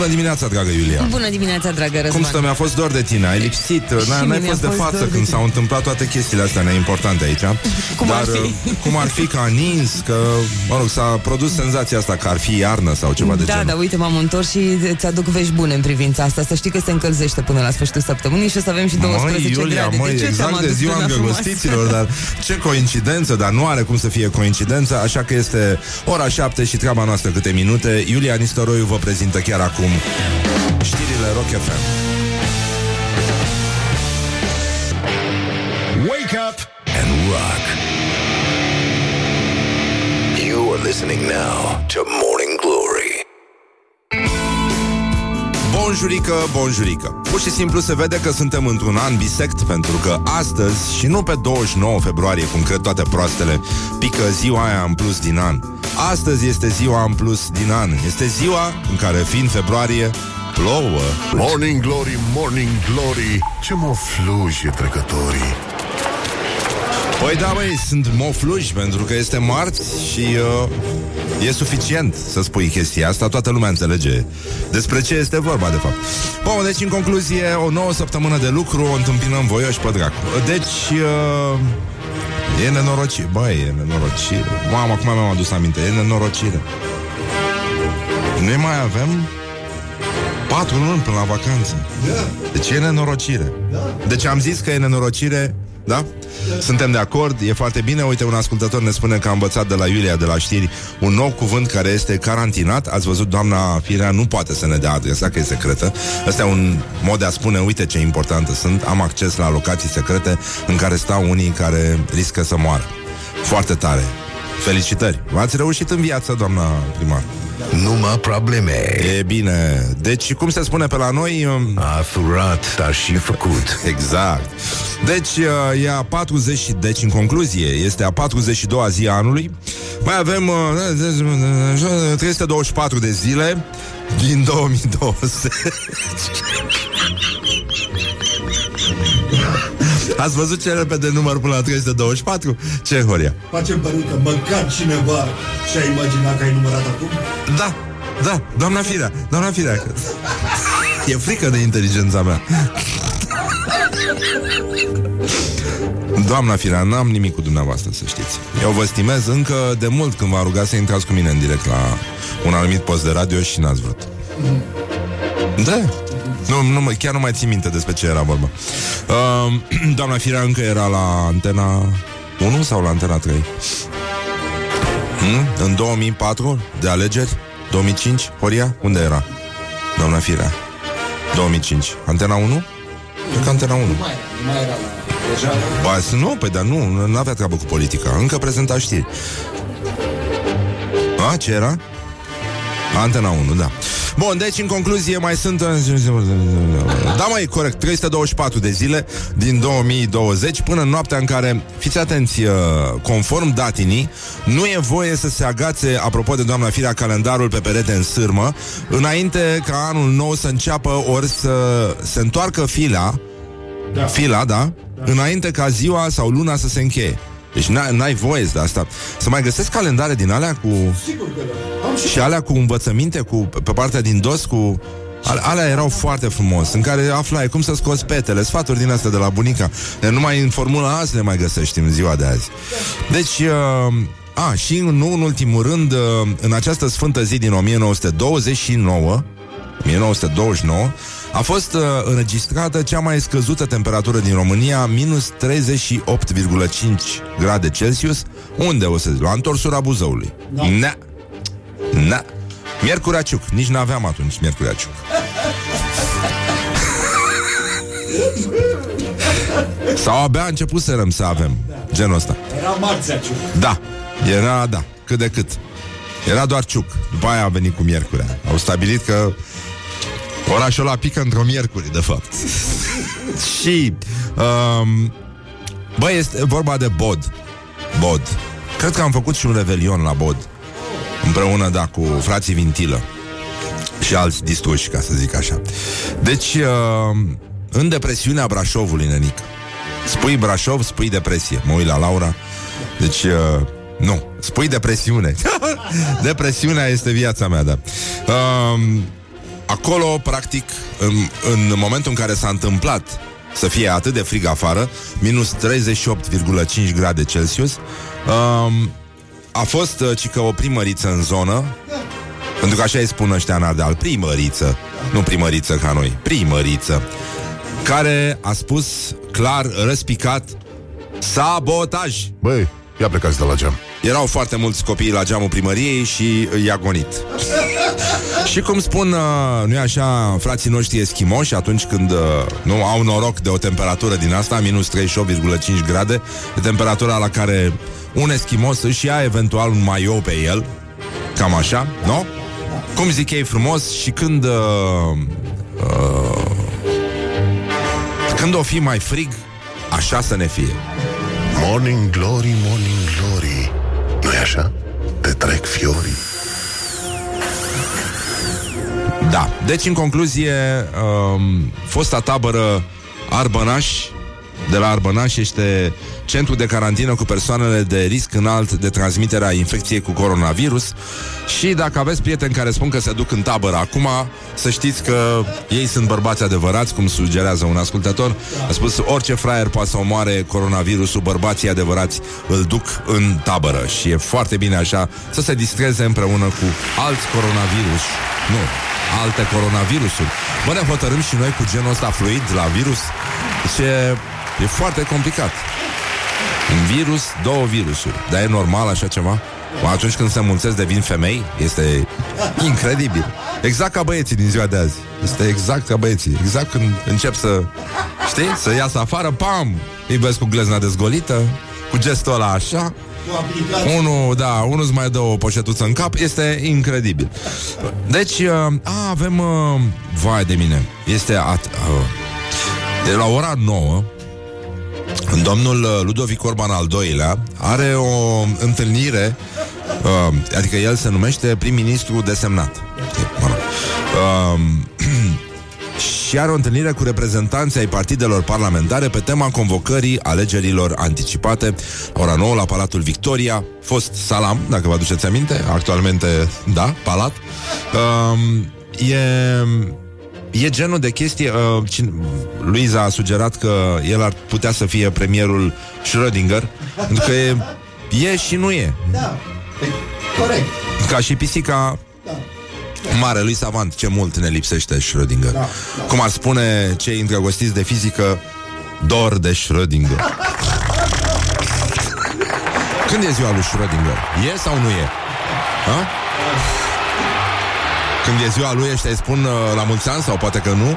Bună dimineața, dragă Iulia! Bună dimineața, dragă Răzvan! Cum stă? Mi-a fost dor de tine, ai lipsit, n-ai, n-ai fost de față când s-au întâmplat toate chestiile astea neimportante aici. Cum Dar ar fi? uh, cum ar fi că a nins, că, mă rog, s-a produs senzația asta că ar fi iarnă sau ceva de Da, genul. da, uite, m-am întors și îți aduc vești bune în privința asta. Să știi că se încălzește până la sfârșitul săptămânii și o să avem și 12 Măi, Iulia, grade. măi, de ce ți-am exact de adus ziua luna frumoasă? îndrăgostiților, dar ce coincidență, dar nu are cum să fie coincidență, așa că este ora 7 și treaba noastră câte minute. Iulia Nistoroiu vă prezintă chiar acum știrile Rock FM. Wake up and rock. You are listening now to Morning Bonjurică, bonjurică. Pur și simplu se vede că suntem într-un an bisect pentru că astăzi și nu pe 29 februarie, cum cred toate proastele, pică ziua aia în plus din an. Astăzi este ziua în plus din an. Este ziua în care, fiind februarie, plouă. Morning Glory, Morning Glory. Ce mă fluje trecătorii. Păi da, băi, sunt mofluși pentru că este marți și uh, e suficient să spui chestia asta, toată lumea înțelege despre ce este vorba, de fapt. Bun, deci, în concluzie, o nouă săptămână de lucru o întâmpinăm voioși pe dracu. Deci, uh, e nenorocire. Băi, e nenorocire. Mamă, acum mi-am adus aminte, e nenorocire. Noi mai avem patru luni până la vacanță. Deci e nenorocire. Deci am zis că e nenorocire, da? Suntem de acord, e foarte bine. Uite, un ascultător ne spune că a învățat de la Iulia de la știri un nou cuvânt care este carantinat. Ați văzut, doamna Firea nu poate să ne dea adresa, că e secretă. Ăsta e un mod de a spune, uite ce importantă sunt. Am acces la locații secrete în care stau unii care riscă să moară. Foarte tare. Felicitări! V-ați reușit în viață, doamna primar. Numai probleme. E bine. Deci, cum se spune pe la noi... um, A furat, dar și făcut. Exact. Deci, uh, e a 40, deci în concluzie, este a 42-a zi a anului. Mai avem uh, 324 de zile din 2020. Ați văzut ce repede număr până la 324? Ce, Horia? Facem părul că măcar cineva și-a imaginat că ai numărat acum? Da, da, doamna Firea, doamna Firea. că- E frică de inteligența mea. Doamna Firea, n-am nimic cu dumneavoastră, să știți. Eu vă stimez încă de mult când v-a rugat să intrați cu mine în direct la un anumit post de radio și n-ați vrut. Da. Nu, nu, mă- chiar nu mai țin minte despre ce era vorba. Uh, doamna Firea încă era la antena 1 sau la antena 3? Hmm? În 2004 de alegeri? 2005? Horia? Unde era? Doamna Firea 2005 Antena 1? Cred că Antena 1 Mai, nu mai era la... Deja... Ba, să- nu, păi dar nu, nu avea treabă cu politica Încă prezenta știri A, ce era? Antena 1, da Bun, deci în concluzie mai sunt Da, mai corect 324 de zile din 2020 Până în noaptea în care Fiți atenți, uh, conform datinii Nu e voie să se agațe Apropo de doamna Firea calendarul pe perete în sârmă Înainte ca anul nou să înceapă Ori să se întoarcă fila da. Fila, da? da? Înainte ca ziua sau luna să se încheie deci n- n-ai voie de asta Să mai găsesc calendare din alea cu Sigur că da. Am și... și alea cu învățăminte, cu, pe partea din dos, cu... Ale- Alea erau foarte frumos, în care aflai cum să scoți petele, sfaturi din astea de la bunica. De numai în formula azi le mai găsești în ziua de azi. Deci, uh, a, și nu în ultimul rând, uh, în această sfântă zi din 1929, 1929, a fost uh, înregistrată cea mai scăzută temperatură din România, minus 38,5 grade Celsius. Unde o să zic? La întorsura Buzăului. Da. Na. Na. Miercurea Ciuc. Nici n-aveam atunci Miercurea Ciuc. Sau abia începuserăm să avem genul ăsta. Era marțea ciuc. Da, era, da, cât de cât. Era doar ciuc. După aia a venit cu miercurea. Au stabilit că orașul ăla pică într-o miercuri, de fapt. Și, um, băi, este vorba de Bod. Bod. Cred că am făcut și un revelion la Bod. Împreună, da, cu frații Vintilă. Și alți distruși, ca să zic așa. Deci, uh, în depresiunea Brașovului, nenic. Spui Brașov, spui depresie. Mă uit la Laura. Deci, uh, nu. Spui depresiune. Depresiunea este viața mea, da. Um, acolo, practic, în, în momentul în care s-a întâmplat să fie atât de frig afară, minus 38,5 grade Celsius, um, a fost uh, cică o primăriță în zonă, pentru că așa îi spun ăștia în Ardeal, primăriță, nu primăriță ca noi, primăriță, care a spus clar, răspicat, sabotaj. Băi, ia plecați de la geam. Erau foarte mulți copii la geamul primăriei și i-a gonit. și cum spun, uh, nu așa, frații noștri eschimoși, atunci când uh, nu au noroc de o temperatură din asta, minus 38,5 grade, de temperatura la care un eschimos își ia eventual un maio pe el, cam așa, nu? Cum zic ei frumos și când uh, uh, când o fi mai frig, așa să ne fie. Morning glory, morning glory. Nu e așa? Te trec fiorii. Da, deci în concluzie, um, fosta tabără Arbănaș, de la Arbănaș este centru de carantină cu persoanele de risc înalt de transmiterea a infecției cu coronavirus și dacă aveți prieteni care spun că se duc în tabără acum, să știți că ei sunt bărbați adevărați, cum sugerează un ascultător. A spus, orice fraier poate să omoare coronavirusul, bărbații adevărați îl duc în tabără și e foarte bine așa să se distreze împreună cu alți coronavirus. Nu, alte coronavirusuri. Bă, ne hotărâm și noi cu genul ăsta fluid la virus. Ce e foarte complicat. Un virus, două virusuri. Dar e normal așa ceva? Atunci când se mulțesc devin femei Este incredibil. Exact ca băieții din ziua de azi. Este exact ca băieții. Exact când încep să, știi, să iasă afară Pam, îi vezi cu glezna dezgolită Cu gestul ăla așa. Unul, da, unul îți mai dă o poșetuță în cap. Este incredibil. Deci, uh, a, avem uh, Vai de mine. Este at, uh, de la ora 9 Domnul uh, Ludovic Orban al doilea are o întâlnire, uh, adică el se numește prim-ministru desemnat. Uh, și are o întâlnire cu reprezentanții ai partidelor parlamentare pe tema convocării alegerilor anticipate, ora 9 la Palatul Victoria, fost Salam, dacă vă aduceți aminte, actualmente, da, Palat. Uh, e E genul de chestie uh, cine, Luiza a sugerat că El ar putea să fie premierul Schrödinger Pentru că e, e și nu e Da, corect Ca și pisica da. Mare lui savant, ce mult ne lipsește Schrödinger da, da. Cum ar spune cei îndrăgostiți de fizică Dor de Schrödinger Când e ziua lui Schrödinger? E sau nu e? Ha? Când e ziua lui, ăștia îi spun uh, la mulți ani sau poate că nu?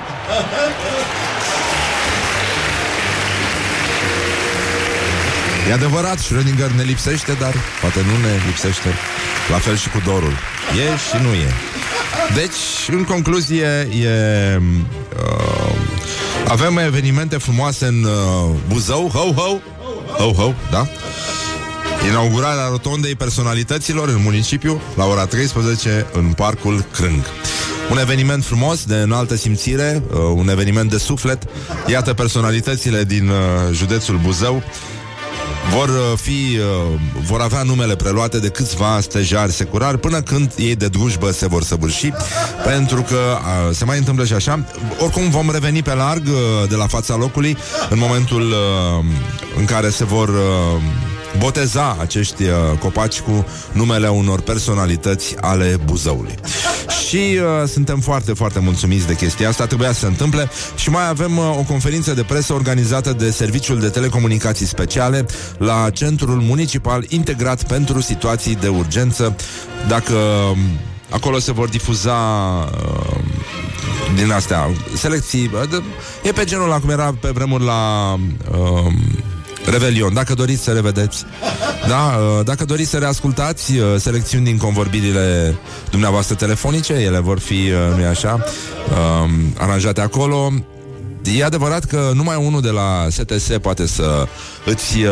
E adevărat, Schrödinger ne lipsește, dar poate nu ne lipsește. La fel și cu dorul. E și nu e. Deci, în concluzie, e... Uh, avem evenimente frumoase în uh, Buzău, ho, ho, ho, ho, da? Inaugurarea rotondei personalităților în municipiu la ora 13 în Parcul Crâng. Un eveniment frumos, de înaltă simțire, uh, un eveniment de suflet. Iată personalitățile din uh, județul Buzău vor uh, fi, uh, vor avea numele preluate de câțiva stejari securari până când ei de drujbă se vor săvârși, pentru că uh, se mai întâmplă și așa. Oricum vom reveni pe larg uh, de la fața locului în momentul uh, în care se vor uh, boteza acești uh, copaci cu numele unor personalități ale Buzăului. Și uh, suntem foarte, foarte mulțumiți de chestia asta, trebuia să se întâmple și mai avem uh, o conferință de presă organizată de Serviciul de Telecomunicații Speciale la Centrul Municipal Integrat pentru Situații de Urgență. Dacă uh, acolo se vor difuza uh, din astea selecții, uh, e pe genul la cum era pe vremuri la... Uh, Revelion, dacă doriți să revedeți. Da, uh, Dacă doriți să reascultați uh, Selecțiuni din convorbirile Dumneavoastră telefonice, ele vor fi uh, Nu așa um, Aranjate acolo. E adevărat că numai unul de la STS Poate să îți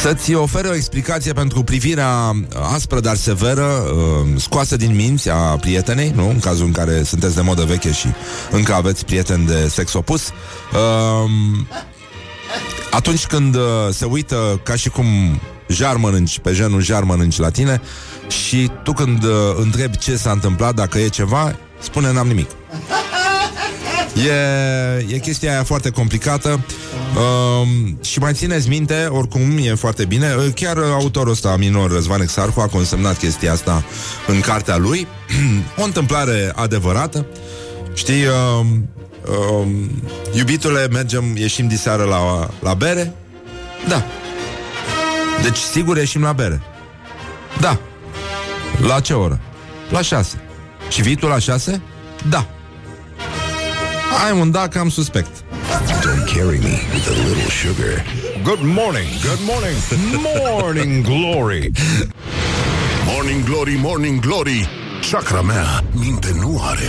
să-ți ofere o explicație pentru privirea aspră, dar severă, uh, scoasă din minți a prietenei, nu? În cazul în care sunteți de modă veche și încă aveți prieteni de sex opus. Uh, atunci când uh, se uită ca și cum jar mănânci, pe genul jar mănânci la tine, și tu când uh, întrebi ce s-a întâmplat, dacă e ceva, spune n-am nimic. E, e chestia aia foarte complicată. Uh, Și mai țineți minte Oricum e foarte bine uh, Chiar autorul ăsta minor Răzvan Exarhu a consemnat chestia asta În cartea lui. O întâmplare adevărată. Știi uh, uh, Iubitule, mergem Ieșim diseară la, la bere? Da. Deci sigur ieșim la bere. Da. La ce oră? La șase. Și vii tu la șase? Da ai un da cam suspect. Don't carry me with a little sugar. Good morning, good morning, morning glory. Morning glory, morning glory. Chakra mea minte nu are.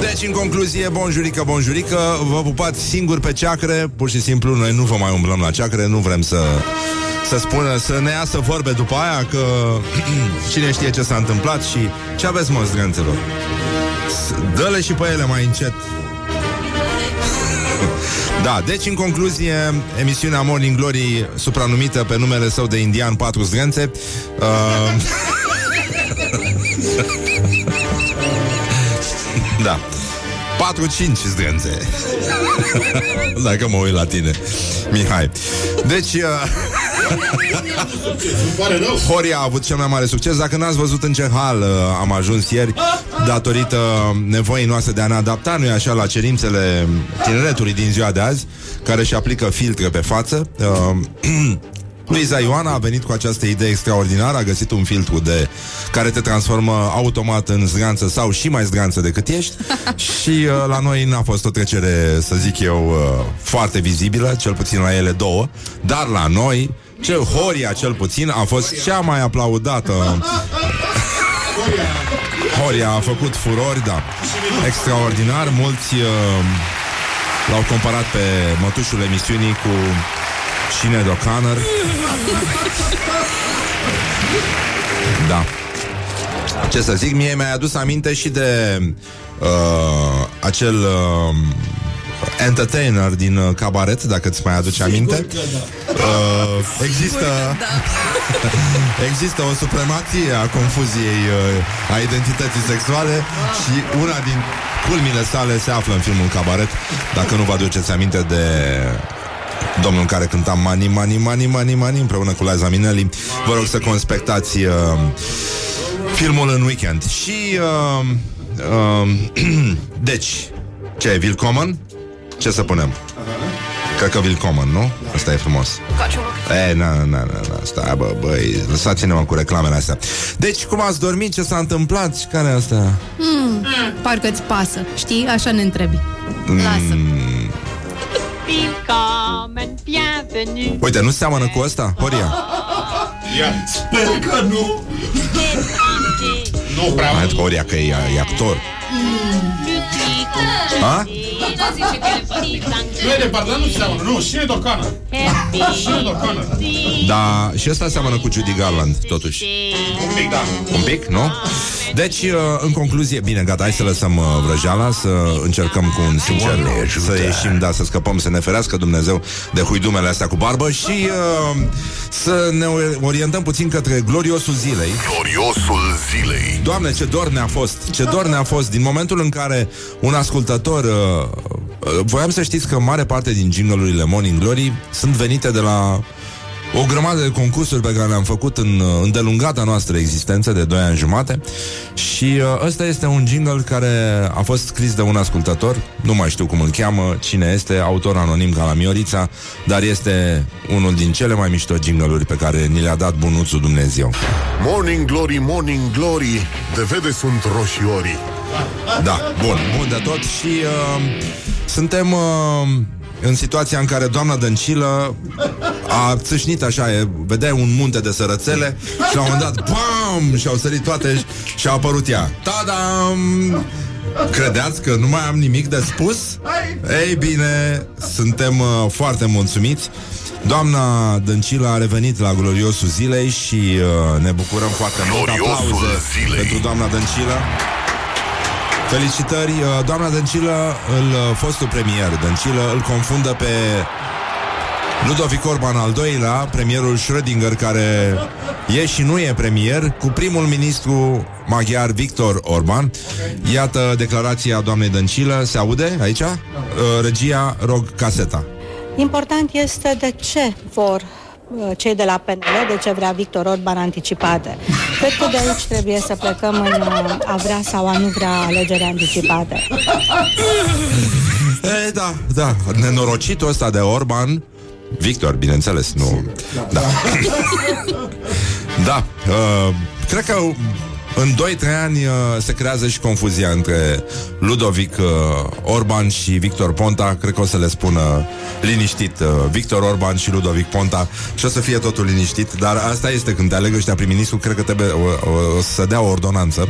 Deci, în concluzie, bonjurică, bonjurică, vă pupați singur pe ceacre, pur și simplu, noi nu vă mai umblăm la ceacre, nu vrem să să spună, să ne iasă vorbe după aia că cine știe ce s-a întâmplat și ce aveți, mă, zgânțelor? Dă-le și pe ele mai încet. Da, deci în concluzie, emisiunea Morning Glory, supranumită pe numele său de Indian 4 zgânțe, uh... da. 4-5 zdrențe Dacă mă uit la tine Mihai. Deci uh... Horia a avut cel mai mare succes. Dacă n-ați văzut în ce hal uh, am ajuns ieri Datorită nevoii noastre de a ne adapta Nu-i așa la cerințele tineretului din ziua de azi Care își aplică filtre pe față. Uh... Luiza Ioana a venit cu această idee extraordinară, a găsit un filtru de care te transformă automat în zganță sau și mai zganță decât ești și uh, la noi n-a fost o trecere, să zic eu, uh, foarte vizibilă, cel puțin la ele două, dar la noi, cel Horia cel puțin, a fost cea mai aplaudată. Horia a făcut furori, da. Extraordinar, mulți uh, l-au comparat pe mătușul emisiunii cu Sinead O'Connor Da Ce să zic, mie mi-a adus aminte și de uh, Acel uh, Entertainer din uh, cabaret Dacă îți mai aduce aminte da. uh, Există Da. Există o supremație a confuziei uh, A identității sexuale Și una din culmile sale Se află în filmul Cabaret Dacă nu vă aduceți aminte de Domnul în care cânta Mani, Mani, Mani, Mani, Mani Împreună cu Liza Minnelli Vă rog să conspectați uh, Filmul în weekend Și uh, uh, Deci Ce e, Willkommen? Ce să punem? Cred că Willkommen, nu? Asta e frumos E, na, na, na, na, stai, bă, băi Lăsați-ne mă cu reclamele astea Deci, cum ați dormit? Ce s-a întâmplat? Și care e asta? Parcă-ți pasă, știi? Așa ne întrebi. Lasă. Willkommen, bienvenue. Uite, nu seamănă cu ăsta? Horia. Sper că nu. Nu prea. Mai Horia că e, e actor A? Nu e de pardon, nu seamănă. Nu, Sinead O'Connor Sinead O'Connor Da, și ăsta seamănă cu Judy Garland, totuși. Un pic, da. Un pic, nu? Deci, uh, în concluzie, bine, gata, hai să lăsăm uh, vrăjeala Să încercăm cu un sincer Doamne ajută. Să ieșim, da, să scăpăm, să ne ferească Dumnezeu De huidumele astea cu barbă Și uh, să ne orientăm puțin către gloriosul zilei. Gloriosul zilei. Doamne, ce dor ne-a fost Ce dor ne-a fost Din momentul în care un ascultător uh, uh, Voiam să știți că mare parte din jingle-urile Morning Glory Sunt venite de la o grămadă de concursuri pe care le-am făcut în uh, îndelungata noastră existență de 2 ani jumate și uh, ăsta este un jingle care a fost scris de un ascultător, nu mai știu cum îl cheamă, cine este, autor anonim ca la Miorița, dar este unul din cele mai mișto jingle-uri pe care ni le-a dat bunuțul Dumnezeu. Morning glory, morning glory. De vede sunt roșiorii. Da, bun, bun de tot și uh, suntem uh, în situația în care doamna Dăncilă a țâșnit așa, e, vedeai un munte de sărățele și la un moment dat, bam, și au sărit toate și, și a apărut ea. Tadam! Credeați că nu mai am nimic de spus? Ei bine, suntem uh, foarte mulțumiți. Doamna Dăncilă a revenit la gloriosul zilei și uh, ne bucurăm foarte mult. Gloriosul Aplauze zilei. pentru doamna Dăncilă. Felicitări, uh, doamna Dăncilă, îl uh, fostul premier Dăncilă, îl confundă pe Ludovic Orban al doilea, premierul Schrödinger care e și nu e premier, cu primul ministru maghiar Victor Orban. Iată declarația doamnei Dăncilă. Se aude aici? Uh, Regia, rog caseta. Important este de ce vor uh, cei de la PNL, de ce vrea Victor Orban anticipate. Cred că de aici trebuie să plecăm în uh, a vrea sau a nu vrea alegeri anticipate. E, da, da, nenorocitul ăsta de Orban Victor, bineînțeles, nu... Da. da, uh, cred că în 2-3 ani uh, se creează și confuzia între Ludovic uh, Orban și Victor Ponta. Cred că o să le spună liniștit uh, Victor Orban și Ludovic Ponta și o să fie totul liniștit. Dar asta este când te aleg ăștia prim-ministru, cred că trebuie o, o, o să dea o ordonanță.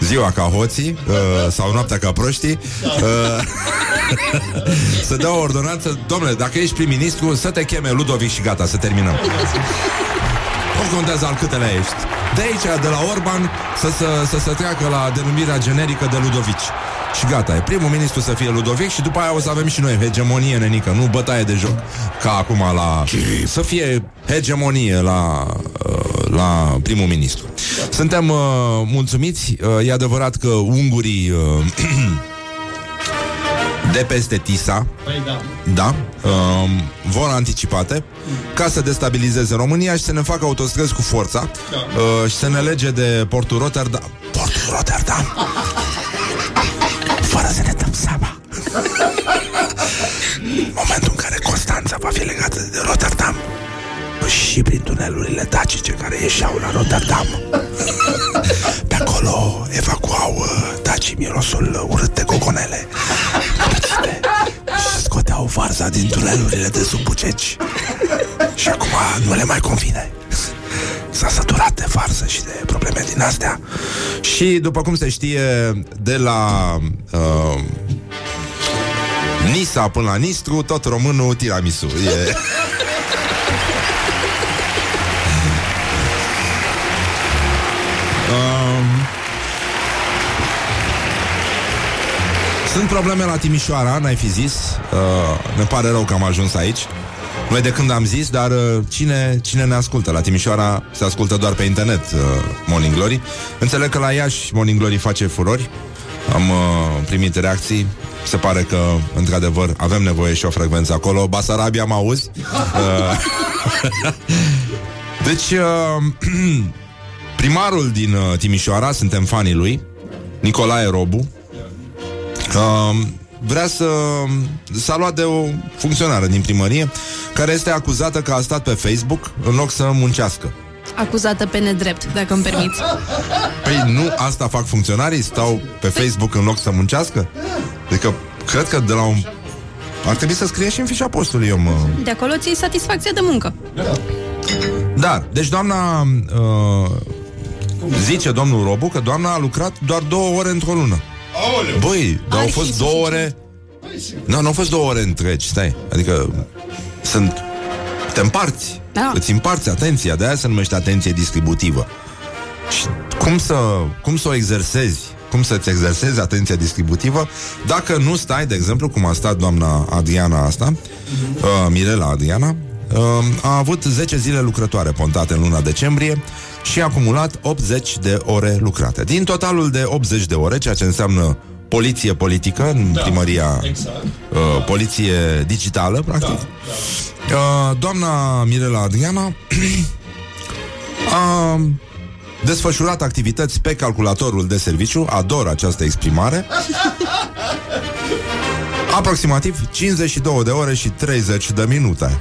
Ziua ca hoții uh, sau noaptea ca proștii. Uh, să dea o ordonanță. Domnule, dacă ești prim-ministru, să te cheme Ludovic și gata, să terminăm. Nu contează al câtelea ești. De aici, de la Orban, să, să, să se treacă la denumirea generică de Ludovici. Și gata, e primul ministru să fie Ludovic și după aia o să avem și noi hegemonie, nenică, nu bătaie de joc. Ca acum la... Să fie hegemonie la, uh, la primul ministru. Suntem uh, mulțumiți. Uh, e adevărat că ungurii... Uh, de peste Tisa Păi da. da, um, vor anticipate ca să destabilizeze România și să ne facă autostrăzi cu forța Da. uh, și să ne lege de portul Rotterdam. Portul Rotterdam! Fără să ne dăm seama. Momentul în care Constanța va fi legată de Rotterdam și prin tunelurile dacice care ieșeau la Rotterdam. Pe acolo evacuau uh, dacii mirosul uh, urât de coconele Pățite. și scoteau varza din tunelurile de sub Buceci. Și acum nu le mai convine. S-a săturat de varză și de probleme din astea. Și după cum se știe, de la uh, Nisa până la Nistru, tot românul tiramisu. E... sunt probleme la Timișoara, n-ai fi zis uh, Ne pare rău că am ajuns aici Noi de când am zis, dar uh, cine, cine ne ascultă? La Timișoara se ascultă doar pe internet uh, Morning Glory Înțeleg că la Iași Morning Glory face furori Am uh, primit reacții se pare că, într-adevăr, avem nevoie și o frecvență acolo. Basarabia, mă auzi? Uh, deci, uh, primarul din uh, Timișoara, suntem fanii lui, Nicolae Robu, uh, vrea să... S-a luat de o funcționară din primărie care este acuzată că a stat pe Facebook în loc să muncească. Acuzată pe nedrept, dacă îmi permiți. Păi nu asta fac funcționarii? Stau pe Facebook în loc să muncească? Adică, cred că de la un... Ar trebui să scrie și în fișa postului, eu mă... De acolo ți satisfacția de muncă. Da, deci doamna uh, zice domnul Robu că doamna a lucrat doar două ore într-o lună. Aoleu. Băi, dar au Ar fost fi două suficient. ore... Nu, nu au fost două ore întregi, stai. Adică sunt... Te împarți. Da. Îți împarți atenția, de-aia se numește atenție distributivă. Și cum să, cum să o exersezi? Cum să-ți exersezi atenția distributivă dacă nu stai, de exemplu, cum a stat doamna Adriana asta, uh, Mirela Adriana, uh, a avut 10 zile lucrătoare pontate în luna decembrie și a acumulat 80 de ore lucrate. Din totalul de 80 de ore, ceea ce înseamnă poliție politică în Da, primăria exact. uh, poliție digitală, practic. Da, Uh, doamna Mirela Adriana a desfășurat activități pe calculatorul de serviciu, ador această exprimare, aproximativ 52 de ore și 30 de minute.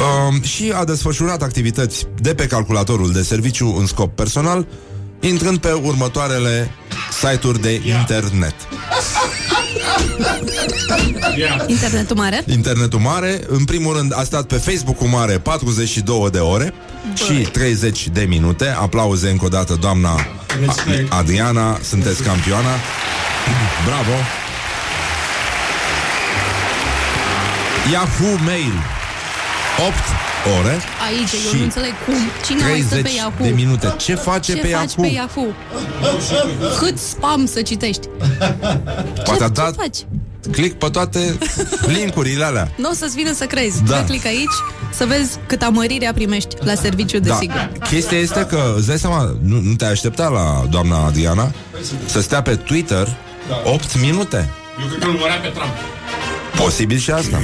Um, și a desfășurat activități de pe calculatorul de serviciu în scop personal, intrând pe următoarele site-uri de internet. Ia. Internetul mare? Internetul mare, în primul rând a stat pe Facebook-ul mare 42 de ore și 30 de minute. Aplauze încă o dată, doamna Respect. A- Adriana, sunteți campioana. Bravo! Yahoo Mail 8 ore Aici, eu și nu înțeleg cum. Cine mai stă 30 pe Yahoo? de minute. Ce face Ce pe faci Yahoo? pe Yahoo? Cât spam să citești? Poate a ce, dat ce faci? click pe toate linkurile alea. Nu o să-ți vină să crezi. Da. Da. click aici să vezi cât amărirea primești la serviciu de Da. sigur. Chestia este că, îți dai seama, nu, nu te-ai aștepta la doamna Adriana să stea pe Twitter 8 minute. Eu cred că îl numărea pe Trump. Posibil și asta.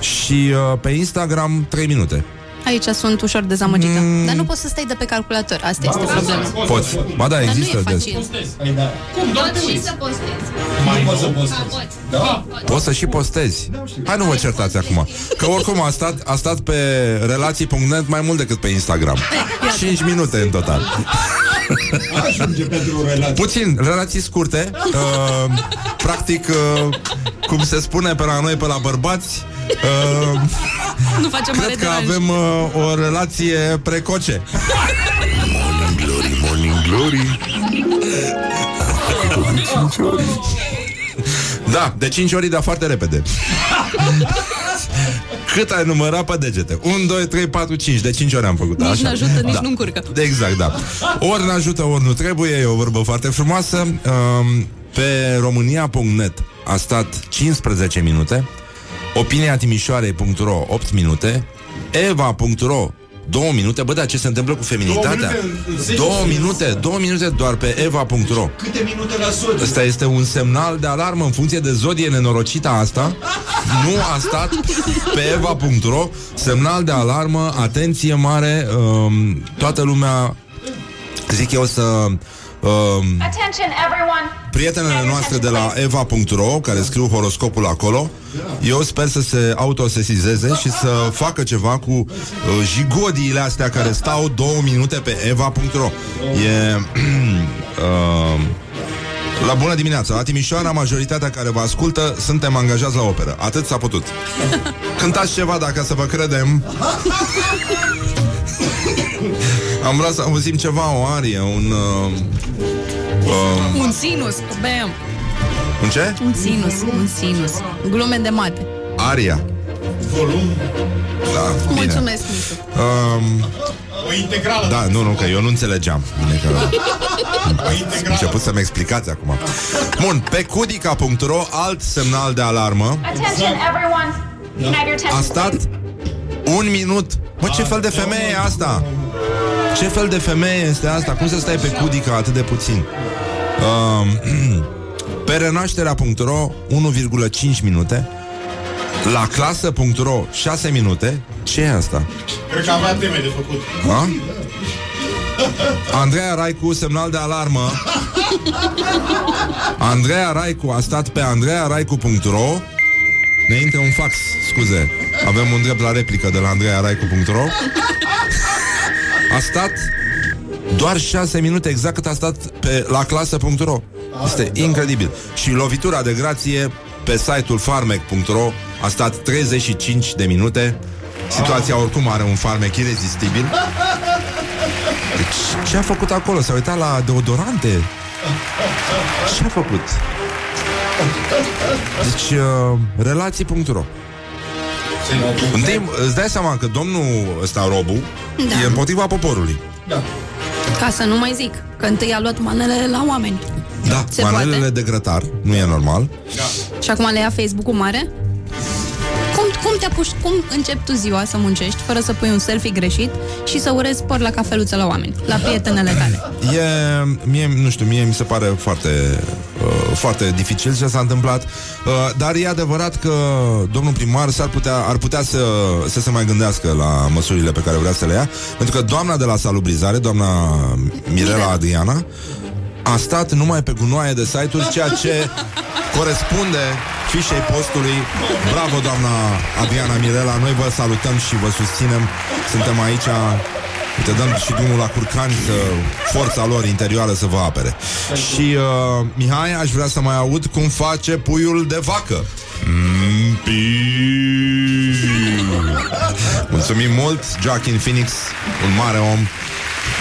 Și uh, pe Instagram 3 minute. Aici sunt ușor dezamăgită. Mm. Dar nu poți să stai de pe calculator. Asta este problema. Poți. Ba da, Dar nu există. e des. facil. Păi da. Cum? Doar te Poți și uiți. să postezi. Mai poți să postezi. Poți. Da? Poți să și postezi. Hai nu vă certați acum. Că oricum a stat, a stat pe relații.net mai mult decât pe Instagram. 5 minute în total. Ajunge pentru relație. Puțin, relații scurte. Uh, practic, uh, cum se spune pe la noi, pe la bărbați, uh, Nu facem mare cred că deranj. avem uh, o relație precoce. Morning Glory, Morning Glory Am făcut-o de 5 ori Da, de 5 ori, dar foarte repede. Cât ai numărat pe degete? 1, 2, 3, 4, 5 De 5 ori am făcut Nici așa. n-ajută, nici da. nu încurcă. Exact, da Ori n-ajută, ori nu trebuie E o vorbă foarte frumoasă um, Pe românia.net A stat 15 minute Opinia Timișoarei.ro 8 minute Eva.ro 2 minute Bă, dar ce se întâmplă cu feminitatea? Două minute în- în 10 Două seconde. minute, două minute doar pe eva.ro Câte minute la sod? Ăsta este un semnal de alarmă în funcție de zodie nenorocită asta. Nu a stat pe eva.ro semnal de alarmă, atenție mare, um, toată lumea zic eu să um, Attention everyone. prietenele noastre de la eva.ro care scriu horoscopul acolo eu sper să se autosesizeze și să facă ceva cu uh, jigodiile astea care stau două minute pe eva.ro e uh, la bună dimineața, la Timișoara majoritatea care vă ascultă suntem angajați la operă. Atât s-a putut. Cântați ceva dacă să vă credem am vrea să auzim ceva, o arie, un... Uh, uh, Un sinus, bam. un ce? Un sinus, un sinus. Glume de mate. Aria. Volum. Da, bine. Mulțumesc, Micu. Um, O integrală. da, nu, nu, că eu nu înțelegeam. Bine că O am integrală. început să-mi explicați acum. Bun, pe cudica.ro, alt semnal de alarmă. Attention everyone. Can I have your A attention, stat please? un minut. Mă, ce fel de femeie e asta? Ce fel de femeie este asta? Cum să stai pe cudica atât de puțin? Um, pe renașterea.ro 1,5 minute La clasă.ro 6 minute Ce e asta? Cred că avea teme de făcut. A? Andreea Raicu, semnal de alarmă Andreea Raicu a stat pe andrearaicu.ro Ne intră un fax, scuze Avem un drept la replică de la andrearaicu.ro A stat doar 6 minute exact cât a stat pe la clasă.ro Este incredibil. Și lovitura de grație pe site-ul farmec.ro a stat 35 de minute. Situația oricum are un farmec irezistibil. Deci, ce a făcut acolo? S-a uitat la deodorante? Ce a făcut? Deci, uh, relații.ro Întâi, îți dai seama că domnul ăsta, Robu, Da. e împotriva poporului. Ca să nu mai zic că întâi a luat manele la oameni. Da, Se manelele poate? de grătar, nu e normal. Și acum le ia Facebook-ul mare? Cum, cum te apuci, cum începi tu ziua să muncești fără să pui un selfie greșit și să urezi spor la cafeluță la oameni, la prietenele tale? E, mie, nu știu, mie mi se pare foarte, uh, foarte dificil ce s-a întâmplat, uh, dar e adevărat că domnul primar s-ar putea, ar putea să, să se mai gândească la măsurile pe care vrea să le ia, pentru că doamna de la salubrizare, doamna Mirela Adriana, a stat numai pe gunoaie de site-uri, ceea ce corespunde fișei postului. Bravo, doamna Adriana Mirela, noi vă salutăm și vă susținem. Suntem aici te dăm și drumul la curcani să forța lor interioară să vă apere. Și uh, Mihai, aș vrea să mai aud cum face puiul de vacă. Mm, piu. Mulțumim mult, Joaquin Phoenix, un mare om.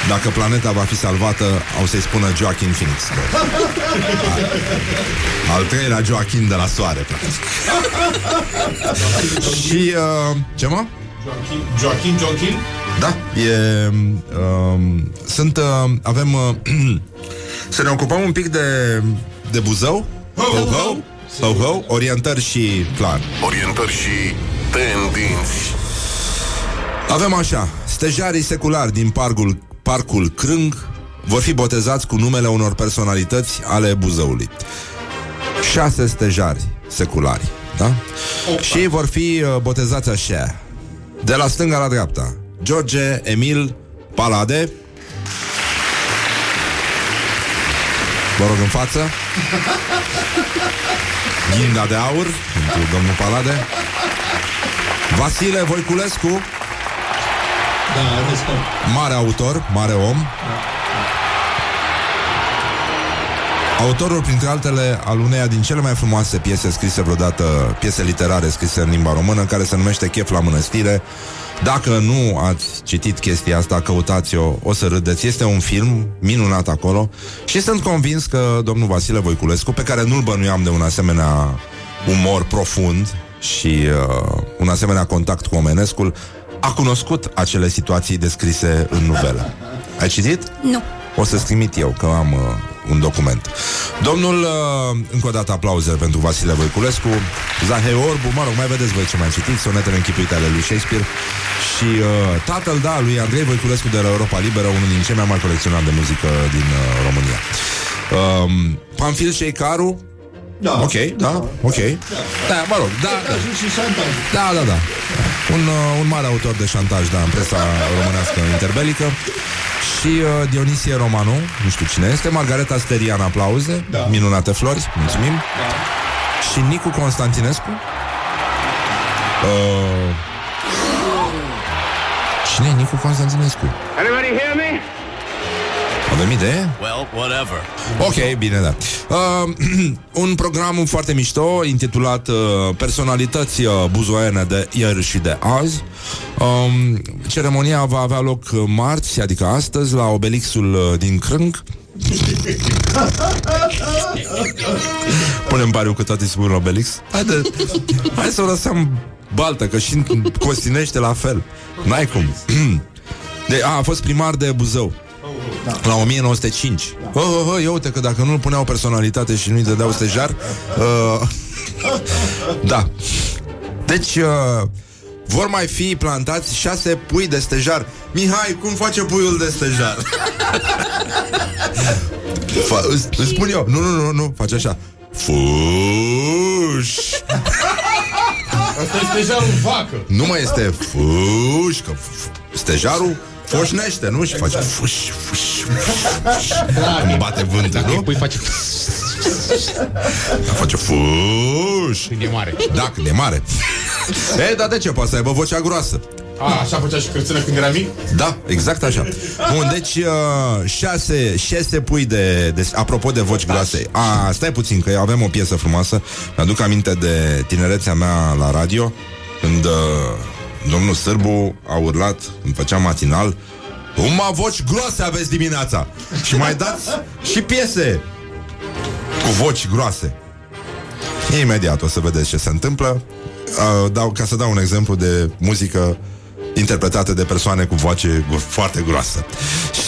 Dacă planeta va fi salvată, o să-i spună Joaquin Phoenix. Al treilea Joaquin de la soare, practic. Și, uh, ce mă? Joachim, Joachim, Joachim? Da, e... Um, sunt... Uh, avem... Uh, să ne ocupăm un pic de... De Buzău? Ho, ho, ho. Ho, ho, orientări și clar. Orientări și tendinți. Avem așa, stejarii seculari din parcul, parcul Crâng vor fi botezați cu numele unor personalități ale Buzăului. Șase stejari seculari, da? Opa. Și ei vor fi uh, botezați așa, de la stânga la dreapta. George Emil Palade, Vă rog în față Ghinda de aur Pentru domnul Palade Vasile Voiculescu Da, respect. Mare autor, mare om Autorul, printre altele, al uneia din cele mai frumoase piese scrise vreodată, piese literare scrise în limba română, care se numește Chef la mănăstire. Dacă nu ați citit chestia asta, căutați-o, o să râdeți. Este un film minunat acolo și sunt convins că domnul Vasile Voiculescu, pe care nu-l bănuiam de un asemenea umor profund și uh, un asemenea contact cu omenescul, a cunoscut acele situații descrise în novelă. Ai citit? Nu. O să-ți trimit eu, că am uh, un document. Domnul, uh, încă o dată aplauze pentru Vasile Voiculescu, Zahei Orbu, mă rog, mai vedeți voi ce mai citiți, sonetele închipuite ale lui Shakespeare și uh, tatăl, da, lui Andrei Voiculescu de la Europa Liberă, unul din cei mai mari colecționari de muzică din uh, România. Um, Pamfil Șeicaru, Da. ok, da, ok. Da, mă rog, da, da. Cazul și șantaj. Da, da, da. Un, uh, un mare autor de șantaj, da, în presa românească interbelică. Și uh, Dionisie Romanu, nu știu cine este, Margareta Sterian, aplauze, Da. minunate flori, mulțumim. Și Nicu Constantinescu. Uh, cine e Nicu Constantinescu? Anybody hear me? Avem idee? Well, whatever. Ok, bine, da. Uh, un program foarte mișto intitulat uh, Personalități uh, buzoiene de ieri și de azi. Um, ceremonia va avea loc uh, marți, adică astăzi, la Obelixul uh, din Crânc. Punem pariu că toate se pun la Obelix. Haide, hai să o lăsăm baltă, că și în Costinește la fel. N-ai cum. De, a, a fost primar de Buzău. La 1905 da. oh, oh, oh, ia uite că dacă nu-l puneau personalitate și nu-i dădeau stejar uh, Da Deci uh, Vor mai fi plantați șase pui de stejar Mihai, cum face puiul de stejar? Fa- îți, îți spun eu Nu, nu, nu, nu, face așa Fuș Asta este deja un vacă. Nu mai este fuș Că f- stejarul foșnește, nu? Și face fuș, fuș, fuș Când bate vântul, nu? Păi face... Dar face fuș Când e mare. Da, când e mare E, dar de ce? Poate să aibă vocea groasă A, așa făcea și Cârțână când era mic? Da, exact așa Bun, deci uh, șase, șase pui de, de Apropo de voci groase A, stai puțin, că avem o piesă frumoasă Mi-aduc aminte de tinerețea mea la radio Când uh, domnul Sârbu a urlat Când făceam matinal Cum voci groase aveți dimineața! Și mai dați și piese Cu voci groase. Imediat o să vedeți ce se întâmplă. Uh, dau, Ca să dau un exemplu de muzică interpretată de persoane cu voce gu- foarte groasă.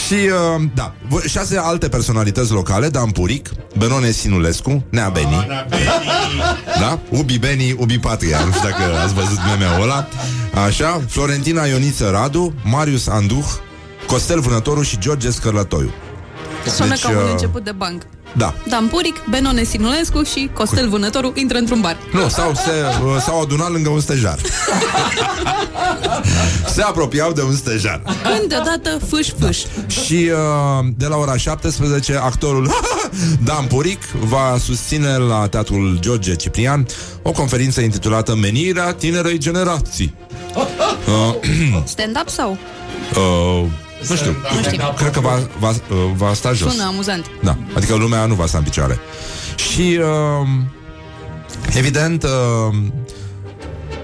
Și, uh, da, v- șase alte personalități locale, Dan Puric, Benone Sinulescu, Nea Beni, da? Ubi Beni, Ubi Patria, nu știu dacă ați văzut meme-ul ăla, așa, Florentina Ioniță Radu, Marius Anduh, Costel Vânătoru și George Scărlătoiu. Sună Deci, ca un uh, început de banc. Da. Dan Puric, Benone Sinulescu și Costel Vânătoru intră într-un bar. Nu, sau se, uh, s-au adunat lângă un stejar. se apropiau de un stejar. Când deodată fâș fâș. Și uh, de la ora 17 actorul Dan Puric va susține la Teatrul George Ciprian o conferință intitulată Menirea tinerei generații. Uh, Stand-up sau? uh, nu știu, Nu știu. cred că va, va, uh, va sta jos. Sună amuzant. Da, adică lumea nu va sta în picioare. Și uh, evident uh,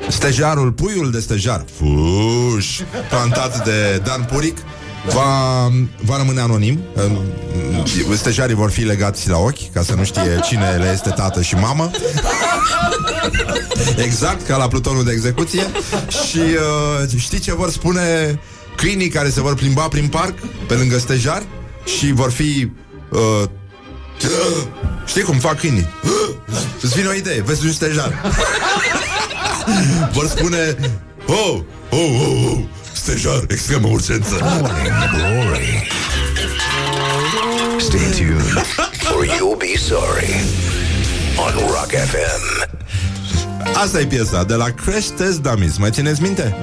stejarul, puiul de stejar, fuș, plantat de Dan Puric, va, va rămâne anonim. Uh, Stejarii vor fi legați la ochi, ca să nu știe cine le este tată și mamă. Exact, ca la plutonul de execuție. Și uh, știi ce vor spune câinii care se vor plimba prin parc, pe lângă stejar, și vor fi... Uh, știi cum fac câinii? Îți vine o idee, vezi un stejar. Vor spune, oh, oh, oh, oh, stejar, extremă urgență. Glory. Stay tuned or you'll be sorry on Rock FM. Asta e piesa de la Crash Test Dummies. Mai țineți minte?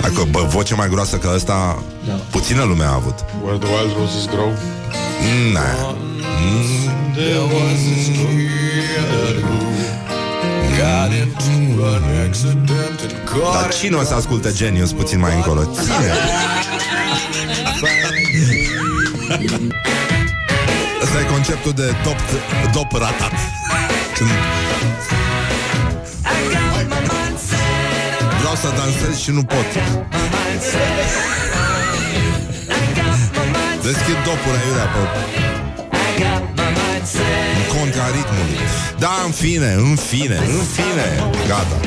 Dacă bă, voce mai groasă ca asta, puțină lume a avut. Where the wild roses grow. Na. Dar cine o să asculte Genius puțin mai încolo? Cine? Asta e conceptul de dop, dop ratat. Când vreau să dansez și nu pot. Deschid dopul aiurea pe în contra ritmului. Da, în fine, în fine, în fine. Gata.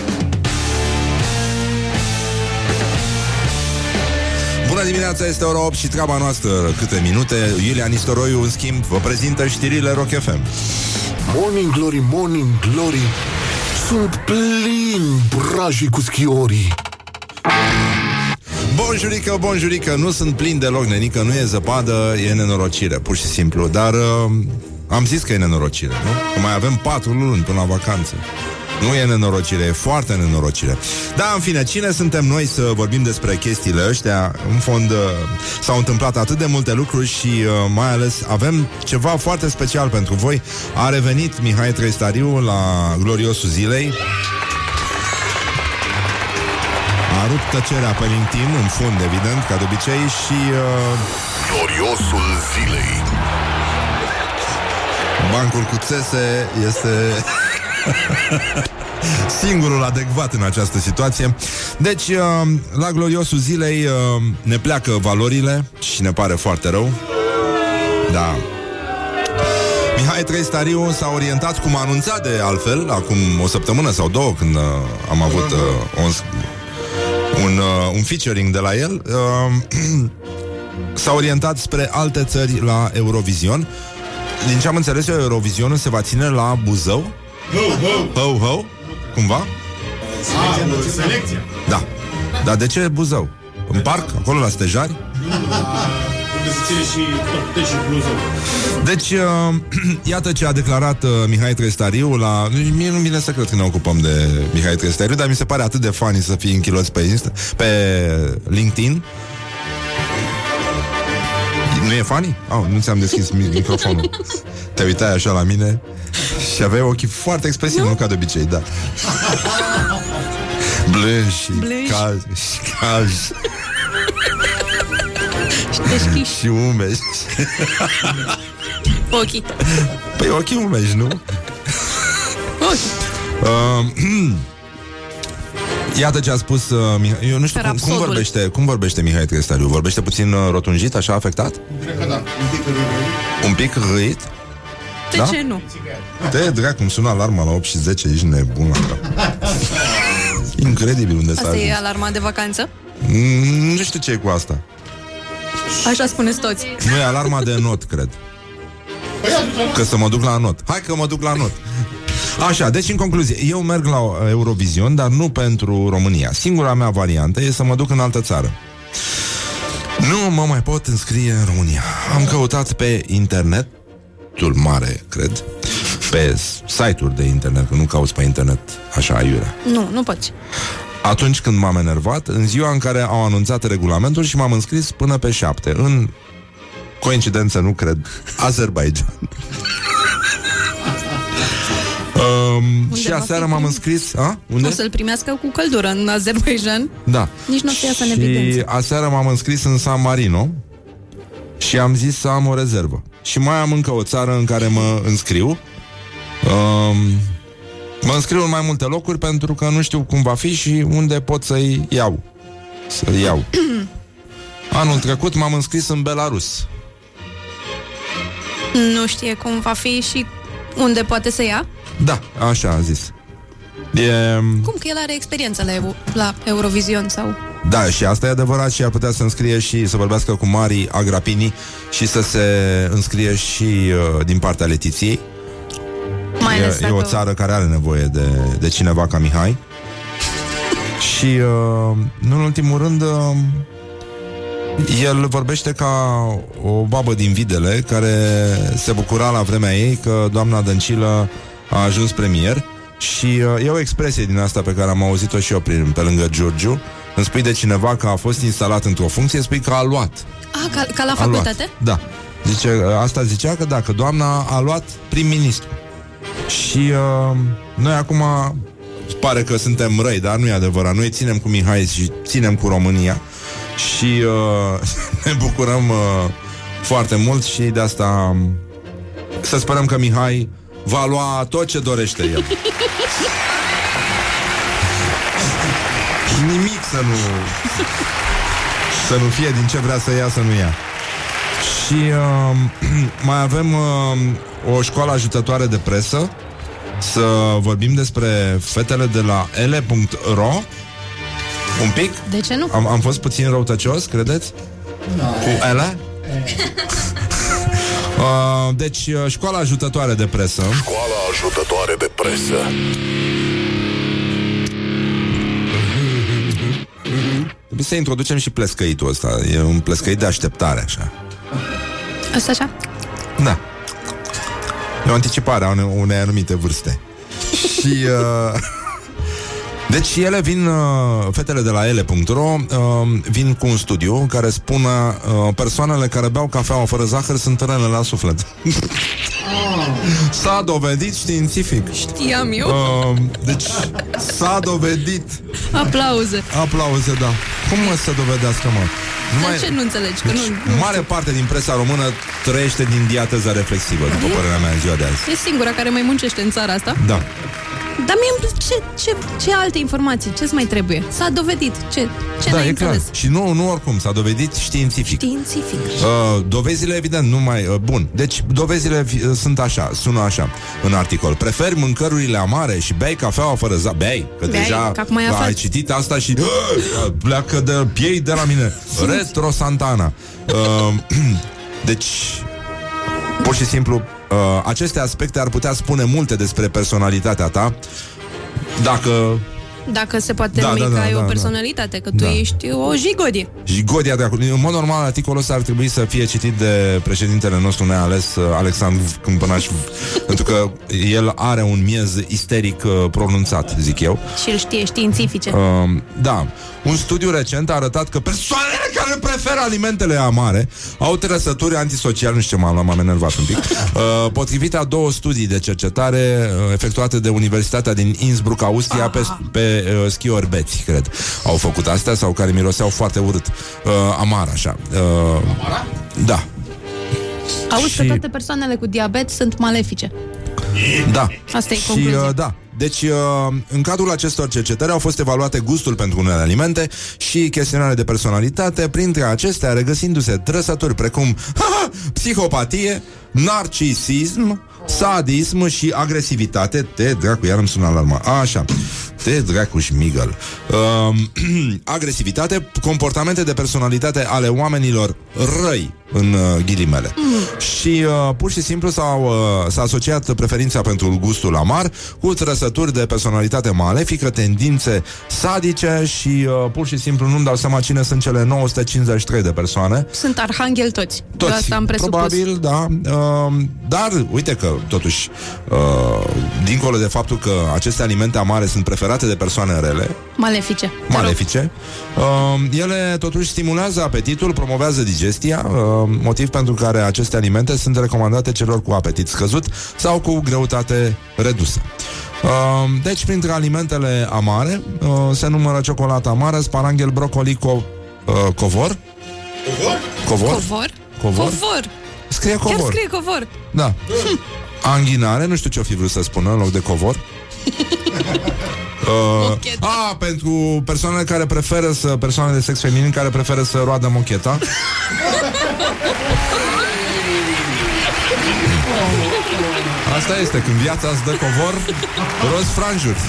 Bună dimineața, este ora 8 și treaba noastră câte minute. Iulia Nistoroiu, în schimb, vă prezintă știrile Rock FM. Morning Glory, Morning Glory Sunt plin brajii cu schiorii Bonjurică, bonjurică, nu sunt plin deloc, nenică, nu e zăpadă, e nenorocire, pur și simplu. Dar uh, am zis că e nenorocire, nu? Că mai avem patru luni până la vacanță. Nu e nenorocire, e foarte nenorocire. Da, în fine, cine suntem noi să vorbim despre chestiile ăștia? În fond, uh, s-au întâmplat atât de multe lucruri și uh, mai ales avem ceva foarte special pentru voi. A revenit Mihai Trăistariu la gloriosul zilei. A rupt tăcerea pe LinkedIn, în fund, evident, ca de obicei, și uh, Gloriosul zilei bancul cu țese este singurul adecvat în această situație. Deci, uh, la gloriosul zilei uh, ne pleacă valorile și ne pare foarte rău. Da. Mihai Trăistariu s-a orientat, cum a anunțat de altfel, acum o săptămână sau două, când uh, am avut uh, un, un, uh, un featuring de la el, uh, s-a orientat spre alte țări la Eurovision. Din ce am înțeles eu, Eurovizionul se va ține la Buzău. Ho, ho! Ho, ho, cumva? Ah, selecția. Da. Dar de ce Buzău? În parc, acolo la stejari? Unde se ține și topte și bluză. Deci, uh, iată ce a declarat uh, Mihai Trestariu la... Mie nu vine să cred că ne ocupăm de Mihai Trestariu, dar mi se pare atât de funny să fii închiloți pe, Insta, pe LinkedIn. Nu e funny? Oh, nu ți-am deschis mi- microfonul. Te uitai așa la mine și aveai ochii foarte expresivi, nu, nu ca de obicei, da. Blânzi și Blânzi. calzi și calzi Și deschiși și umezi. ochii. Păi ochii umezi, nu? Ochii. Uh, Iată ce a spus uh, Mihai. Eu nu știu cum, cum Rapsodul. vorbește, cum vorbește Mihai Trestariu. Vorbește puțin uh, rotunjit, așa afectat? Cred că da. Un pic râd. Un pic răit? De Da? ce nu? Te dracu, cum sună alarma la 8 și 10, ești nebun la cap. Incredibil unde s-a Asta e ajuns. alarma de vacanță? Mm, Nu știu ce e cu asta. Așa spuneți toți. Nu e alarma de not, cred. Păi atunci, Că să mă duc la not. Hai că mă duc la not. Așa, deci în concluzie, eu merg la uh, Eurovision, dar nu pentru România. Singura mea variantă e să mă duc în altă țară. Nu mă mai pot înscrie în România. Am căutat pe internetul mare, cred, pe site-uri de internet, că nu cauți pe internet așa aiurea. Nu, nu poți. Atunci când m-am enervat, în ziua în care au anunțat regulamentul și m-am înscris până pe șapte, în coincidență, nu cred, Azerbaijan. um, și va aseară fi m-am primit? înscris a? Unde? O să-l primească cu căldură în Azerbaijan. Da. Nici nu o să iasă în Și evidență. aseară m-am înscris în San Marino și am zis să am o rezervă. Și mai am încă o țară în care mă înscriu. Um, mă înscriu în mai multe locuri pentru că nu știu cum va fi și unde pot să-i iau. Să-i iau. Anul trecut m-am înscris în Belarus. Nu știe cum va fi și unde poate să ia. Da, așa a zis. E, Cum că el are experiență la, Evo- la Eurovision sau... da, și asta e adevărat și ar putea să înscrie și să vorbească cu Mari Agrapini și să se înscrie și uh, din partea Letiției. Mai ales e, e o dacă- țară care are nevoie de, de cineva ca Mihai. Și, uh, nu în ultimul rând, uh, el vorbește ca o babă din Videle care se bucura la vremea ei că doamna Dăncilă a ajuns premier și uh, e o expresie din asta pe care am auzit-o și eu prin, pe lângă Giurgiu. Îmi spui de cineva că a fost instalat într-o funcție, spui că a luat. Ah, ca, ca la A facultate? luat. Da. Zice, asta zicea că dacă doamna a luat prim-ministru. Și uh, noi acum pare că suntem răi, dar nu e adevărat. Noi ținem cu Mihai și ținem cu România și uh, ne bucurăm uh, foarte mult și de asta um, să sperăm că Mihai va lua tot ce dorește el. Nimic să nu să nu fie din ce vrea să ia, să nu ia. Și uh, mai avem uh, o școală ajutătoare de presă să vorbim despre fetele de la ele.ro un pic. De ce nu? Am, am fost puțin răutăcios, credeți? Cu ele? uh, deci, uh, școala ajutătoare de presă Școala ajutătoare de presă. Trebuie să introducem și plescăitul ăsta E un plescăit de așteptare, așa Asta așa? Da. E o anticipare a unei, unei anumite vârste. Și... Uh, deci ele vin, uh, fetele de la ele.ro uh, vin cu un studiu care spune uh, persoanele care beau cafeaua fără zahăr sunt rele la suflet. S-a dovedit științific. Știam eu. Uh, deci s-a dovedit. Aplauze. Aplauze, da. Cum mă să dovedească, mă? Dar ce nu înțelegi? Că Deci, nu, nu mare parte din presa română trăiește din diateza reflexivă, după părerea mea, în ziua de azi. E singura care mai muncește în țara asta. Da. Dar mie îmi place- ce, ce, ce alte informații? Ce-ți mai trebuie? S-a dovedit. Ce, ce da, n-ai e clar. înțeles? Și nu, nu oricum, s-a dovedit științific. Științific. Uh, dovezile, evident, nu mai... Uh, bun, deci dovezile fi- uh, sunt așa, sună așa în articol. Preferi mâncărurile amare și bei cafeaua fără za... Bei, că Bei, deja că acum ai da, aflat. ai citit asta și uh, pleacă de piei de la mine. Retro Santana. Uh, deci, pur și simplu, uh, aceste aspecte ar putea spune multe despre personalitatea ta dacă Dacă se poate Da, numi da, că da, ai da, o da. personalitate, că tu Da. ești o jigodie. Jigodia de acolo. În mod normal, articolul ăsta ar trebui să fie citit de președintele nostru neales, uh, Alexandru Câmpănaș, pentru că el are un miez isteric uh, pronunțat, zic eu. Și îl știe științifice. Uh, da. Un studiu recent a arătat că persoanele care preferă alimentele amare au trăsături antisociale, nu știu ce m-am luat, m-am enervat un pic, uh, potrivit a două studii de cercetare uh, efectuate de Universitatea din Innsbruck, Austria, pe, pe uh, schiori beți, cred. Au făcut astea sau care miroseau foarte urât. Uh, amar, așa. Uh, da. Auzi că și- toate persoanele cu diabet sunt malefice. Da. Asta e și, concluzia. uh, da. Deci, uh, în cadrul acestor cercetări au fost evaluate gustul pentru unele alimente și chestionare de personalitate, printre acestea regăsindu-se trăsături precum haha, psihopatie, narcisism, sadism și agresivitate. Te dracu, iar îmi sună alarma. Așa. Te dracu șmigăl. Uh, agresivitate, comportamente de personalitate ale oamenilor răi, în uh, ghilimele. Și uh, pur și simplu s-au, uh, s-a asociat preferința pentru gustul amar cu trăsături de personalitate malefică, tendințe sadice și uh, pur și simplu nu-mi dau seama cine sunt cele 953 de persoane. Sunt arhanghel toți. Toți, Eu asta am presupus. probabil, da. Uh, dar, uite că, totuși, uh, dincolo de faptul că aceste alimente amare sunt preferate de persoane rele, Malefice. Te rog. malefice. Uh, ele totuși stimulează apetitul, promovează digestia, uh, motiv pentru care aceste alimente sunt recomandate celor cu apetit scăzut sau cu greutate redusă. Uh, deci, printre alimentele amare uh, se numără ciocolata amară, sparanghel, brocoli, co- uh, covor. Covor? Covor? Covor? Covor. Scrie Chiar covor. scrie covor. Da. Anghinare, nu știu ce-o fi vrut să spună în loc de covor. Uh, a, pentru persoanele care preferă să Persoane de sex feminin care preferă să roadă mocheta. Asta este, când viața îți dă covor Rost franjuri.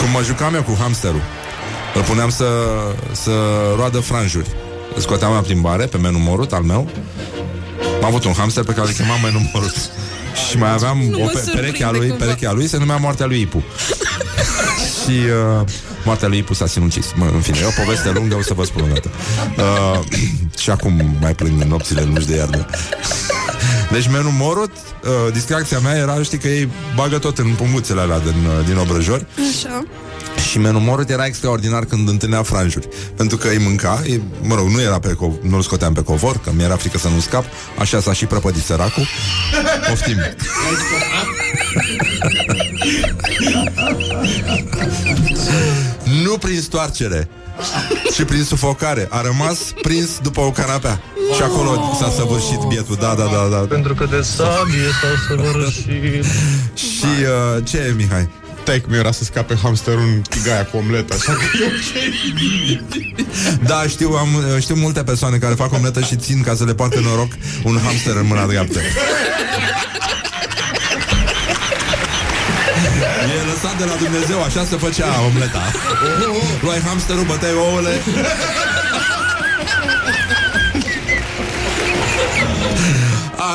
Cum mă jucam eu cu hamsterul. Îl puneam să, să roadă franjuri. Îl scoteam la plimbare pe menu morut al meu. Am avut un hamster pe care îl chemam menu morut Și mai aveam Nu o mă pe- surprinde perechea lui, cumva. perechea lui se numea Moartea lui Ipu. și uh, moartea lui Ipu s-a sinucis. Mă, în fine, e o poveste lungă, o să vă spun o dată. Uh, și acum mai plâng în nopțile lungi de iarnă. Deci menu morot, uh, distracția mea era, știi că ei bagă tot în punguțele alea din, uh, din obrăjori Așa. Și menu morot era extraordinar când întâlnea franjuri. Pentru că îi mânca, îi, mă rog, nu era pe co- nu-l scoteam pe covor, că mi-era frică să nu scap, așa s-a și prăpădit săracul. Poftim. nu prin stoarcere, ci prin sufocare. A rămas prins după o canapea. Și acolo s-a săvârșit bietul, da, da, da, da. Pentru că de sabie s-au săvârșit Și uh, ce e, Mihai? Tec mi era să scape hamsterul în tigaia cu omletă, așa că e ok. Da, știu, am, știu multe persoane care fac omletă și țin ca să le poarte noroc un hamster în mâna dreaptă. E lăsat de la Dumnezeu, așa se făcea omleta. Luai hamsterul, băteai ouăle.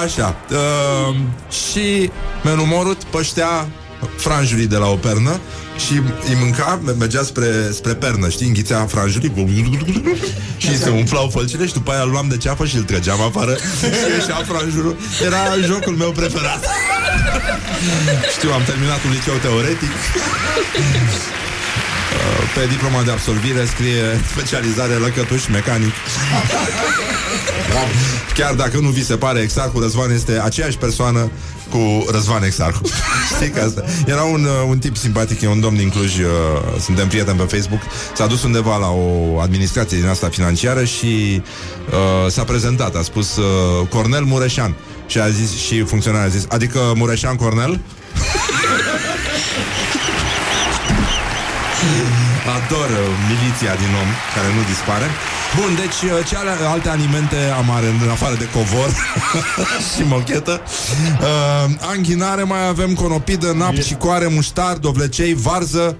Așa. Uh, și menu morut păștea franjurii de la o pernă și îi mânca, mergea spre, spre pernă, știi, înghițea franjurii și se umflau fălcile și după aia îl luam de ceapă și îl trăgeam afară și ieșea franjurul. Era jocul meu preferat. Știu, am terminat un liceu teoretic. Uh, Pe diploma de absolvire scrie specializare lăcătuș mecanic. Chiar dacă nu vi se pare, Exarcu Răzvan este aceeași persoană cu Răzvan Exarcu. Știi că asta? Era un, uh, un tip simpatic, e un domn din Cluj, uh, suntem prieteni pe Facebook, s-a dus undeva la o administrație din asta financiară și uh, s-a prezentat, a spus uh, Cornel Mureșan. Și a zis, și funcționarul a zis, adică Mureșan Cornel? Ador uh, miliția din om care nu dispare. Bun, deci uh, ce ale, alte alimente amare în afară de covor și mochetă. Uh, anghinare mai avem conopidă, napt, cicoare, muștar, dovlecei, varză,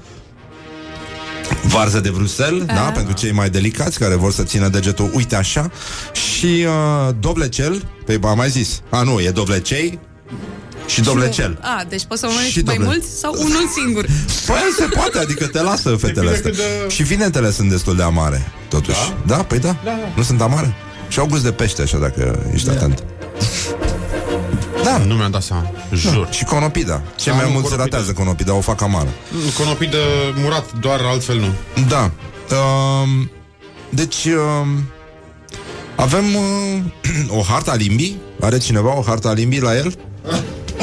Varză de Bruxelles, da, pentru cei mai delicați care vor să țină degetul, uite așa, și uh, dovlecel, pe am mai zis, a nu, e dovlecei și dovlecel. A, deci poți să mănânci Și mai doble. mulți sau unul singur. Păi se poate, adică te lasă fetele Depinde astea. cât de- Și vinetele sunt destul de amare, totuși. Da? Da, păi da. Da, da. Nu sunt amare? Și au gust de pește, așa, dacă ești atent. Da. Nu mi-am dat seama, jur. Și conopida. Ce Da, mai nu, mult se conopida. ratează conopida, o fac amară. Conopidă murat, doar altfel nu. Da. Um, deci, um, avem uh, o harta limbii? Are cineva o harta limbii la el?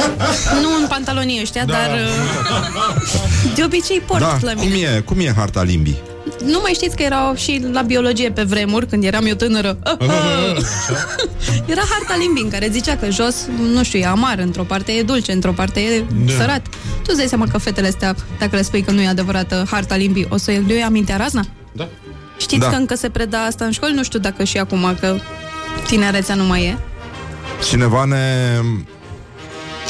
Nu în pantalonii ăștia, dar uh, de obicei port da. la Cum mine. e, cum e harta limbii? Nu mai știți că erau și la biologie pe vremuri, când eram eu tânără. Era harta limbii în care zicea că jos, nu știu, e amar, într-o parte e dulce, într-o parte e Da. sărat. Tu îți dai seama că fetele astea, dacă le spui că nu e adevărată harta limbii, o să le iei amintea razna? Da. Știți Da. că încă se preda asta în școli? Nu știu dacă și acum, că tinerețea nu mai e. Cineva ne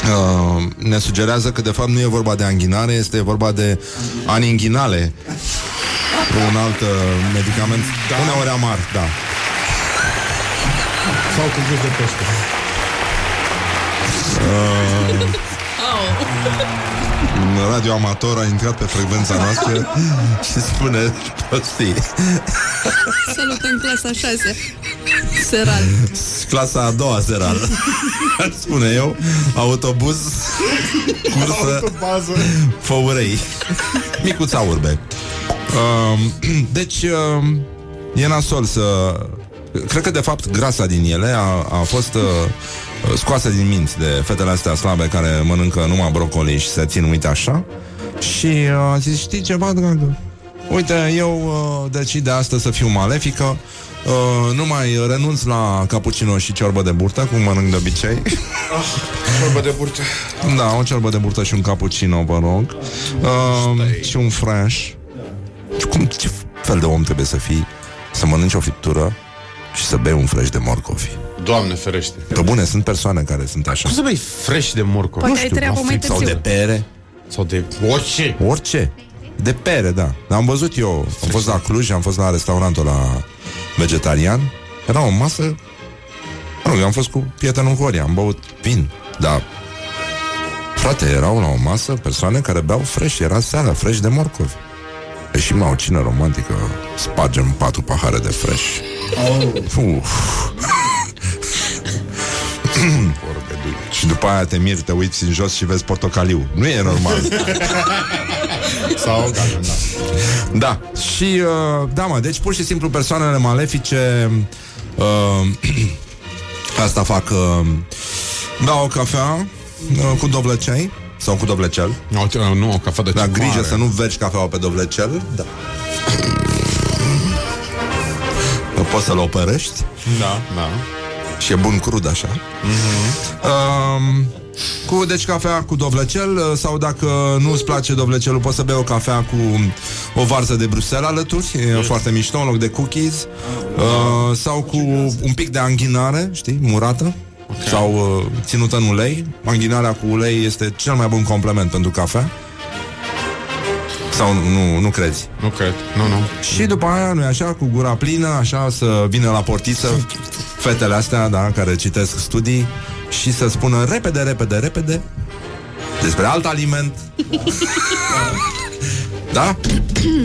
uh, ne sugerează că de fapt nu e vorba de anghinare, este vorba de aninghinale. Un alt uh, medicament, da. uneori amar, da. Sau cu gust de pește. Un radio amator a intrat pe frecvența noastră și spune prostii. Salut în clasa 6. Seral. Clasa a doua seral. Spune eu, autobuz, cursă, Bază. Făurei Micuța urbe um, Deci um, E nasol să Cred că de fapt grasa din ele A, a fost uh, scoasă din minți De fetele astea slabe care mănâncă Numai brocoli și se țin uite așa Și uh, a zis știi ceva dragă Uite, eu uh, decid de astăzi să fiu malefică Uh, nu mai renunț la cappuccino și ciorbă de burtă Cum mănânc de obicei Vorbă de burtă. da, o ciorbă de burtă și un cappuccino, vă rog. Uh, și un fresh. Și cum, ce fel de om trebuie să fii să mănânci o friptură și să bei un fresh de morcovi? Doamne ferește. Pe bune, sunt persoane care sunt așa. Cum să bei fresh de morcov? Poate ai treabă la mai fript sau de târziu. pere. Sau de orice. Orice. De pere, da. Dar am văzut eu, am fost la Cluj, am fost la restaurantul la vegetarian. Era o masă... Mă rog, eu am fost cu prietenul Horia, am băut vin. Da, Frate, erau la o masă persoane care beau fresh, era seara, fresh de morcovi. Ieșim la o cină romantică, spargem patru pahare de fresh. Oh. Uf. și după aia te miri, te uiți în jos și vezi portocaliu. Nu e normal. Sau galben, da. Da, și uh, da, mă, deci pur și simplu persoanele malefice uh, asta fac uh, beau o cafea uh, cu dovlecei sau cu dovlecel. Nu, uh, nu o cafea de Dar cicoare. grijă să nu vergi cafeaua pe dovlecel. Da. Nu poți să-l opărești Da, da. Și e bun crud așa. Um, cu, deci cafea cu dovlecel uh, sau dacă nu îți place dovlecelul, poți să bei o cafea cu o varză de Bruxelles alături, e foarte mișto, în loc de cookies, uh, sau cu un pic de anghinare, știi, murată, okay. sau uh, ținută în ulei. Anghinarea cu ulei este cel mai bun complement pentru cafea. Sau nu, nu crezi? Nu cred, nu, nu. Și după aia, nu așa, cu gura plină, așa, să vină la portiță fetele astea, da, care citesc studii și să spună repede, repede, repede despre alt aliment. Da?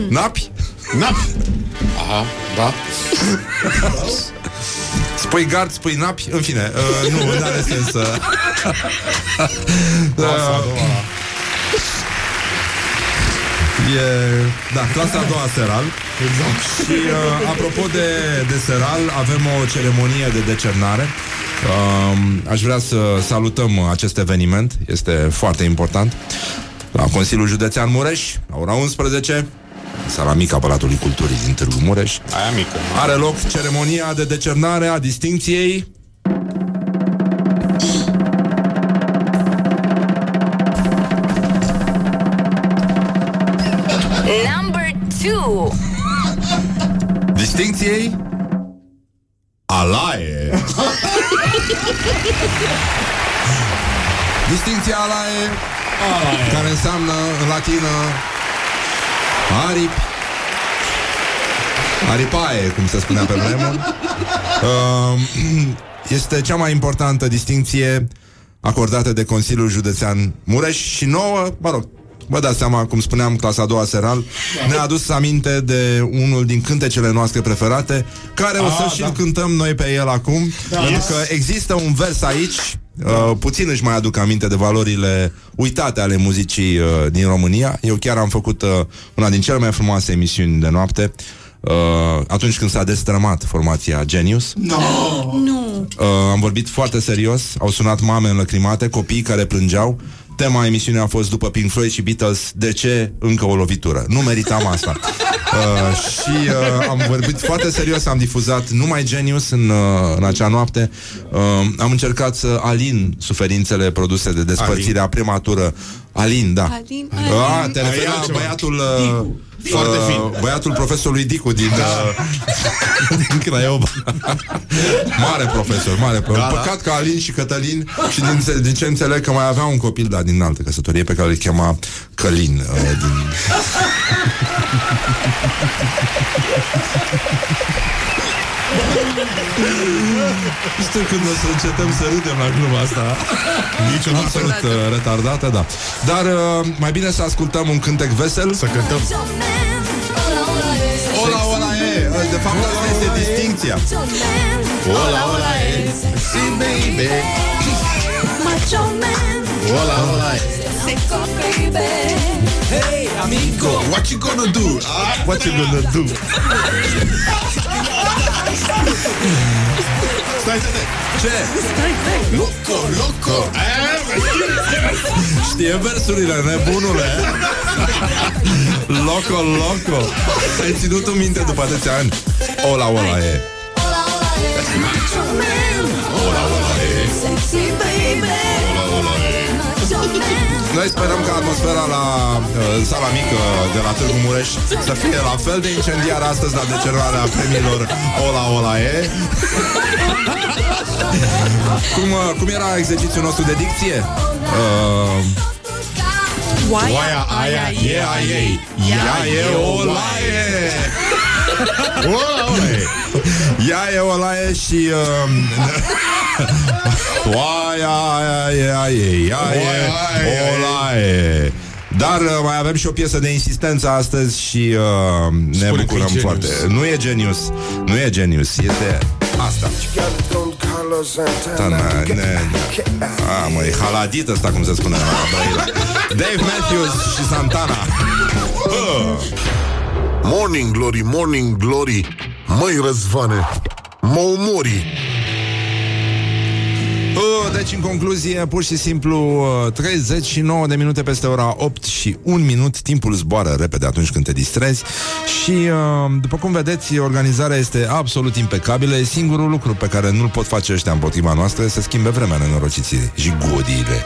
Napi? Napi! Aha, da. Spui gard, spui napi, în fine, uh, nu, nu are sens să... Clasa a Uh, doua. E, da, clasa a doua seral. Exact. Și uh, apropo de, de seral Avem o ceremonie de decernare. Uh, Aș vrea să salutăm acest eveniment. Este foarte important. La Consiliul Județean Mureș La ora 11 Sala mică a Palatului Culturii din Târgu Mureș Aia mică. Are loc ceremonia de decernare a distincției Number two. Distincției Alae Distincția Alae Care înseamnă în latină Aripi. Aripae, cum se spunea pe vremuri. Uh, Este cea mai importantă distincție Acordată de Consiliul Județean Mureș Și nouă, mă rog Vă dați seama, cum spuneam, clasa a doua seral Ne-a adus aminte de unul din cântecele noastre preferate Care o să Ah, și-l da. cântăm noi pe el acum Da. Pentru Yes. că există un vers aici Uh, puțin își mai aduc aminte de valorile uitate ale muzicii uh, din România. Eu chiar am făcut uh, una din cele mai frumoase emisiuni de noapte uh, atunci când s-a destrămat formația Genius. No. Nu. Uh, am vorbit foarte serios, au sunat mame înlăcrimate, copii care plângeau. Tema emisiunii a fost după Pink Floyd și Beatles, de ce încă o lovitură? Nu meritam asta. Uh, și uh, am vorbit foarte serios, am difuzat numai Genius în, uh, în acea noapte. Uh, am încercat să alin suferințele produse de despărțirea prematură. Alin, da. Alin, Ah, Alin. te referi Ai la altceva. băiatul uh, Foarte uh, fin. Băiatul profesorului Dicu din, uh, din Craiova Mare profesor, mare profesor Da, da. Păcat că Alin și Cătălin Și din, din ce înțeleg că mai avea un copil Dar din altă căsătorie pe care îl chema Călin uh, din... Nu știu când o să încetăm să râdem la gluma asta Niciodată. Absolut uh, retardată, da Dar uh, mai bine să ascultăm un cântec vesel Să cântăm. Ola, ola, e De fapt asta este distinția Ola, ola, e. Si, baby. Ola, ola, e. Hey, amigo. What you gonna do? Ah, What you gonna do? Stai, stai, stai. Ce? Loco, loco. Știe versurile, nebunule Loco, loco Ai ținut în minte după atâția ani Ola, ola e Ola, ola, e. Ola, ola, e. Noi sperăm că atmosfera la uh, sala mică de la Târgu Mureș Să fie la fel de incendiară astăzi La decernarea premiilor Ola, ola e cum, uh, cum era exercițiul nostru de dicție? Uh, Oaia, aia, e a ei. Ea e ola e Ola, ola, e. Ea e olaie și uh, Oaia, aia, aia, aia, olaie. Dar uh, mai avem și o piesă de insistență astăzi și uh, ne Spune că e bucurăm genius. foarte. Nu e genius, nu e genius, este asta. Da, na, ne, ne. A, mă, e haladit ăsta, cum se spune la Brăila. Dave Matthews și Santana. Uh. Morning Glory, Morning Glory Măi Răzvane Mă umori Uh, Deci, în concluzie, pur și simplu uh, 39 de minute peste ora 8 și 1 minut. Timpul zboară repede atunci când te distrezi. Și, uh, după cum vedeți, organizarea este absolut impecabilă. E singurul lucru pe care nu-l pot face ăștia împotriva noastră Să schimbe vremea nenorociții și godiile.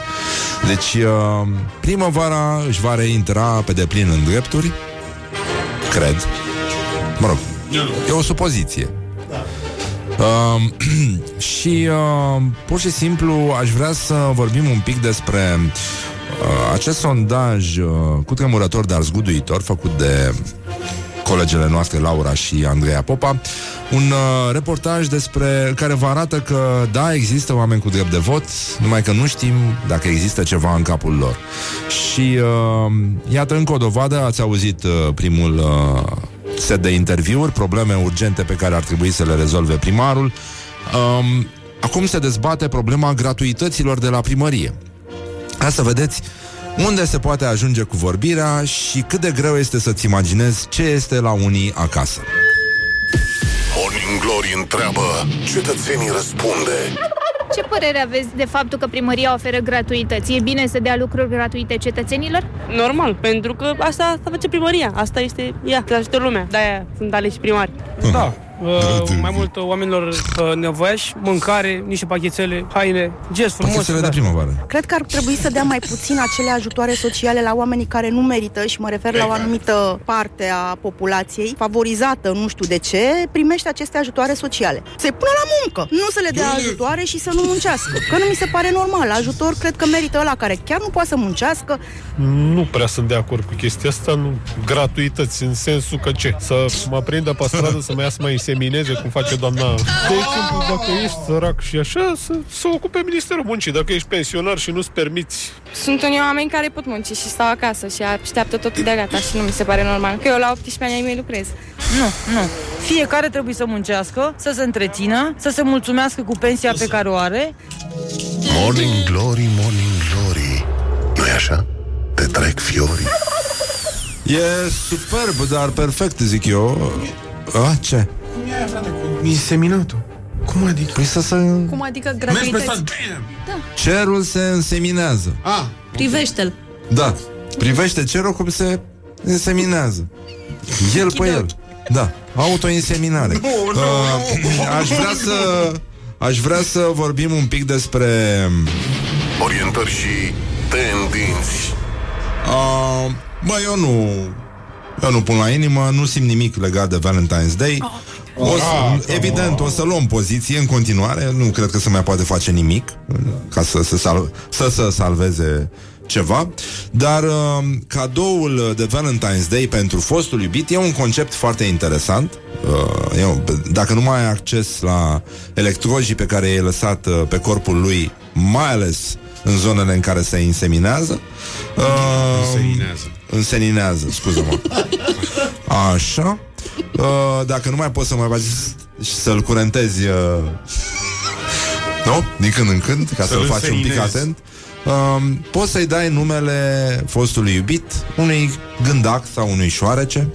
Deci, uh, primăvara își va reintra pe deplin în drepturi. Cred. Mă rog, e o supoziție Uh, și uh, pur și simplu aș vrea să vorbim un pic despre uh, acest sondaj uh, cu tremurător, dar zguduitor, făcut de colegele noastre Laura și Andreea Popa, un uh, reportaj despre care vă arată că da, există oameni cu drept de vot, numai că nu știm dacă există ceva în capul lor. Și uh, iată încă o dovadă, ați auzit uh, primul uh, set de interviuri, probleme urgente pe care ar trebui să le rezolve primarul. Um, acum se dezbate problema gratuităților de la primărie. Ca să vedeți unde se poate ajunge cu vorbirea și cât de greu este să-ți imaginezi ce este la unii acasă. Morning Glory întreabă Cetățenii răspunde Ce părere aveți de faptul că primăria oferă gratuități? E bine să dea lucruri gratuite cetățenilor? Normal, pentru că asta, asta face primăria. Asta este ea, să ajută lumea. De-aia sunt aleși primari. Da, uh, mai mult uh, oamenilor uh, nevoiași, mâncare, niște pachetele, haine, gest frumos. Pachetele de primăvară. Cred că ar trebui să dea mai puțin acele ajutoare sociale la oamenii care nu merită și mă refer la o anumită parte a populației favorizată, nu știu de ce, primește aceste ajutoare sociale. Să-i pună la muncă, nu să le dea ajutoare și să nu muncească. Că nu mi se pare normal. Ajutor cred că merită ăla care chiar nu poate să muncească. Nu prea sunt de acord cu chestia asta, nu gratuități, în sensul că ce? Să mă prindă pe stradă, să mă ia să mă insemineze, cum face doamna. De exemplu, dacă ești sărac și așa, să, să ocupe Ministerul Muncii. Dacă ești pensionar și nu-ți permiți Sunt unii oameni care pot munci și stau acasă și așteaptă totul de gata și nu mi se pare normal. Că eu la 18 ani ai mei lucrez. Nu, nu. Fiecare trebuie să muncească, să se întrețină, să se mulțumească cu pensia pe care o are. Morning Glory, Morning Glory nu e așa? Te trec fiorii E superb, dar perfect, zic eu. A, ce? Inseminatul. Cum adică? Păi să se... Cum adică Mergi pe gratuități? stat, Da, Cerul se înseminează. Ah, privește-l. Da. Privește cerul cum se înseminează. El pe el. Da. Autoinseminare. Nu, nu, Uh, aș vrea să... Aș vrea să vorbim un pic despre... Orientări și tendinți Uh, bă, eu nu... Eu nu pun la inimă, nu simt nimic legat de Valentine's Day. O să, evident, o să luăm poziție în continuare. Nu cred că se mai poate face nimic ca să se sal- să, să salveze ceva. Dar uh, cadoul de Valentine's Day pentru fostul iubit e un concept foarte interesant. Uh, eu, dacă nu mai ai acces la electrojii pe care i-ai lăsat uh, pe corpul lui, mai ales în zonele în care se inseminează. Uh, Înseninează. Înseninează, scuză-mă. Așa. Uh, dacă nu mai poți să mai faci și să-l curentezi uh, Nu? Din când în când Ca Să-l să-l faci un pic înseninezi. atent um, Poți să-i dai numele fostului iubit Unui gândac sau unui șoarece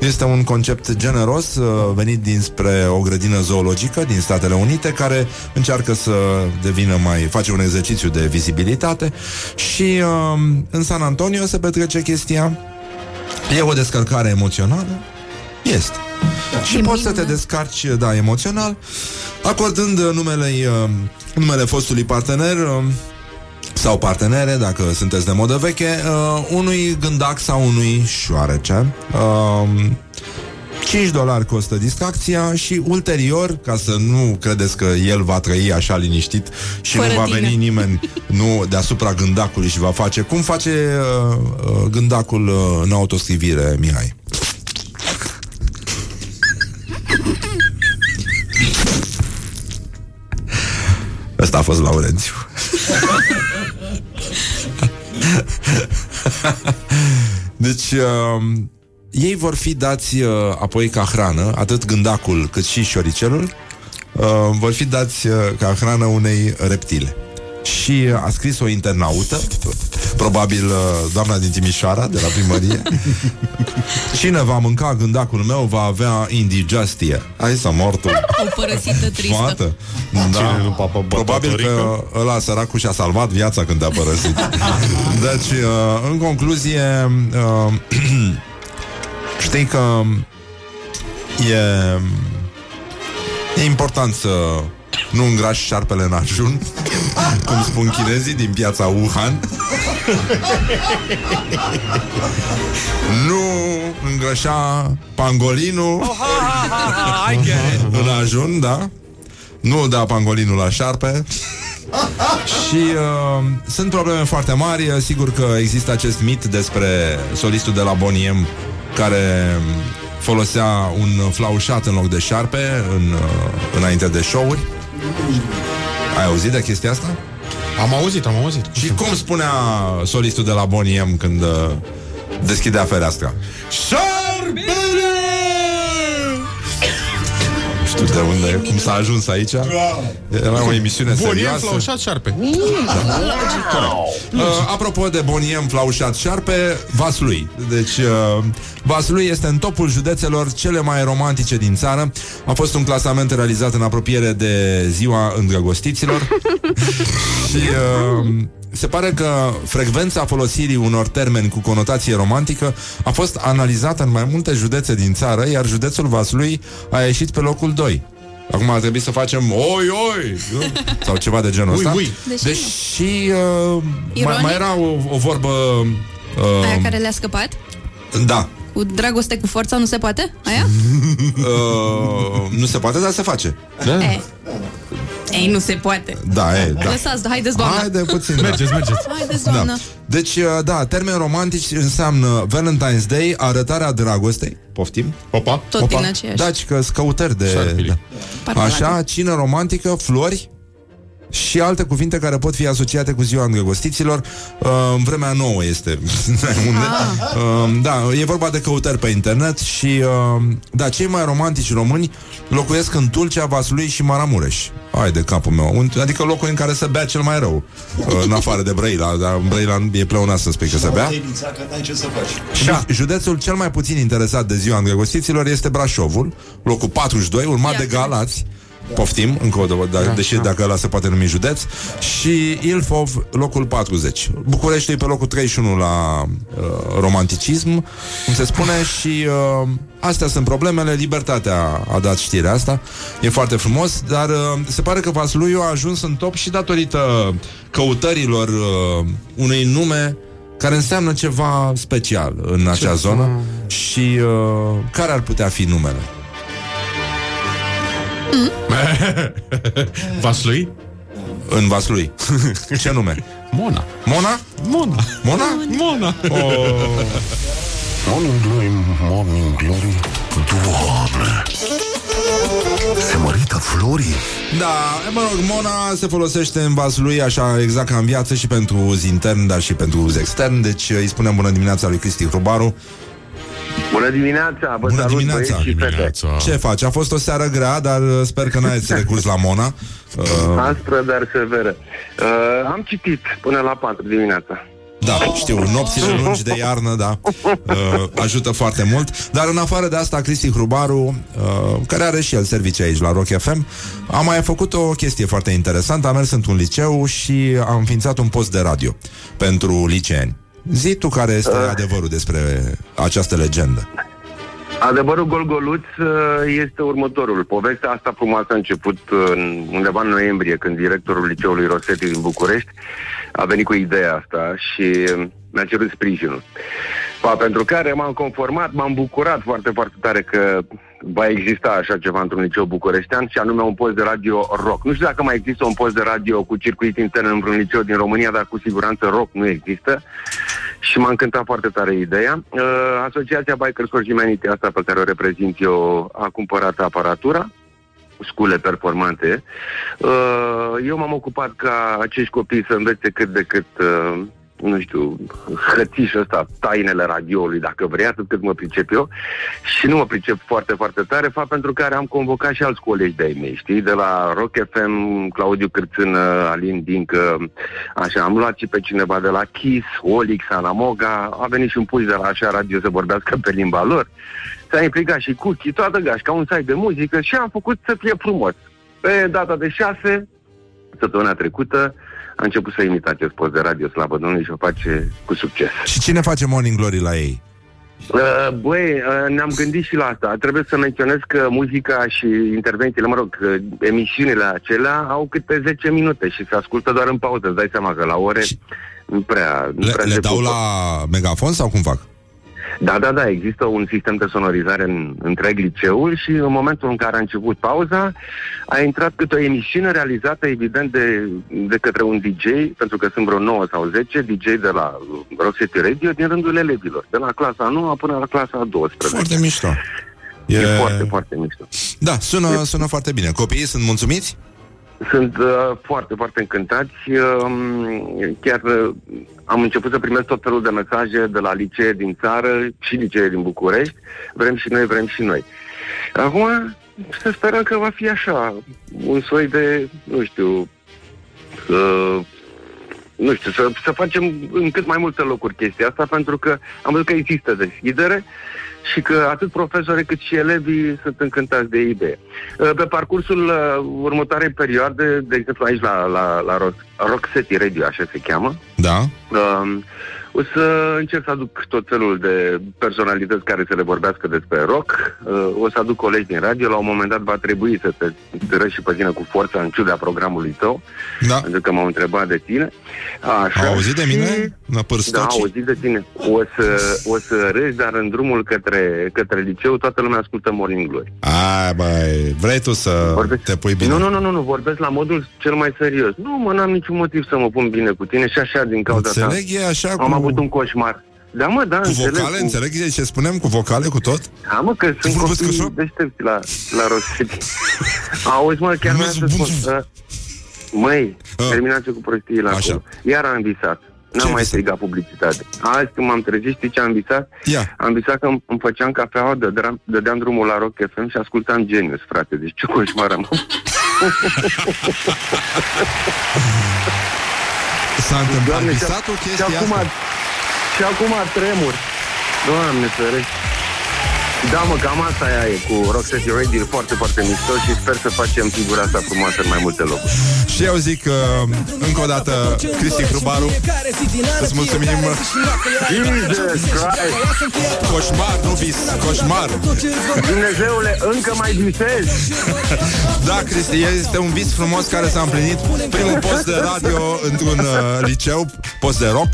Este un concept generos uh, Venit dinspre o grădină zoologică Din Statele Unite Care încearcă să devină mai Face un exercițiu de vizibilitate Și um, în San Antonio se petrece chestia E o descărcare emoțională? Este. Și poți să te descarci, da, emoțional, acordând uh, numele, uh, numele fostului partener uh, sau partenere, dacă sunteți de modă veche, uh, unui gândac sau unui șoarece. Uh, 5 dolari costă distracția și ulterior, ca să nu credeți că el va trăi așa liniștit și Fără nu va tine. veni nimeni nu deasupra gândacului și va face cum face uh, uh, gândacul uh, în autoscrivire, Mihai. Ăsta a fost Laurențiu. deci, uh, ei vor fi dați uh, apoi ca hrană, atât gândacul cât și șoricelul, uh, vor fi dați uh, ca hrană unei reptile. Și uh, a scris o internaută, probabil uh, doamna din Timișoara, de la primărie. Cine va mânca gândacul meu va avea indigestie. Hai să mortul. O părăsită tristă. Moată. Cine Da. nu papă Probabil că bătătorică? ăla săracul și-a salvat viața când te-a părăsit. Deci, uh, în concluzie, uh, știi că e, e important să nu îngrași șarpele în ajun, cum spun chinezii din piața Wuhan. nu îngrășa pangolinul I get it. în ajun, da? Nu da pangolinul la șarpe. Și uh, sunt probleme foarte mari Sigur că există acest mit despre solistul de la Boniem Care folosea un flaușat în loc de șarpe în, uh, Înainte de show-uri Ai auzit de chestia asta? Am auzit, am auzit. Și cum spunea solistul de la Boniem când uh, deschidea fereastra? Șarpele! De unde, cum s-a ajuns aici Era o emisiune Boniem serioasă flaușat șarpe. Uh, apropo de Boniem Flaușat Șarpe, Vaslui. Deci, uh, Vaslui este în topul județelor cele mai romantice din țară. A fost un clasament realizat în apropiere de ziua îndrăgostiților. Și uh, se pare că frecvența folosirii unor termeni cu conotație romantică a fost analizată în mai multe județe din țară, iar județul Vaslui a ieșit pe locul 2. Acum ar trebui să facem oi, oi, nu? sau ceva de genul Ui, ăsta. ui. Deși- Deși uh, mai, Ironic? mai era o, o vorbă... Uh, Aia care le-a scăpat? Da. Cu dragoste cu forța nu se poate? Aia? Uh, nu se poate, dar se face. Da, E. Ei, nu se poate. da e, da. Lăsați, haideți, doamna. Haide puțin, da. Mergeți, mergeți. Haideți, doamna. Da. Deci, uh, da, termeni romantici înseamnă Valentine's Day, arătarea dragostei, poftim, Opa. Tot din aceeași. Daci că căutări de... Șarpele. Da. Parmalate. Așa, cină romantică, flori și alte cuvinte care pot fi asociate cu ziua îndrăgostiților. Uh, în vremea nouă este. Unde? Uh, da, e vorba de căutări pe internet și uh, da, cei mai romantici români locuiesc în Tulcea, Vaslui și Maramureș. Hai de capul meu. Un- Adică locul în care se bea cel mai rău. Uh, în afară de Brăila. Dar în Brăila e pleonat să spui că se bea. Tehnița, că n-ai ce să faci. Și da. județul cel mai puțin interesat de ziua îndrăgostiților este Brașovul, locul 42, urmat de Galați. Poftim, încă o dată, dar, deși dacă ăla se poate numi județ. Și Ilfov, locul 40 București e pe locul 31 la uh, romanticism Cum se spune Și uh, astea sunt problemele. Libertatea a dat știrea asta. E foarte frumos Dar uh, se pare că Vasluiu a ajuns în top Și datorită căutărilor uh, Unui nume care înseamnă ceva special în acea zonă și uh, care ar putea fi numele? Vaslui? În Vaslui. Ce nume? Mona. Mona? Mona. Mona? Mona. Oh. Morning Glory, Morning Glory Doamne Se mărită florii Da, mă rog, Mona se folosește în Vaslui așa exact ca în viață și pentru uz intern, dar și pentru uz extern. Deci îi spunem bună dimineața lui Cristi Hrubaru. Bună dimineața, vă Bună salut dimineața. băieți și fete. Ce faci? A fost o seară grea, dar uh, sper că n-ai recurs la Mona. Uh, Aspră, dar severă. Uh, am citit până la 4 dimineața. Da, știu, nopțile lungi de iarnă, da, uh, ajută foarte mult. Dar în afară de asta, Cristi Hrubaru, uh, care are și el servicii aici la Rock FM, a mai făcut o chestie foarte interesantă. A mers într-un liceu și a înființat un post de radio pentru liceeni. Zi tu care este adevărul despre această legendă. Adevărul Golgoluț uh, este următorul. Povestea asta frumoasă a început uh, în, undeva în noiembrie, când directorul liceului Rosetti din București a venit cu ideea asta și uh, mi-a cerut sprijinul. Pa, pentru care m-am conformat, m-am bucurat foarte, foarte tare că va exista așa ceva într-un liceu bucureștean și anume un post de radio rock. Nu știu dacă mai există un post de radio cu circuit intern în vreun liceu din România, dar cu siguranță rock nu există și m-a încântat foarte tare ideea. Uh, Asociația Bikers for Humanity, asta pe care o reprezint eu, a cumpărat aparatura scule performante. Uh, eu m-am ocupat ca acești copii să învețe cât de cât uh, nu știu, hățișul ăsta, tainele radioului, dacă vrei, atât cât mă pricep eu. Și nu mă pricep foarte, foarte tare, fapt pentru care am convocat și alți colegi de-ai mei, știi? De la Rock FM, Claudiu Cârțână, Alin Dincă, așa, am luat și pe cineva de la Kiss, Olix, Anamoga, a venit și un puș de la așa radio să vorbească pe limba lor. S-a implicat și Cookie, toată gașca, un site de muzică și am făcut să fie frumos. Pe data de 6, săptămâna trecută, a început să imite acest post de radio, slavă Domnului, și o face cu succes. Și cine face Morning Glory la ei? Uh, băi, uh, ne-am gândit și la asta. Trebuie să menționez că muzica și intervențiile, mă rog, că emisiunile acelea au câte 10 minute și se ascultă doar în pauză. Îți dai seama că la ore nu prea... Nu Le, prea le se dau pupă. la megafon sau cum fac? Da, da, da, există un sistem de sonorizare în întreg liceul și în momentul în care a început pauza, a intrat câte o emisiune realizată, evident, de, de către un DJ, pentru că sunt vreo 9 sau 10 DJ de la Roxette Radio din rândul elevilor, de la clasa 9 până la clasa 12. Foarte mișto. E, E- foarte, foarte mișto. Da, sună, sună foarte bine. Copiii sunt mulțumiți? Sunt uh, foarte, foarte încântați. Uh, chiar uh, am început să primesc tot felul de mesaje de la licee din țară și licee din București. Vrem și noi, vrem și noi. Acum, să sperăm că va fi așa, un soi de, nu știu, uh, nu știu, să, să facem în cât mai multe locuri chestia asta, pentru că am văzut că există deschidere și că atât profesorii cât și elevii sunt încântați de idee. Uh, Pe parcursul uh, următoarei perioade, de exemplu aici la, la, la Rock, Rock City Radio, așa se cheamă, Da. Um, o să încerc să aduc tot felul de personalități care să le vorbească despre rock. Uh, o să aduc colegi din radio. La un moment dat va trebui să te târăși și pe tine cu forța în ciuda programului tău. Da. Pentru că m-au întrebat de tine. Așa. Au auzit de mine? Și- Nă Da, pârstoci? au auzit de tine. O să, o să râzi, dar în drumul către, către liceu toată lumea ascultă Morning Glory. Ai, băi, vrei tu să te pui bine? Nu, nu, nu, nu, nu, vorbesc la modul cel mai serios. Nu, mă, n-am niciun motiv să mă pun bine cu tine și așa din cauza Înțeleg, ta. e așa Am cu- avut un coșmar. Da, mă, da, Cu înțeleg. vocale, cu- înțeleg de ce spunem? Cu vocale, cu tot? Da, mă, că sunt copii deștepți la, la Rosetti. Auzi, mă, chiar vreau să spun. uh, Măi, terminați cu prostiile acolo. Iar am visat. N-am mai strigat publicitate. Azi când m-am trezit, știi ce am visat? Ia. Am visat că îmi, îmi făceam cafeaua, dădeam, dădeam drumul la Rock FM și ascultam Genius, frate. Deci ce coșmar am. S-a întâmplat Doamne, și- visat o și chestie acum, asta? și acum tremur. Doamne, ferește. Da, mă, cam asta aia e cu Roxette Radio, e foarte, foarte mișto și sper să facem figura asta frumoasă în mai multe locuri. Și eu zic că, încă o dată, Cristi Hrubaru, îți mulțumim. Jesus Christ! Coșmar, nu vis, coșmar. Dumnezeule, încă mai visez! Da, Cristi, este un vis frumos care s-a împlinit primul post de radio într-un uh, liceu, post de rock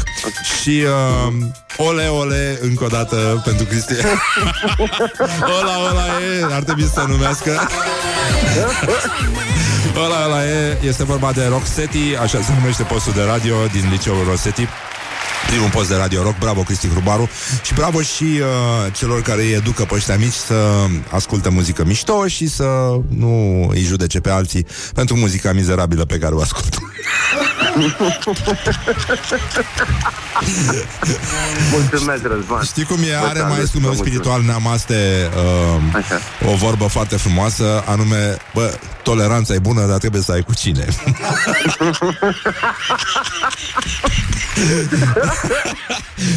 și uh, ole, ole, încă o dată pentru Cristi. ăla, ăla e, ar trebui să se numească. ăla, ăla e, este vorba de Rocksteady, așa se numește postul de radio din liceul Rosetti. Primul post de radio rock, bravo Cristi Hrubaru Și bravo și uh, celor care îi educă pe ăștia mici Să ascultă muzică mișto Și să nu îi judece pe alții Pentru muzica mizerabilă pe care o ascultă Mulțumesc, Răzvan. Știi cum e? Vă Are salut, maestrul vă meu mulțumesc. spiritual Neamaste uh, O vorbă foarte frumoasă Anume, bă, toleranța e bună Dar trebuie să ai cu cine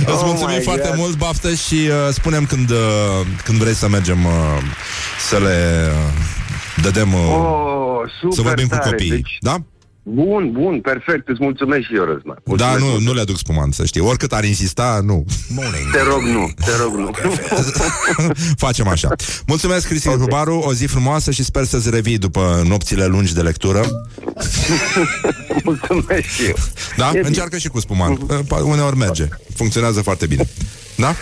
Îți Oh mulțumim my foarte God. mult, baftă Și uh, spunem când, uh, când vrei să mergem uh, Să le uh, dădem uh, Oh, super Să vorbim cu tare. copiii Deci, Da? Bun, bun, perfect. Îți mulțumesc și eu, Răzvan. Da, nu, nu le aduc spumant, să știi Oricât ar insista, nu Te rog, nu. Te rog, nu. Facem așa. Mulțumesc, Cristi okay. Rubaru, o zi frumoasă și sper să-ți revii după nopțile lungi de lectură. Mulțumesc și eu. Da? E bine. Încearcă și cu spumant. Uh, Uneori merge. Funcționează foarte bine. Da?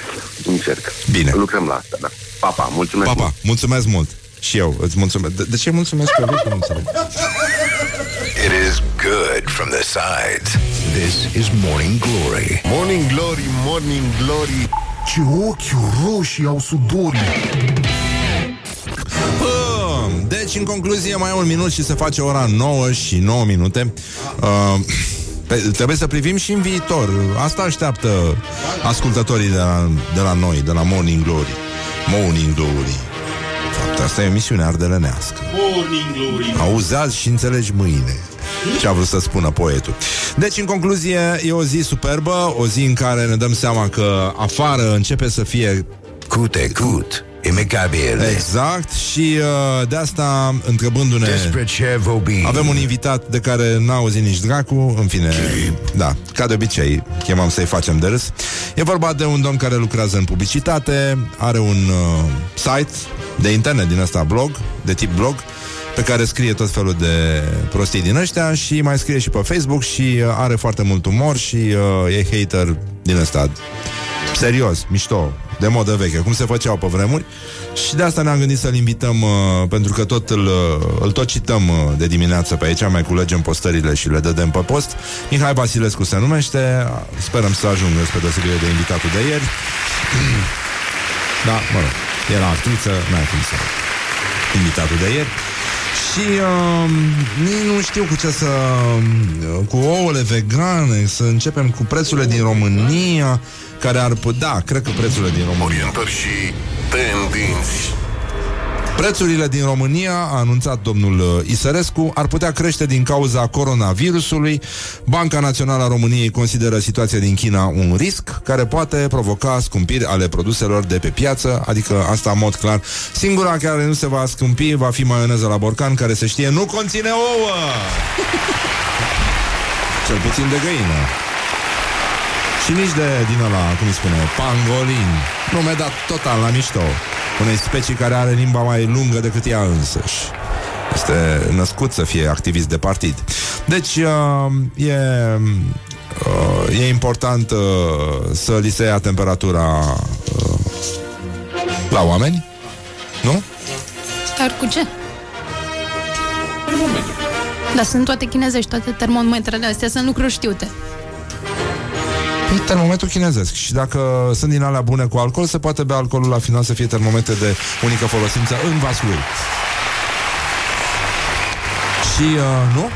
Încerc. Bine. Lucrăm la asta, da. Papa, mulțumesc. Papa, mulțumesc mult. Și eu îți mulțumesc. De, de ce mulțumesc eu? Nu înțeleg. It is good from the sides. This is Morning Glory. Morning Glory, Morning Glory Ce ochi roșii au sudorii Bum! Deci Deci, în concluzie, mai un minut și se face ora 9 și 9 minute. Uh, pe, trebuie să privim și în viitor. Asta așteaptă ascultătorii de la, de la noi, de la Morning Glory. Morning Glory. Fapt, asta e o emisiune ardelenească. Morning Glory. Auzi și înțelegi mâine ce a vrut să spună poetul. Deci, în concluzie, e o zi superbă, o zi în care ne dăm seama că afară începe să fie Cute, cut, imecabil. Exact și uh, de asta întrebându-ne Despre ce vorbim? Avem un invitat de care n-a auzit nici dracu În fine, da, ca de obicei Chemam să-i facem de râs E vorba de un domn care lucrează în publicitate Are un uh, site de internet din ăsta blog De tip blog pe care scrie tot felul de prostii din ăștia și mai scrie și pe Facebook și uh, are foarte mult umor și uh, e hater din ăsta serios, mișto, de modă veche, cum se făceau pe vremuri și de asta ne-am gândit să-l invităm uh, pentru că tot îl, uh, îl tot cităm uh, de dimineață pe aici, mai culegem postările și le dădem pe post. Mihai Basilescu se numește, sperăm să ajungă spre deosebire de invitatul de ieri. da, mă rog, era actriță, n-ai cum să invitatul de ieri. Și uh, nici nu știu cu ce să... Uh, cu ouăle vegane, să începem cu prețurile din România, care ar putea... Da, cred că prețurile din România... Orientări și tendinți. Prețurile din România, a anunțat domnul uh, Isărescu, ar putea crește din cauza coronavirusului. Banca Națională a României consideră situația din China un risc care poate provoca scumpiri ale produselor de pe piață, adică asta în mod clar. Singura care nu se va scumpi va fi maioneză la borcan, care se știe nu conține ouă! Cel puțin de găină. Și nici de din ăla, cum îi spune, pangolin. Nu mi-a dat total la mișto. Unei specii care are limba mai lungă decât ea însăși. Este născut să fie activist de partid. Deci, uh, e, uh, e important uh, să li se ia temperatura uh, la oameni, nu? Dar cu ce? Dar sunt toate chinezești, toate termometrele astea sunt lucruri știute. Păi termometru chinezesc Și dacă sunt din alea bune cu alcool Se poate bea alcoolul la final să fie termometre de unică folosință în vasul lui Și, uh, nu?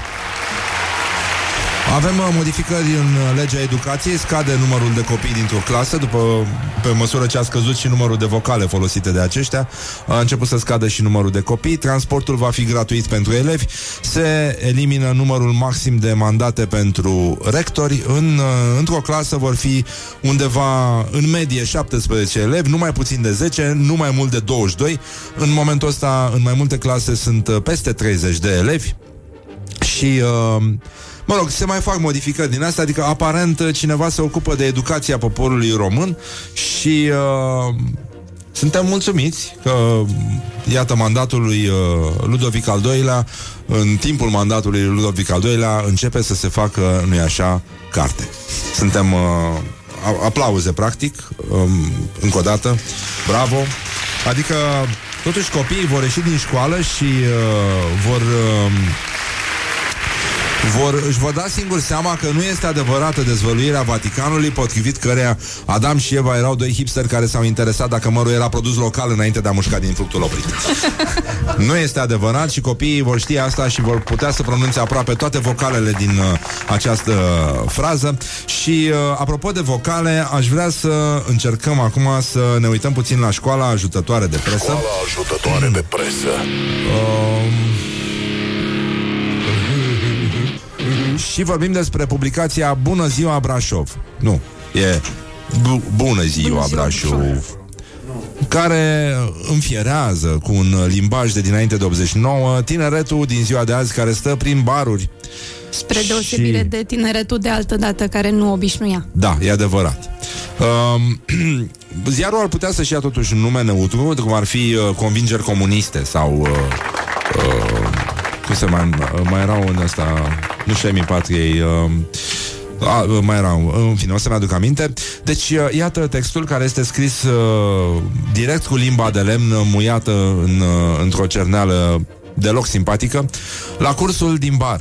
Avem uh, modificări în uh, legea educației, scade numărul de copii dintr-o clasă, după, pe măsură ce a scăzut și numărul de vocale folosite de aceștia, a început să scadă și numărul de copii, transportul va fi gratuit pentru elevi, se elimină numărul maxim de mandate pentru rectori, în, uh, într-o clasă vor fi undeva în medie 17 elevi, nu mai puțin de 10, nu mai mult de 22, în momentul ăsta în mai multe clase sunt uh, peste 30 de elevi, și uh, Mă rog, se mai fac modificări din asta, adică aparent cineva se ocupă de educația poporului român și uh, suntem mulțumiți că, iată, mandatul lui uh, Ludovic al II-lea, în timpul mandatului lui Ludovic al II-lea, începe să se facă, nu-i așa, carte. Suntem uh, a- aplauze, practic, um, încă o dată, bravo. Adică, totuși, copiii vor ieși din școală și uh, vor... Uh, vor, își vor da singur seama că nu este adevărată dezvăluirea Vaticanului, potrivit căreia Adam și Eva erau doi hipsteri care s-au interesat dacă mărul era produs local înainte de a mușca din fructul oprit. nu este adevărat și copiii vor ști asta și vor putea să pronunțe aproape toate vocalele din uh, această uh, frază. Și uh, apropo de vocale, aș vrea să încercăm acum să ne uităm puțin la școala ajutătoare de presă. Școala ajutătoare de presă. Um, și vorbim despre publicația Bună ziua Brașov. Nu, e bu- Bună ziua Brașov care înfierează cu un limbaj de dinainte de 89 tineretul din ziua de azi care stă prin baruri. Spre deosebire Și- de tineretul de altă dată care nu obișnuia. Da, e adevărat. Um, ziarul ar putea să-și ia totuși un nume neutru, cum ar fi uh, convingeri comuniste sau... Uh, uh, cum se mai, mai erau în ăsta, nu știu, Emii Patriei, uh, a, uh, mai erau, în fine, o să-mi aduc aminte. Deci, uh, iată textul care este scris uh, direct cu limba de lemn muiată în, uh, într-o cerneală deloc simpatică, la cursul din bar.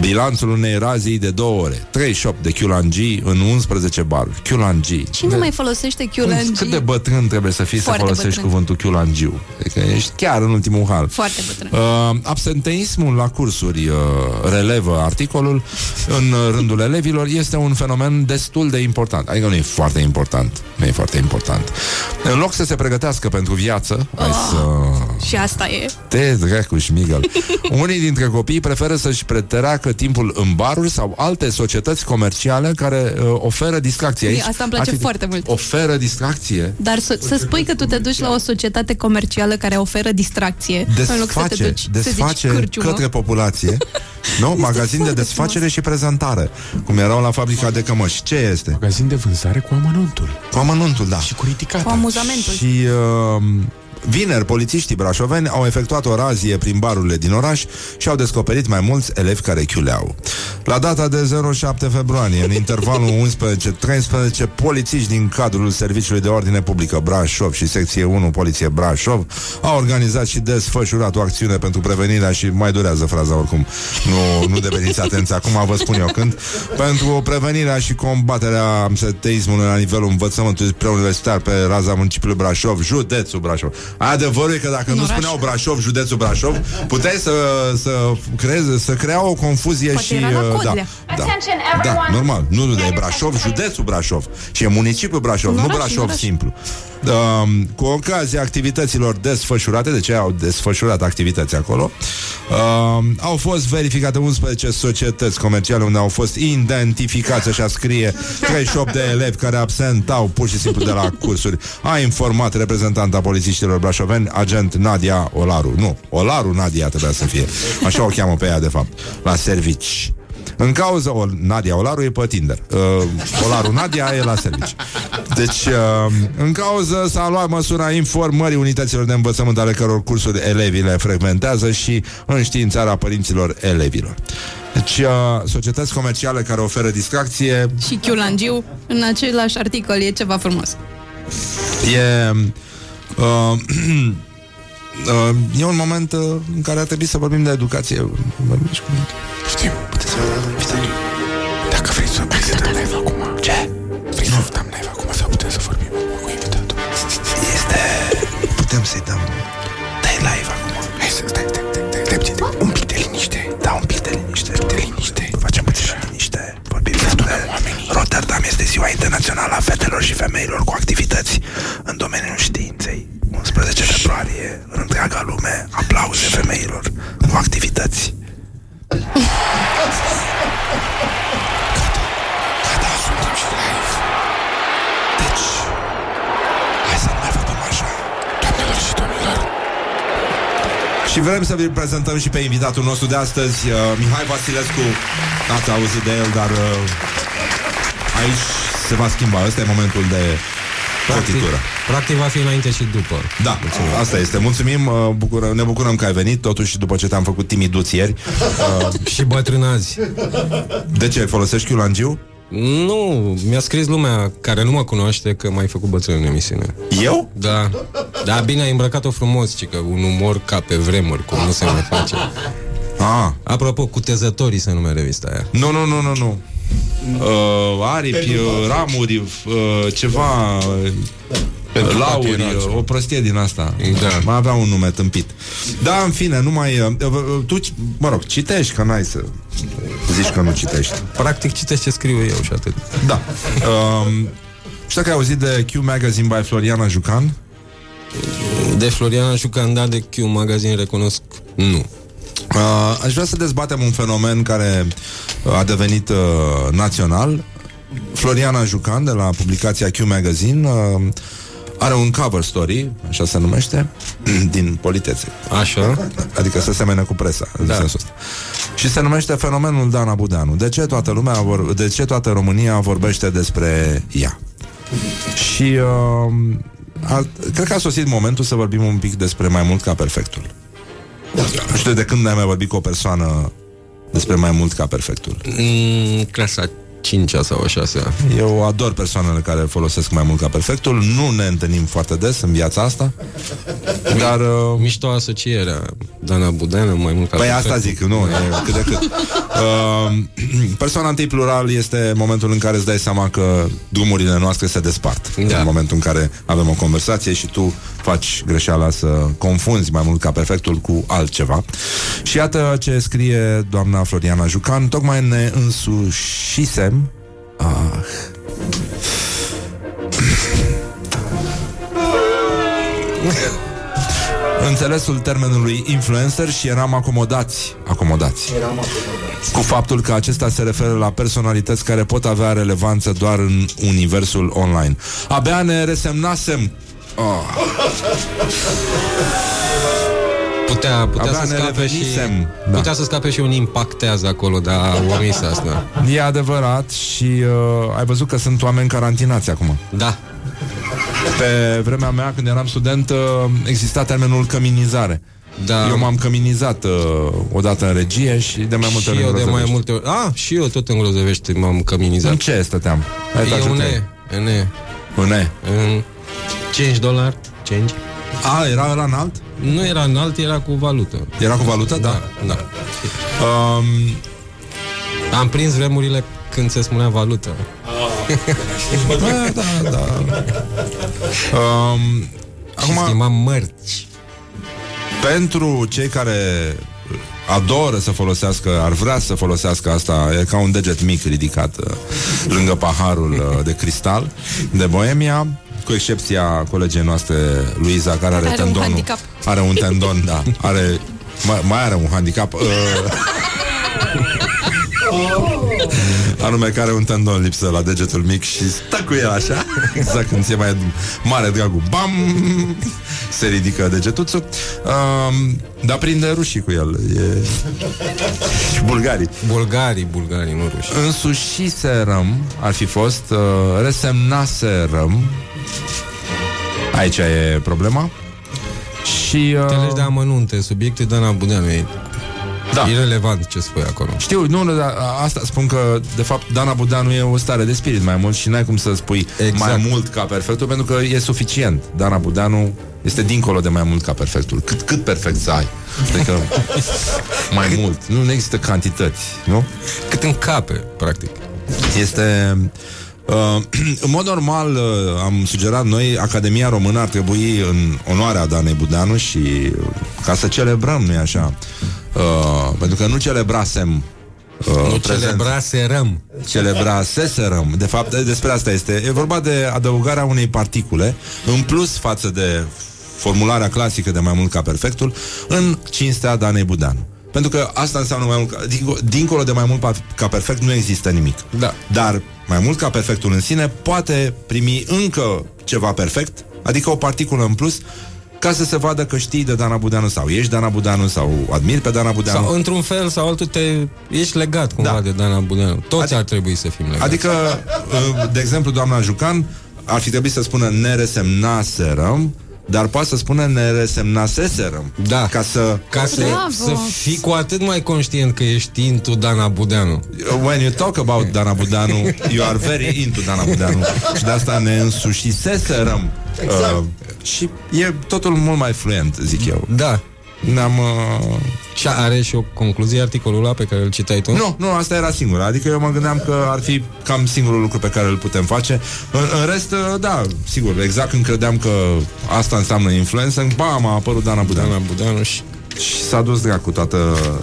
Bilanțul unei razii de două ore 38 de Q-Langi în 11 baruri Q-Langi Cine mai folosește Q-Langi? Cât de bătrân trebuie să fii Foarte să folosești bătrân. cuvântul Q-Langiu Adică ești chiar în ultimul hal Foarte bătrân. Uh, absenteismul la cursuri uh, relevă articolul în uh, rândul elevilor este un fenomen destul de important. Adică nu e foarte important. Nu e foarte important. În loc să se pregătească pentru viață, hai să Și asta e. te dracu șmigăl. Unii dintre copii preferă să-și petreacă timpul în baruri sau alte societăți comerciale care uh, oferă distracție. Ui, Aici, asta îmi place atât- foarte mult. Oferă distracție. Dar să, să spui că tu te duci la o societate comercială care oferă distracție în loc să te desface, duci să desface zici cârciumă. către populație Nu? Magazin de desfacere și prezentare Cum erau la fabrica de cămăși Ce este? Magazin de vânzare cu amănuntul Cu amănuntul, da Și cu ridicata Cu amuzamentul. Și uh, vineri, polițiștii brașoveni au efectuat o razie prin barurile din oraș și au descoperit mai mulți elevi care chiuleau. La data de 07 februarie, în intervalul 11-13, polițiști din cadrul Serviciului de Ordine Publică Brașov și Secție 1 Poliție Brașov au organizat și desfășurat o acțiune pentru prevenirea și mai durează fraza oricum. Nu, nu deveniți atenți acum, vă spun eu când. Pentru prevenirea și combaterea absenteismului la nivelul învățământului preuniversitar pe raza municipiului Brașov, județul Brașov. Adevărul e că dacă nu oraș. spuneau Brașov, județul Brașov, puteai să, să creeze, să crea o confuzie Poate și... era la uh, da, Codlea. da, Attention, da, everyone. normal. Nu, nu, dar e Brașov, județul Brașov. Și e municipiul Brașov, Un nu oraș, un Brașov oraș. simplu. Um, cu ocazia activităților desfășurate, de ce au desfășurat activități acolo, um, au fost verificate 11 societăți comerciale unde au fost identificați, așa scrie, 38 de elevi care absentau pur și simplu de la cursuri. A informat reprezentanta polițiștilor brașoveni, agent Nadia Olaru. Nu, Olaru Nadia trebuia să fie. Așa o cheamă pe ea, de fapt, la servici. În cauza, o, Nadia Olaru e pe Tinder uh, Olaru Nadia e la servici Deci, uh, în cauză s-a luat măsura informării unităților de învățământ ale căror cursuri elevii le frecventează și înștiințarea părinților elevilor. Deci, uh, societăți comerciale care oferă distracție Și Chiulangiu, în același articol, e ceva frumos. E, uh, uh, e un moment uh, în care ar trebui să vorbim de educație. Vorbim și cu... Știm, puteți să invităm. Dacă vreți să vrei să dăm live acum Ce? Vreți să dăm live acum sau putem să vorbim cu invitatul? Este... Putem să-i dăm... Dai live acum. Hai să stai, stai, stai, stai, stai, stai, stai. Un pic de liniște Da, un pic de liniște. De liniște Facem puțină liniște. Vorbim despre Rotterdam este ziua internațională a fetelor și femeilor cu activități în domeniul științei. 11 februarie, în întreaga lume, aplauze femeilor cu activități. Gata, suntem și live Deci, hai să nu mai vorbim așa. Doamnelor și domnilor Și vrem să vi prezentăm și pe invitatul nostru de astăzi, uh, Mihai Vasilescu. Ați auzit de el, dar uh, aici se va schimba. Ăsta e momentul de cotitură. Practic va fi înainte și după. Da, asta este. Mulțumim, uh, bucură, ne bucurăm că ai venit, totuși după ce te-am făcut timiduți ieri. Uh, Și bătrânazi. de ce? Folosești chiulangiu? Nu, mi-a scris lumea care nu mă cunoaște că m-ai făcut bătrân în emisiune. Eu? Da. Da, bine, ai îmbrăcat-o frumos, ci că un umor ca pe vremuri, cum nu se mai face. Ah. Apropo, cutezătorii se numește revista aia. Nu, nu, nu, nu, nu. Uh, aripi, uh, ramuri, uh, ceva... Pentru Lauri, patriarhi. uh, o prostie din asta Da. Mai avea un nume tâmpit Da, în fine, nu mai uh, uh, Tu, mă rog, citești, că n-ai să Zici că nu citești Practic citești ce scriu eu și atât. Da um, Știu că ai auzit de Q Magazine by Floriana Jucan? De Floriana Jucan, da, de Q Magazine recunosc, nu. Uh, aș vrea să dezbatem un fenomen care uh, a devenit uh, național. Floriana Jucan, de la publicația Q Magazine, uh, are un cover story, așa se numește, din politețe. Așa? Adică se semene cu presa, în Da. sensul ăsta. Și se numește fenomenul Dana Budeanu. De ce toată lumea, vor, de ce toată România vorbește despre ea? Și uh, a, cred că a sosit momentul să vorbim un pic despre mai mult ca perfectul. Nu știu de când ai mai vorbit cu o persoană despre mai mult ca perfectul. Mm, clasa cincea sau a șasea. Eu ador persoanele care folosesc mai mult ca perfectul. Nu ne întâlnim foarte des în viața asta. Dar... Uh... Mișto asocierea Dana Budeanu mai mult ca Păi perfectul. asta zic, nu, e cât de cât. Uh, persoana întâi plural este momentul în care îți dai seama că drumurile noastre se despart. Da. În momentul în care avem o conversație și tu faci greșeala să confunzi mai mult ca perfectul cu altceva. Și iată ce scrie doamna Floriana Jucan, tocmai ne însușisem. Ah. Înțelesul termenului influencer și eram acomodați Acomodați. Cu faptul că acesta se referă la personalități Care pot avea relevanță doar în universul online. Abia ne resemnasem oh. Putea, putea Abia să ne scape și revenisem. Da. Putea să scape și un impactează acolo Dar a omis asta E adevărat și uh, ai văzut că sunt oameni carantinați acum Da Pe vremea mea, când eram student uh, Exista termenul căminizare Da. Eu m-am căminizat uh, odată în regie și de mai multe Și ori eu în de mai Grozăvești. multe ori Ah, și eu tot în Grozovești m-am căminizat În ce stăteam? Hai, te E ajut un eu. E În E Un E În 5 dolari 5 A, era ăla înalt? Nu era înalt, era cu valută Era cu valută? Da, da. Um, Am prins vremurile când se spunea valută da, da, da. Um, acum... Și schimam mărci Pentru cei care adoră să folosească, ar vrea să folosească asta, e ca un deget mic ridicat uh, lângă paharul uh, de cristal de Boemia, cu excepția colegii noastre Luiza, care are, Are un tendonul. handicap. Are un tendon, da. Are, mai, mai are un handicap. Uh, anume care are un tendon lipsă la degetul mic și stă cu el așa Exact când ți-e mai mare dragul Bam! Se ridică degetuțul um, Dar prinde rușii cu el e... Și bulgarii Bulgarii, bulgarii, nu ruși Însușiserăm Ar fi fost uh, Resemnaserăm Aici e problema. Și uh, Te legi de amănunte, subiectul Dana Budeanu e da. irrelevant ce spui acolo. Știu, nu, nu, dar asta spun că De fapt, Dana Budeanu e o stare de spirit mai mult Și n-ai cum să spui Exact. mai mult ca perfectul Pentru că e suficient. Dana Budeanu este dincolo de mai mult ca perfectul. Cât, cât perfect să ai? Adică mai mult. Nu, nu există cantități, nu? Cât în cape, practic. Este... Uh, în mod normal uh, am sugerat noi Academia Română ar trebui în onoarea Danei Budeanu și uh, ca să celebrăm, nu-i așa? Uh, pentru că nu celebrasem uh, Nu prezența- celebraserăm celebraseserăm. De fapt, despre asta este. E vorba de adăugarea unei particule în plus față de formularea clasică de mai mult ca perfectul în cinstea Danei Budeanu. Pentru că asta înseamnă mai mult ca, dincolo, dincolo de mai mult pa- ca perfect nu există nimic. Da. Dar mai mult ca perfectul în sine poate primi încă ceva perfect, adică o particulă în plus, ca să se vadă că știi de Dana Budeanu sau ești Dana Budeanu sau admiri pe Dana Budeanu. Sau într-un fel sau altul te ești legat cumva da. de Dana Budeanu Toți Adică- ar trebui să fim legați Adică, uh, de exemplu, doamna Jucan ar fi trebuit să spună ne resemnaserăm, dar poate să spună ne resemnaseserăm. Da. Ca să... Ca să, Bravo! să fii cu atât mai conștient că ești into Dana Budeanu When you talk about Dana Budeanu, you are very into Dana Budeanu. Și de asta ne însușiseserăm. Exact. Uh, și e totul mult mai fluent, zic eu. Da Ne-am... Uh... Și are și o concluzie articolul ăla pe care îl citai tu? Nu, nu, asta era singura. Adică eu mă gândeam că ar fi cam singurul lucru pe care îl putem face. În, în rest, uh, da, sigur, exact când credeam că asta înseamnă influență, bam, a apărut Dana Budeanu. Dana Budeanu și Și s-a dus dracu toată,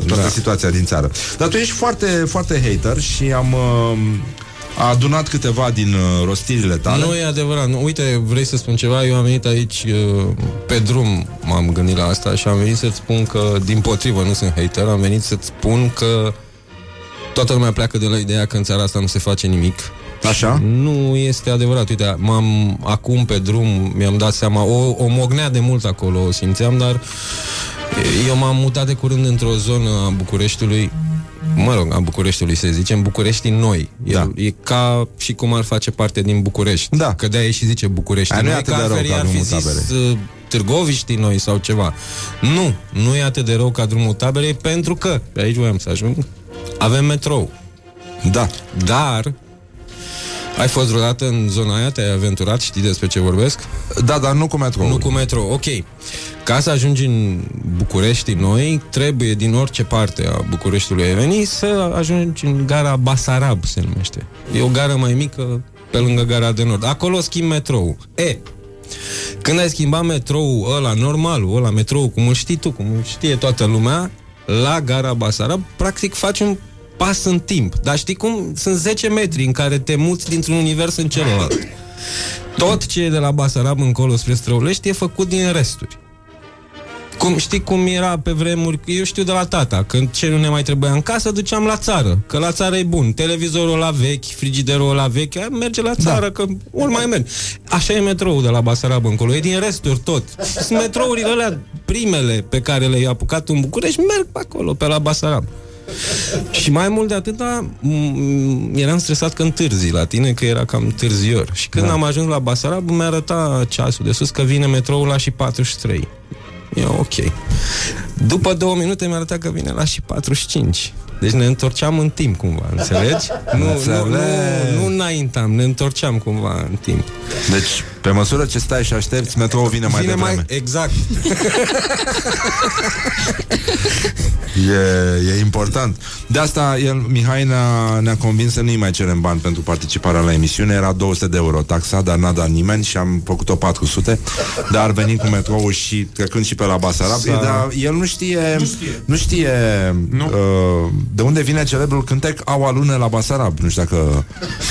toată Da. situația din țară. Dar tu ești foarte, foarte hater și am uh, adunat câteva din uh, rostirile tale. Nu e adevărat. Nu, uite, vrei să spun ceva? Eu am venit aici uh, pe drum, m-am gândit la asta și am venit să-ți spun că, din potrivă, nu sunt hater, am venit să-ți spun că toată lumea pleacă de la ideea că în țara asta nu se face nimic. Așa? Nu este adevărat. Uite, m-am acum pe drum, mi-am dat seama, o, o mognea de mult acolo, o simțeam, dar eu m-am mutat de curând într-o zonă a Bucureștiului Mă rog, a Bucureștiului se zice, în București noi. E, da. e ca și cum ar face parte din București. Da. Că de-aia și zice București Aia nu e noi, atât că de rău altfel ca ar fi drumul zis taberei. uh, Târgoviștii noi sau ceva. Nu, nu e atât de rău ca drumul taberei pentru că, pe aici voiam să ajung, avem metrou. Da. Dar Ai fost vreodată în zona aia? Te-ai aventurat? Știi despre ce vorbesc? Da, dar nu cu metrou. Nu cu metro, ok. Ca să ajungi în București noi, trebuie din orice parte a Bucureștiului ai venit să ajungi în gara Basarab, se numește. E o gară mai mică pe lângă gara de nord. Acolo schimb metrou. E, când ai schimbat metrou ăla normalul, ăla metrou cum îl știi tu, cum îl știe toată lumea, la gara Basarab, practic faci un pas în timp. Dar știi cum? Sunt 10 metri în care te muți dintr-un univers în celălalt. Tot ce e de la Basarab încolo spre Străulești e făcut din resturi. Cum, știi cum era pe vremuri? Eu știu de la tata, când ce nu ne mai trebuia în casă, duceam la țară, că la țară e bun. Televizorul la vechi, frigiderul la vechi, aia merge la țară, da. că ori mai merg. Așa e metroul de la Basarab încolo, e din resturi tot. Sunt metrourile alea primele pe care le-ai apucat în București, merg pe acolo, pe la Basarab. Și mai mult de atâta, m- eram stresat că întârzi la tine, că era cam târzior. Și când da. am ajuns la Basarab, mi arăta ceasul de sus că vine metroul la și 43. E ok. După două minute mi-a arătat că vine la și 45. Deci ne întorceam în timp cumva, înțelegi? Nu, nu, nu, nu înaintam, ne întorceam cumva în timp. Deci, pe măsură ce stai și aștepți, metrou vine mai Vine devreme. mai, exact. E, e important. De asta el, Mihai ne-a, ne-a convins să nu-i mai cerem bani pentru participarea la emisiune. Era 200 de euro taxa, dar n-a dat nimeni și am făcut-o 400. Dar venim cu metrou și trecând și pe la Basarab. Sa- Dar el nu știe, nu știe, nu știe nu. Uh, de unde vine celebrul cântec Au alune la Basarab. Nu știu dacă...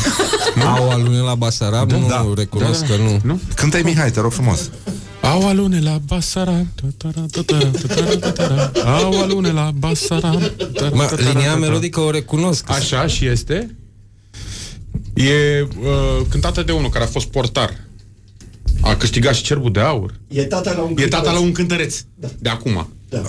Au alune la Basarab? Nu recunosc că nu. nu? Cântă-i Mihai, te rog frumos. Au alune la Basara Au alune la Basara Mă, linia melodică o recunosc. Așa și este E uh, cântată de unul care a fost portar A câștigat și cerbul de aur E tata la un E tata cântăreț. la un cântăreț De acum Uh,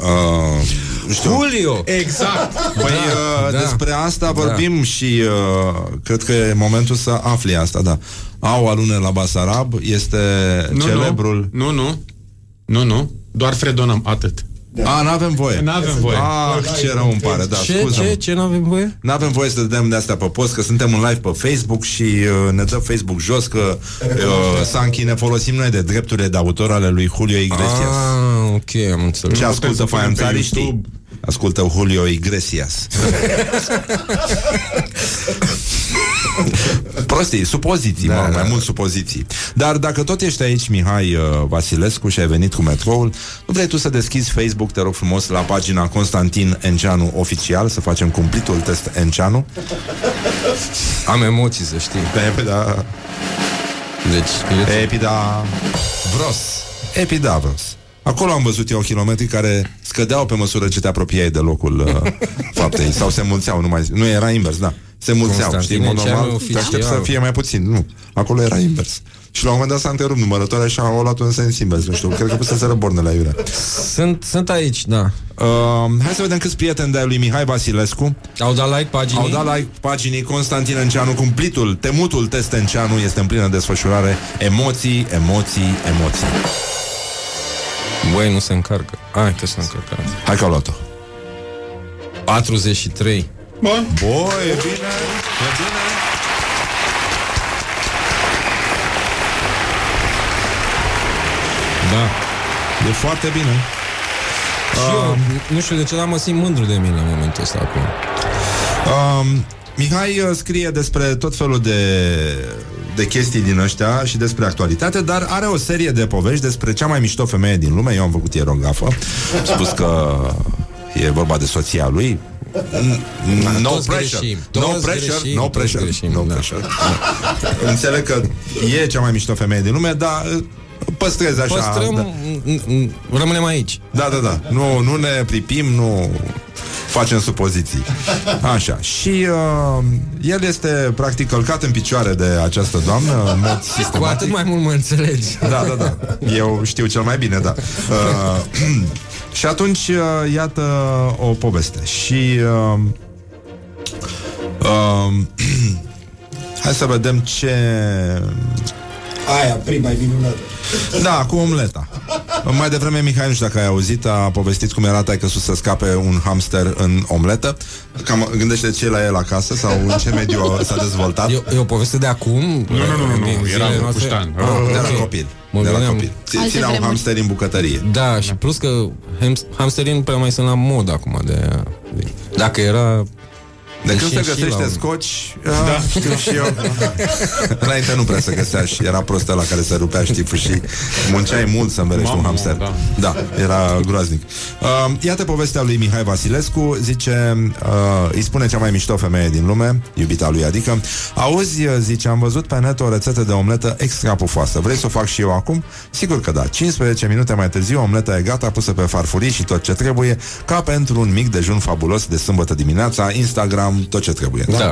nu știu. Julio! Exact Păi uh, da. despre asta vorbim și uh, cred că e momentul să afli asta, da. Au alune la Basarab este nu, celebrul... Nu, nu Nu, nu Doar fredonăm, atât A, n-avem voie. N-avem voie. Ah, ce rău îmi pare, da, Ce, scuză ce, ce n-avem voie? N-avem voie să dăm de astea pe post, că suntem în live pe Facebook și uh, ne dă Facebook jos că uh, Sanchi ne folosim noi de drepturile de autor ale lui Julio Iglesias. Ah, ok, am înțeles. Ce Nu putem ascultă să punem pe faianțarii știi? YouTube. Ascultă Julio Iglesias. Prostii, supoziții, da, mă, mai mult supoziții. Dar dacă tot ești aici, Mihai uh, Vasilescu, și ai venit cu metroul, nu vrei tu să deschizi Facebook, te rog frumos, la pagina Constantin Enceanu Oficial, să facem cumplitul test Enceanu? Am emoții, să știi. Pe, da. Deci, e... Epida Vros. Epidavros. Acolo am văzut eu kilometri care scădeau pe măsură ce te apropiai de locul uh, faptei sau se mulțeau, nu, mai, nu era invers, da. Se mulțeau, Constantin știi, în mod Enceanu normal, te oficial. aștept să fie mai puțin. Nu, acolo era invers. Și la un moment dat s-a întrerupt numărătoarea și au luat un sens invers, nu știu, cred că puseseră bornele aiurea. Sunt, sunt aici, da. Uh, hai să vedem câți prieteni de lui Mihai Vasilescu Au dat like paginii? Au dat like paginii Constantin Enceanu Cumplitul, temutul test Enceanu Este în plină desfășurare Emoții, emoții, emoții Băi, nu se încarcă. Hai că se încarcă. Hai că au luat-o 43. Bun Boi, e bine, e bine Da. E foarte bine Și eu, nu știu de ce, dar mă simt mândru de mine în momentul ăsta acum. um, Mihai uh, scrie despre tot felul de de chestii din ăștia și despre actualitate, dar are o serie de povești despre cea mai mișto femeie din lume. Eu am făcut ieri o gafă. Am spus că e vorba de soția lui. No Toți pressure. greșim, No toți pressure. greșim, No toți pressure. greșim, No da. pressure. Înțeleg că e cea mai mișto femeie din lume, dar uh, păstrez așa. Păstrăm, da. n- n- rămânem aici. Da, da, da. Nu, nu ne pripim, nu facem supoziții. Așa. Și uh, el este practic călcat în picioare de această doamnă în mod Cu sistematic. atât mai mult mă înțelegi. Da, da, da. Eu știu cel mai bine, da. Uh, și atunci, uh, iată o poveste. Și uh, uh, hai să vedem ce Aia, prima e minunată. da, cu omleta. Mai devreme, Mihai, nu știu dacă ai auzit, a povestit cum era taică să scape un hamster în omletă. Cam gândește ce la el acasă sau în ce mediu s-a dezvoltat. E, e o poveste de acum? Nu, nu, nu, nu, nu, din era zilele cu noastre? Puștan. Ah, De la ok. copil. Mă De la gândeam- copil. Ți- Alte Ținea un vremuri. hamster în bucătărie. Da, și plus că hams- hamsterii nu prea mai sunt la mod acum de, de Dacă era De când se Deci și găsește la un- scoci, da. știu și eu. Înainte nu prea se găsea și era prostă la care se rupea știful și munceai mult să învelești un Mamă, hamster. da. Da, era groaznic. Uh, iată povestea lui Mihai Vasilescu, zice, uh, îi spune cea mai mișto femeie din lume, iubita lui, adică, auzi, zice, am văzut pe net o rețetă de omletă extra pufoasă. Vrei să o fac și eu acum? Sigur că da. 15 minute mai târziu, omleta e gata, pusă pe farfurii și tot ce trebuie, ca pentru un mic dejun fabulos de sâmbătă dimineața, Instagram, tot ce trebuie. Da? Da.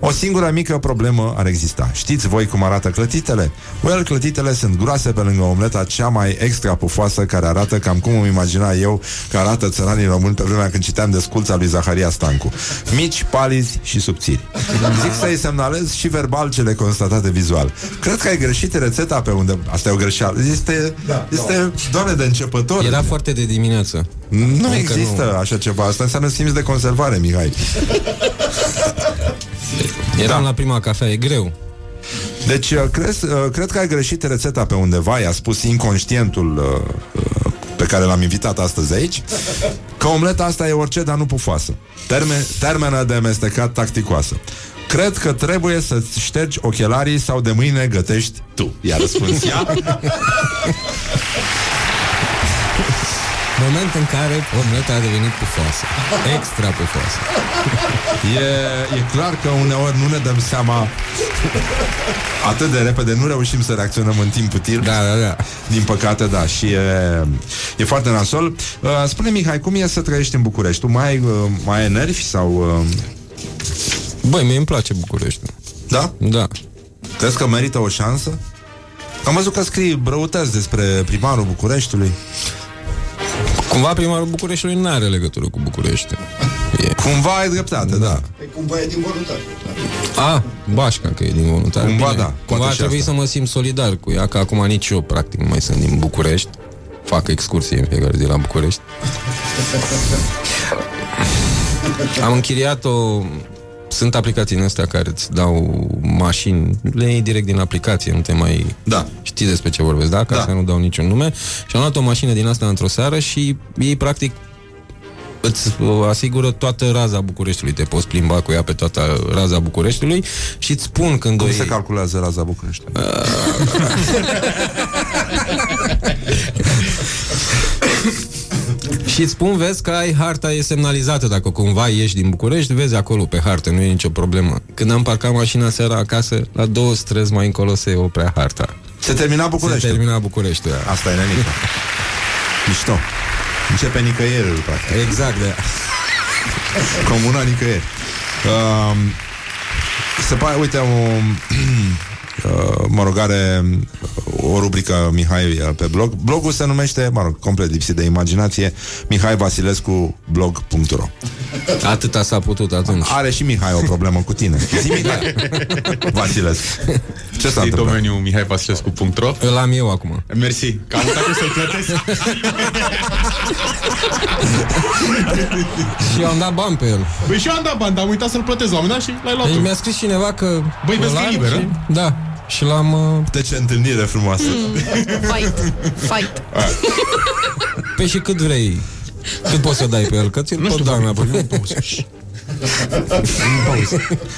O singură mică problemă ar exista. Știți voi cum arată clătitele? Well, clătitele sunt groase pe lângă omleta cea mai extra pufoasă care arată cam cum îmi imagina eu că arată țăranii români pe vremea când citeam desculța lui Zaharia Stancu. Mici, palizi și subțiri. Zic să-i semnalez și verbal cele constatate vizual. Cred că ai greșit rețeta pe unde... Asta e o greșeală. Este, este doamne de începător. Era foarte de dimineață Nu Încă există așa ceva. Asta înseamnă simț de conservare, Mihai. Eram la prima cafea, e greu Deci, uh, cred, uh, cred că ai greșit rețeta pe undeva, i-a spus inconștientul uh, uh, pe care l-am invitat astăzi aici, că omleta asta e orice, dar nu pufoasă. Termen, termenă de mestecat tacticoasă. Cred că trebuie să-ți ștergi ochelarii sau de mâine gătești tu. I-a răspuns ea. Moment în care omleta a devenit pufoasă Extra pufoasă E, e clar că uneori nu ne dăm seama atât de repede, nu reușim să reacționăm în timp util. Da, da, da Din păcate, da, și e, e foarte nasol. Uh, spune, Mihai, cum e să trăiești în București? Tu mai ai, uh, mai ai nervi sau... Uh, Băi, mie îmi place București da? Da Crezi că merită o șansă? Am văzut că scrii răutăți despre primarul Bucureștiului. Cumva primarul Bucureștiului nu are legătură cu București e. Cumva ai dreptate, da. E cumva e din voluntari. A, bașca că e din voluntar Cumva Bine, da, Cumva poate ar și trebui asta. să mă simt solidar cu ea Că acum nici eu practic nu mai sunt din București Fac excursie în fiecare zi la București Am închiriat o sunt aplicații în astea care îți dau mașini, le iei direct din aplicație, nu te mai... Da. Știi despre ce vorbesc, da? Ca Da. să nu dau niciun nume. Și am luat o mașină din asta într-o seară și ei practic îți uh, asigură toată raza Bucureștiului. Te poți plimba cu ea pe toată raza Bucureștiului și îți spun când Cum o se iei. calculează raza București? Și îți spun, vezi că ai harta e semnalizată Dacă cumva ieși din București, vezi acolo pe hartă Nu e nicio problemă Când am parcat mașina seara acasă La două străzi mai încolo se oprea harta Se termina București. Se termina București Asta e nenică. Mișto. Începe nicăieri, practic. Exact, de Comuna nicăieri. Um, se pare, uite, o, uh, mă rog, are o rubrică Mihai uh, pe blog. Blogul se numește, mă rog, complet lipsit de imaginație, Mihai Vasilescu blog.ro Atâta s-a putut atunci Are și Mihai o problemă cu tine. Zi Mihai. Vasilescu. Ce s-a Știi întâmplat? domeniul mihaivasilescu.ro Îl am eu acum Mersi, că am uitat eu să-l plătesc Și eu am dat bani pe el Păi și eu am dat bani, dar am uitat să-l plătesc la un moment dat și l-ai luat Deci tu mi-a scris cineva că Băi, vezi că e îl are liber, și... a? Da Și l-am... Uh... De ce întâlnire frumoasă. Fight. Fight. Păi și cât vrei Cât poți să dai pe el? Că ți-l pot da înapoi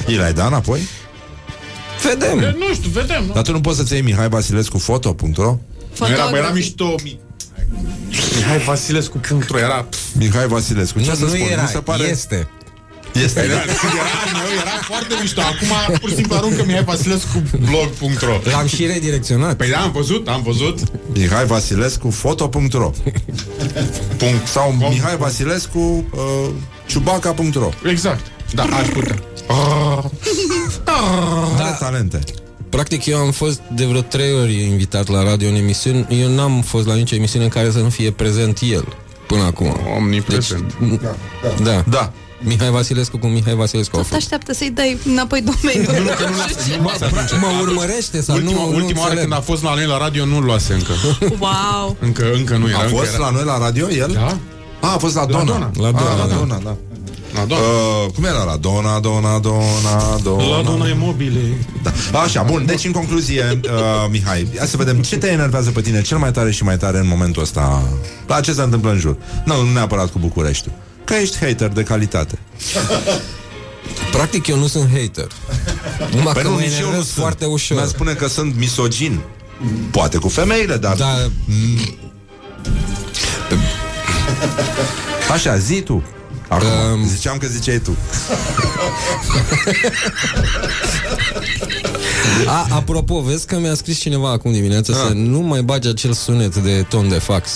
I l-ai dat înapoi? Vedem Nu știu, vedem nu? Dar tu nu poți să-ți iei Mihai Vasilescu foto.ro? Nu era, bă, era mișto mi... Mihai Vasilescu.ro era... Mihai Vasilescu. Ce Nu, să nu spun? era, Mi se pare... este Este. Era, era, era foarte mișto. Acum pur și simplu aruncă Mihai Vasilescu blog.ro L-am și redirecționat. Păi da, am văzut, am văzut. Mihai Vasilescu foto.ro Punct. Sau Mihai Vasilescu uh, ciubaca.ro Exact, da, aș putea. Are talente. Practic eu am fost de vreo trei ori invitat la radio în emisiuni. Eu n-am fost la nicio emisiune în care să nu fie prezent el Până acum. Omniprezent deci, da. Da. Mihai Vasilescu cu Mihai Vasilescu au Tot fost. așteaptă să-i dai înapoi domeniul. Mă urmărește sau ultima, nu, nu ultima oară înțeleg. când a fost la noi la radio nu-l luase încă. Wow! Încă, încă nu era. A încă fost era. la noi la radio el? Da. A, a fost la Dona. Dona. La Dona, Ah, la da. Dona, da. La Dona. Uh, cum era la Dona, Dona, Dona, Dona La Dona e mobile. da. Așa, bun, deci în concluzie uh, Mihai, hai să vedem ce te enervează pe tine cel mai tare și mai tare în momentul ăsta La ce se întâmplă în jur Nu, nu neapărat cu Bucureștiul Că ești hater de calitate Practic eu nu sunt hater. Numai Păi că nu, mă nici eu nu enervez sunt. foarte ușor. Mi-a spune că sunt misogin Poate cu femeile, dar Da, Așa, zi tu Acum, Um. ziceam că ziceai tu A, apropo, vezi că mi-a scris cineva acum dimineața Ah. să nu mai bagi acel sunet de ton de fax.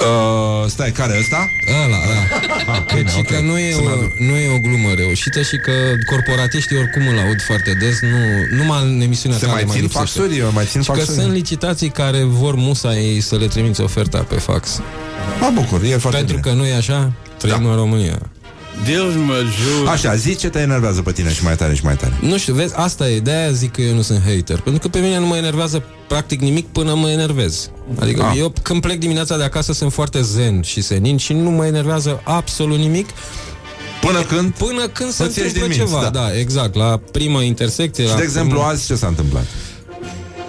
Uh, Stai, care ăsta? Ăla, da. Ah, Deci bine, că ok. nu e, Să mă o, aduc. nu e o glumă reușită și că corporatiștii oricum îl aud foarte des, nu, numai în emisiunea Se ta mai le țin lipsește. faxuri? Mai țin Și că faxuri? sunt licitații care vor musa ei să le trimiți oferta pe fax. Mă bucur, e foarte Pentru bine că nu e așa, trăim în România. Deus mă jur. Așa, zi ce te enervează pe tine și mai tare și mai tare Nu știu, vezi, asta e, de-aia zic că eu nu sunt hater. Pentru că pe mine nu mă enervează practic nimic până mă enervez. Adică Ah. eu când plec dimineața de acasă sunt foarte zen și senin și nu mă enervează absolut nimic Până când? Până când se Îți ieși întâmplă din minți, ceva, da. da. exact, la prima intersecție. Și la de exemplu, prima... azi ce s-a întâmplat?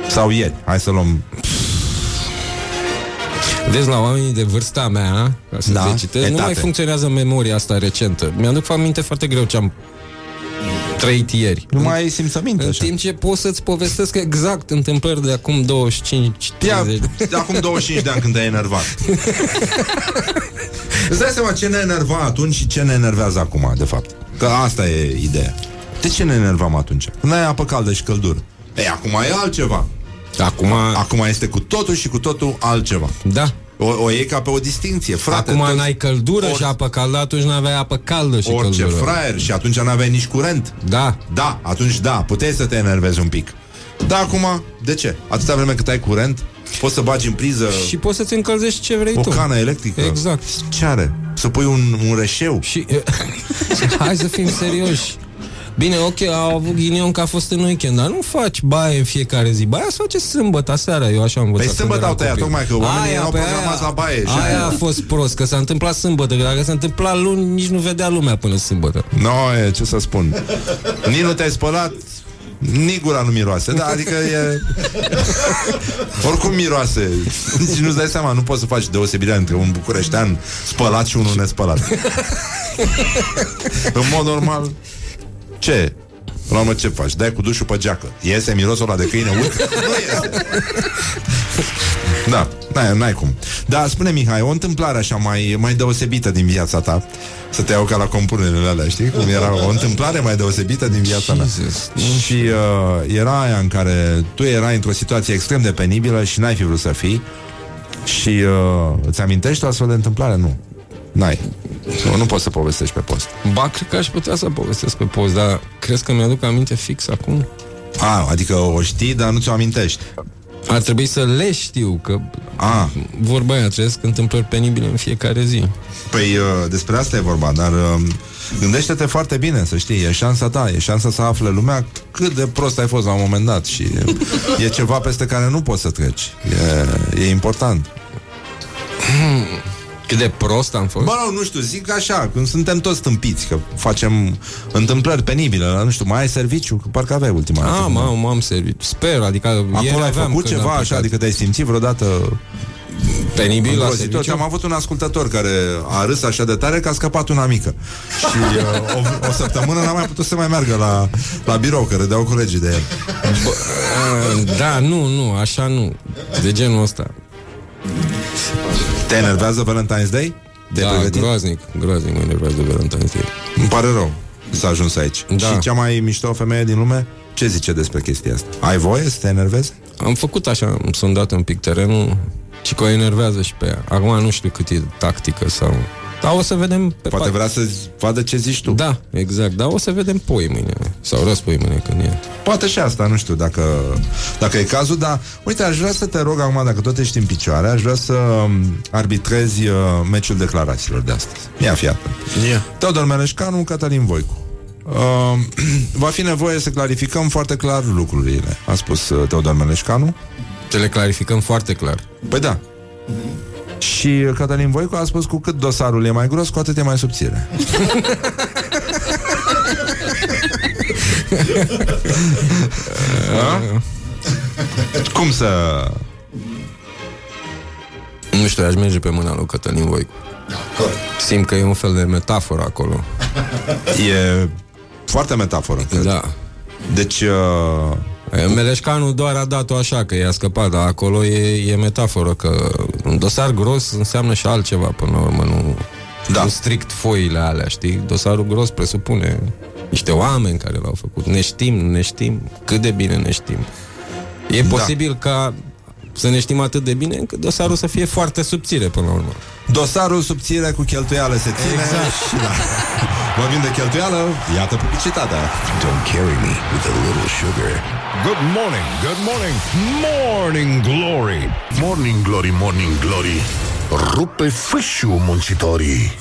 Sau ieri, hai să luăm Vezi, la oamenii de vârsta mea, ca să Da, da, citesc, nu etape. mai funcționează memoria asta recentă. Mi-aduc aminte foarte greu ce am trăit ieri. Nu mai ai simțăminte În așa. timp ce pot să-ți povestesc exact întâmplări de acum 25 Ia, 30 de acum 25 de ani când te-ai enervat Îți dai seama ce ne enerva atunci și ce ne enervează acum, de fapt Că asta e ideea De ce ne enervam atunci? Când ai apă caldă și căldură Ei, acum e altceva Acum, Acum este cu totul și cu totul altceva da. O, o iei ca pe o distinție, frate Acum toți- n-ai căldură Or- și apă caldă, atunci n-aveai apă caldă și Orice căldură. fraier și atunci n-aveai nici curent Da. Da, atunci da, puteai să te enervezi un pic Da, acum, de ce? Atâta vreme cât ai curent Poți să bagi în priză Și poți să-ți încălzești ce vrei o tu. cană electrică Exact. Ce are? Să pui un, un reșeu Și hai să fim serioși. Bine, ok, au avut ghinion că a fost în weekend, dar nu faci baie în fiecare zi. Baia se face sâmbătă, seara, eu așa am învățat. Păi când sâmbătă eram au tăiat, copil. tocmai că oamenii erau pe programați la baie și Aia aia- a fost prost, că s-a întâmplat sâmbătă, că dacă s-a întâmplat luni, nici nu vedea lumea până sâmbătă. No, e, ce să spun Nici nu te-ai spălat nici gura nu miroase, da, adică e... Oricum miroase Nici nu-ți dai seama, nu poți să faci deosebirea între un bucureștean spălat și unul nespălat În mod normal Ce? La urmă ce faci? Dai cu dușul pe geacă Iese mirosul ăla de câine urc? Nu iese Da, n-ai, n-ai cum Da, spune Mihai, o întâmplare așa mai, mai deosebită din viața ta Să te iau ca la compunerile alea, știi? Cum era o întâmplare mai deosebită din viața mea Și uh, era aia în care tu erai într-o situație extrem de penibilă Și n-ai fi vrut să fii Și uh, îți amintești o astfel de întâmplare? Nu N-ai nu, nu poți să povestești pe post Ba, cred că aș putea să povestesc pe post, dar crezi că mi-aduc aminte fix acum? A, adică o știi, dar nu ți-o amintești Ar trebui să le știu, că A. vorba aia, trăiesc întâmplări penibile în fiecare zi. Păi uh, despre asta e vorba, dar uh, gândește-te foarte bine, să știi, e șansa ta, e șansa să afle lumea cât de prost ai fost la un moment dat și e, e ceva peste care nu poți să treci. E, e important. Cât de prost am fost? Bă, nu, nu știu, zic așa, când suntem toți stâmpiți, că facem întâmplări penibile, la, nu știu, mai ai serviciu, că parcă aveai ultima dată. Ah, m-am, m-am servit. Sper, adică ieri Acolo ai aveam făcut când am ceva așa, plecat. adică te-ai simțit vreodată Penibil la îngrozitor? serviciu? Am avut un ascultător care a râs așa de tare că a scăpat una mică. Și uh, o, o săptămână n-a mai putut să mai meargă la, la birou, că râdeau colegii de el. Ah, Da, nu, nu, așa nu. De genul ăsta. Te enervează Valentine's Day? Te-ai Da, pregătit? groaznic, groaznic mă enervează Valentine's Day. Îmi pare rău să ajungi aici. Da. Și cea mai mișto femeie din lume? Ce zice despre chestia asta? Ai voie să te enervezi? Am făcut așa, am sondat un pic terenul și că o enervează și pe ea. Acum nu știu cât e tactică sau... Dar o să vedem pe Poate pat- vrea să vadă ce zici tu. Da, exact, dar o să vedem poi mâine. Sau răspoi mâine când e. Poate și asta, nu știu dacă, dacă e cazul, dar uite, aș vrea să te rog acum, dacă tot ești în picioare, aș vrea să um, arbitrezi uh, meciul declarațiilor de astăzi. Ia fi atent. Yeah. Teodor Meleșcanu, Cătălin Voicu. Uh, va fi nevoie să clarificăm foarte clar lucrurile, a spus uh, Teodor Meleșcanu. Să le clarificăm foarte clar. Păi da. Și Cătălin Voicu a spus cu cât dosarul e mai gros, cu atât e mai subțire. Da? Cum să... Nu știu, aș merge pe mâna lui Cătălin Voicu. Simt că e un fel de metaforă acolo. E foarte metaforă, cred. Da. Deci... Uh... Meleșcanu doar a dat-o așa, că i-a scăpat, dar acolo e, e metaforă, că un dosar gros înseamnă și altceva până la urmă, nu, da. nu strict foile alea, știi? Dosarul gros presupune niște oameni care l-au făcut. Ne știm, nu ne știm, cât de bine ne știm. E Da. posibil ca să ne știm atât de bine încât dosarul să fie foarte subțire până la urmă. Dosarul subțire cu cheltuială se ține Exact. și da. Vorbim de cheltuială, iată publicitatea. Don't carry me with a little sugar. Good morning, good morning, morning glory Morning glory, morning glory Rupe fâșiu muncitorii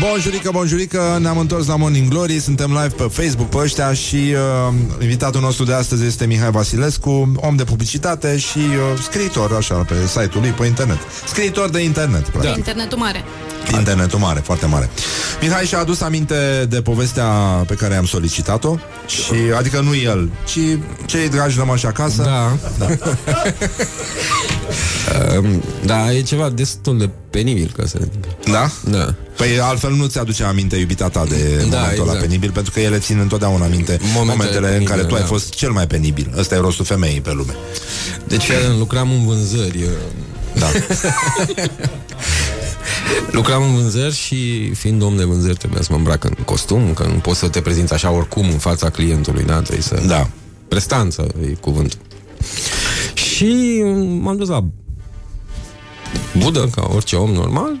Bonjurică, bonjurică, ne-am întors la Morning Glory, suntem live pe Facebook pe ăștia și uh, invitatul nostru de astăzi este Mihai Vasilescu, om de publicitate și uh, scriitor, așa, pe site-ul lui, pe internet. Scriitor de internet, practic. Da. Internetul mare. Internetul mare, foarte mare. Mihai și-a adus aminte de povestea pe care am solicitat-o și, adică nu el, ci cei dragi rămași acasă. Da. da. Um, da, e ceva destul de penibil, ca să zic. Da? Da. Păi altfel nu ți-aduce aminte iubita ta de Da, momentul ăla exact. penibil, pentru că ele țin întotdeauna aminte Momentele momentele în penibile, care tu ai da. fost cel mai penibil. Ăsta e rostul femeii pe lume. Deci lucram în vânzări. uh, Da. Lucram în vânzări și fiind om de vânzări trebuia să mă îmbrac în costum, că nu poți să te prezinți așa oricum în fața clientului, da? Trebuie să... Da. Prestanță e cuvântul. Și m-am dus la budă, ca orice om normal,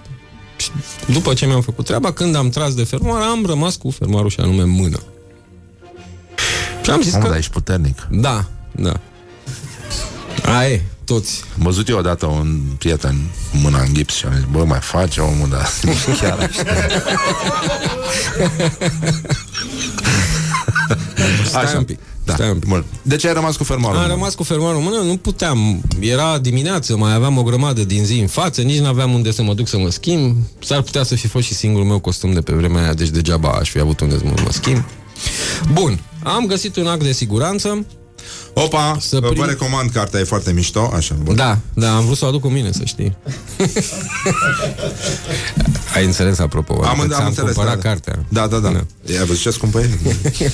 și după ce mi-am făcut treaba, când am tras de fermoară, am rămas cu fermoarul și anume în mână. Și am zis Mamă, că... dar ești puternic. Da, da. Aia e, toți. Am văzut eu odată un prieten cu mâna în gips și am zis, bă, mai face omul, dar chiar așa. Stai Așa. un pic. Da. Stai un pic. Bun. De ce ai rămas cu fermoarul? Am rămas cu fermoarul în mână, nu puteam. Era dimineață, mai aveam o grămadă din zi în față, nici nu aveam unde să mă duc să mă schimb. S-ar putea să fi fost și singurul meu costum de pe vremea aia, deci degeaba aș fi avut unde să mă, mă schimb. Bun, am găsit un act de siguranță. Opa, Să vă prim- recomand, cartea e foarte mișto, așa, bun. Da, da, am vrut să o aduc cu mine, să știi. Ai înțeles, apropo. Am, adică am ți-am înțeles. cumpărat da, cartea. Da, da, da. Da. Ai văzut ce scumpă e?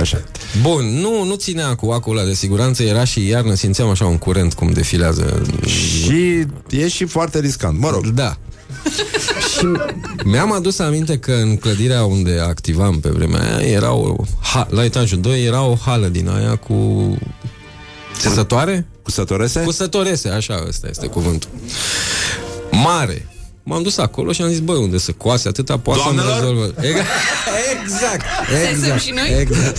Așa. Bun, nu, nu ținea cu acul ăla de siguranță, era și iarnă, simțeam așa un curent cum defilează. Și e și foarte riscant, mă rog. Da. Și mi-am adus aminte că în clădirea unde activam pe vremea aia era o, ha- la etajul 2 era o hală din aia cu țesătoare? Cu sătorese? Cu sătorese, așa ăsta este cuvântul. Mare. M-am dus acolo și am zis, bă, unde să coase atâta poate să-mi Doamnelor? rezolvă. Exact. Exact. Sesem exact. și noi? Exact.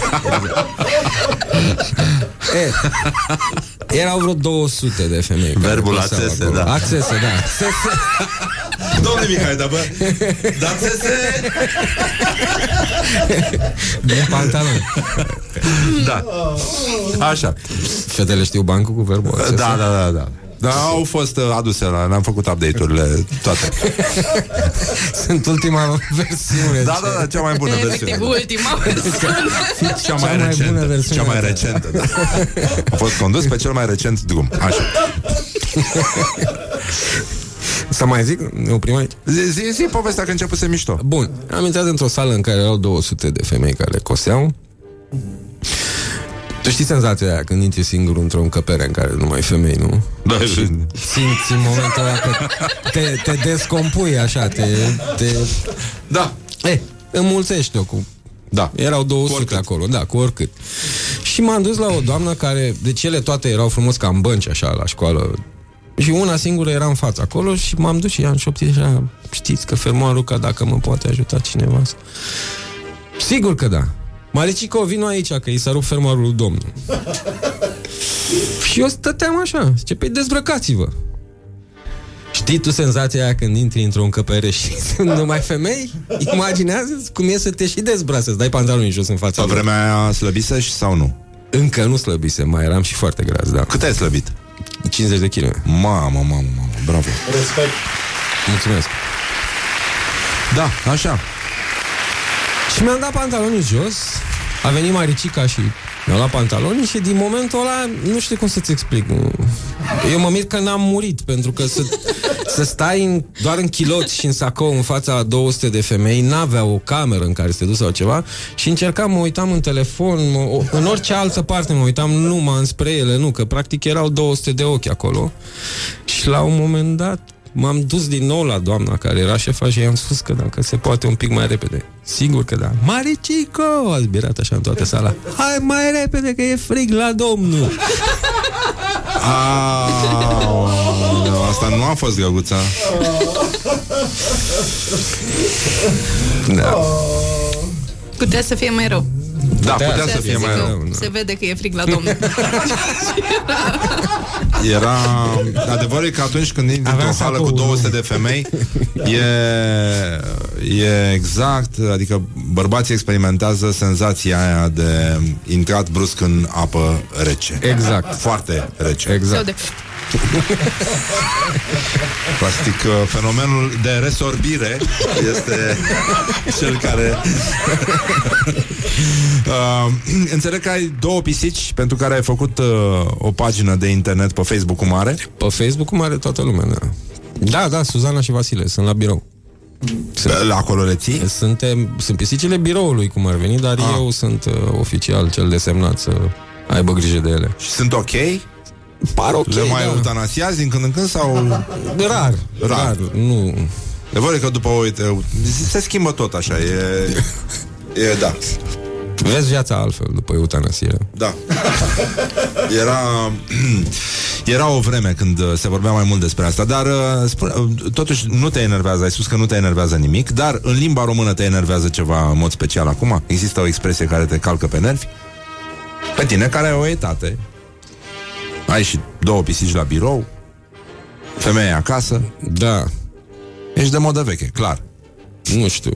e, erau vreo 200 de femei. care Verbul coseau accese, acolo. da. Accese, da. Sese. Domnule Mihai, da bă, dați Din pantalon. Da. Așa. Fetele știu bancul cu verbul accese? Da, da, da, da. Da, au fost uh, aduse la, ne-am făcut update-urile toate. Sunt ultima versiune. Da, da, da, cea mai bună Efectiv, versiune. ultima versiune. Cea mai, Cea mai recentă, bună versiune, Cea mai da. recentă, da. A fost condus pe cel mai recent drum. Așa. Să mai zic? Ne oprim aici? Zi, zi, zi povestea că începuse mișto. Bun, am intrat într-o sală în care erau 200 de femei care coseau. Tu știi senzația aia când intri singur într-o încăpere în care nu mai ai femei, nu? Da, și simți în momentul ăla că te, te descompui așa, te... te... Da. E, înmulțești-o cu... Da. Erau 200 acolo, da, cu oricât. Și m-am dus la o doamnă care, deci ele toate erau frumos ca în bănci așa la școală, Și una singură era în fața acolo și m-am dus și i-am șoptit așa, știți că fermoarul ca dacă mă poate ajuta cineva. să-" Sigur că da. Maricico, vino aici, că i s-a rupt fermoarul lui domnul. și eu stăteam așa, zice, păi dezbrăcați-vă. Știi tu senzația aia când intri într-o încăpere și sunt numai femei? Imaginează cum e să te și dezbrați, să-ți dai pantalonii jos în fața Pe lor. vremea aia slăbise și sau nu? Încă nu slăbise, mai eram și foarte gras, da. Cât ai slăbit? 50 de kg. Mamă, mamă, mamă, bravo. Respect. Mulțumesc. Da, așa. Și mi-am dat pantalonii jos, a venit Maricica și mi-a luat pantalonii și din momentul ăla, nu știu cum să-ți explic. Eu mă mir că n-am murit, pentru că să, să stai în, doar în chiloți și în sacou în fața a 200 de femei, n-avea o cameră în care să te duci sau ceva și încercam, mă uitam în telefon, mă, o- în orice altă parte mă uitam numai înspre ele, nu, că practic erau 200 de ochi acolo. Și la un moment dat m-am dus din nou la doamna care era șefa și i-am spus că dacă se poate un pic mai repede. Sigur că da. Maricico! A zbirat așa în toată sala. Hai mai repede că e frig la domnul! Aoleu, asta nu a fost găguța. Da. Putea să fie mai rău. Da, putea Putea să fie zic mai eu, rău. Se vede că e frig la domnul. Era... Adevărul e că atunci când intri într-o hală cu 200 de femei e, e exact Adică bărbații experimentează senzația aia de intrat brusc în apă rece Exact. Foarte rece Exact. Sau de... Practic, uh, fenomenul de resorbire este cel care... uh, înțeleg că ai două pisici pentru care ai făcut uh, o pagină de internet pe Facebook-ul mare. Pe Facebook-ul mare toată lumea, da. Da, da, Suzana și Vasile, sunt la birou. Sunt, la acolo le ții? Suntem, sunt pisicile biroului, cum ar veni, dar Ah. eu sunt uh, oficial cel desemnat să aibă grijă de ele. Și sunt ok? Par ok, Le mai da. eutanasiazi din când în când sau... Rar, rar, rar, nu... Adevărul e că după, uite, se schimbă tot așa, e... E, da. Vezi viața altfel după eutanasiere. Da. Era, era o vreme când uh, se vorbea mai mult despre asta, dar uh, spune, uh, totuși nu te enervează, ai spus că nu te enervează nimic, dar în limba română te enervează ceva în mod special acum? Există o expresie care te calcă pe nervi? Pe tine care ai o etate, ai și două pisici la birou, femeie acasă, Da, ești de modă veche, clar. nu știu.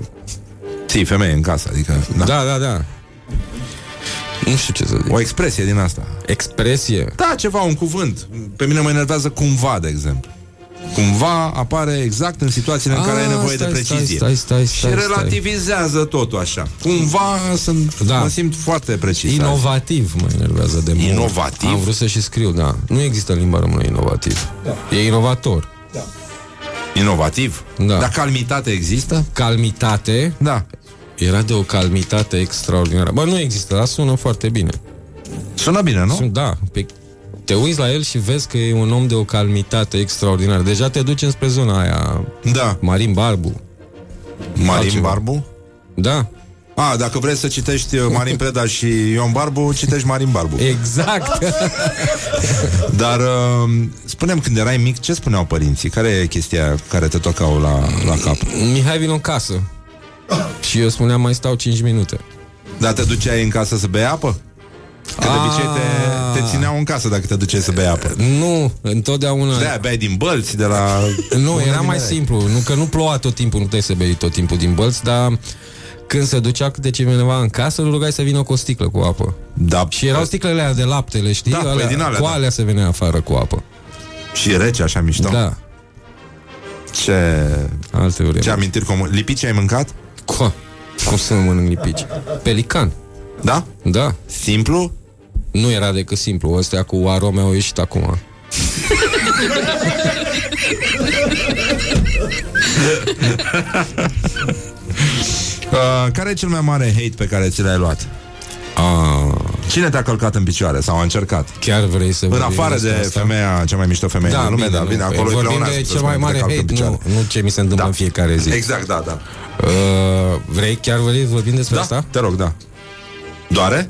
Ții femeie în casă, adică... Da. Da, da, da. Nu știu ce să zic. O expresie din asta. Expresie. Da, ceva, un cuvânt. Pe mine mă enervează cumva, de exemplu. Cumva apare exact în situațiile în care Ah, ai nevoie stai, de precizie. stai, stai, stai, și stai, stai. relativizează totul așa. Cumva sunt, Da. mă simt foarte precis. Inovativ mă enervează de mult. Inovativ? Am vrut să și scriu, da. Nu există în limba română inovativ. Da. E inovator. Inovativ? Da. Dar calmitate există? Calmitate? Da. Era de o calmitate extraordinară. Bă, nu există, dar sună foarte bine. Sună bine, nu? Sunt, da. Pe, te uiți la el și vezi că e un om de o calmitate extraordinară. Deja te duci înspre zona aia. Da. Marin Barbu. Marin Altceva. Barbu? Da. A, dacă vrei să citești uh, Marin Preda și Ion Barbu, citești Marin Barbu. Exact. Dar uh, spunem când erai mic, ce spuneau părinții? Care e chestia care te tocau la, la cap? Mihai vin în casă. Și eu spuneam mai stau 5 minute. Dar te duceai în casă să bei apă? Că de obicei te, te țineau în casă dacă te duceai să bei apă. Nu, întotdeauna... De-aia beai din bălți, de la... Nu, Unde era din mai ele? simplu. Nu că nu ploua tot timpul, nu puteai să bei tot timpul din bălți, dar când se ducea câte cineva în casă, îl rugai să vină cu o sticlă cu apă. Da. Și erau sticlele alea de laptele, știi? Da, păi alea, din alea, cu da. alea se venea afară cu apă. Și rece, așa mișto? Da. Ce... Alte vremuri. Ce amintiri comun... Lipici ai mâncat? Co? Cum să nu mănânc lipici? Pelican. Da? Da. Simplu? Nu era decât simplu. Astea cu arome au ieșit acum. Uh, care e cel mai mare hate pe care ți l-ai luat? Ah, Cine te-a călcat în picioare sau a încercat? chiar vrei să În vorbim afară de despre asta? femeia, cea mai mișto femeie din lume, dar nu, bine, păi acolo e vorbim pleonasm de să cel mai spui că te mare calcă în hate, picioare. nu, nu ce mi se întâmplă Da. în fiecare zi. Exact, da, da. Uh, vrei chiar vrei să vorbim despre Da, asta? te rog, da. Doare?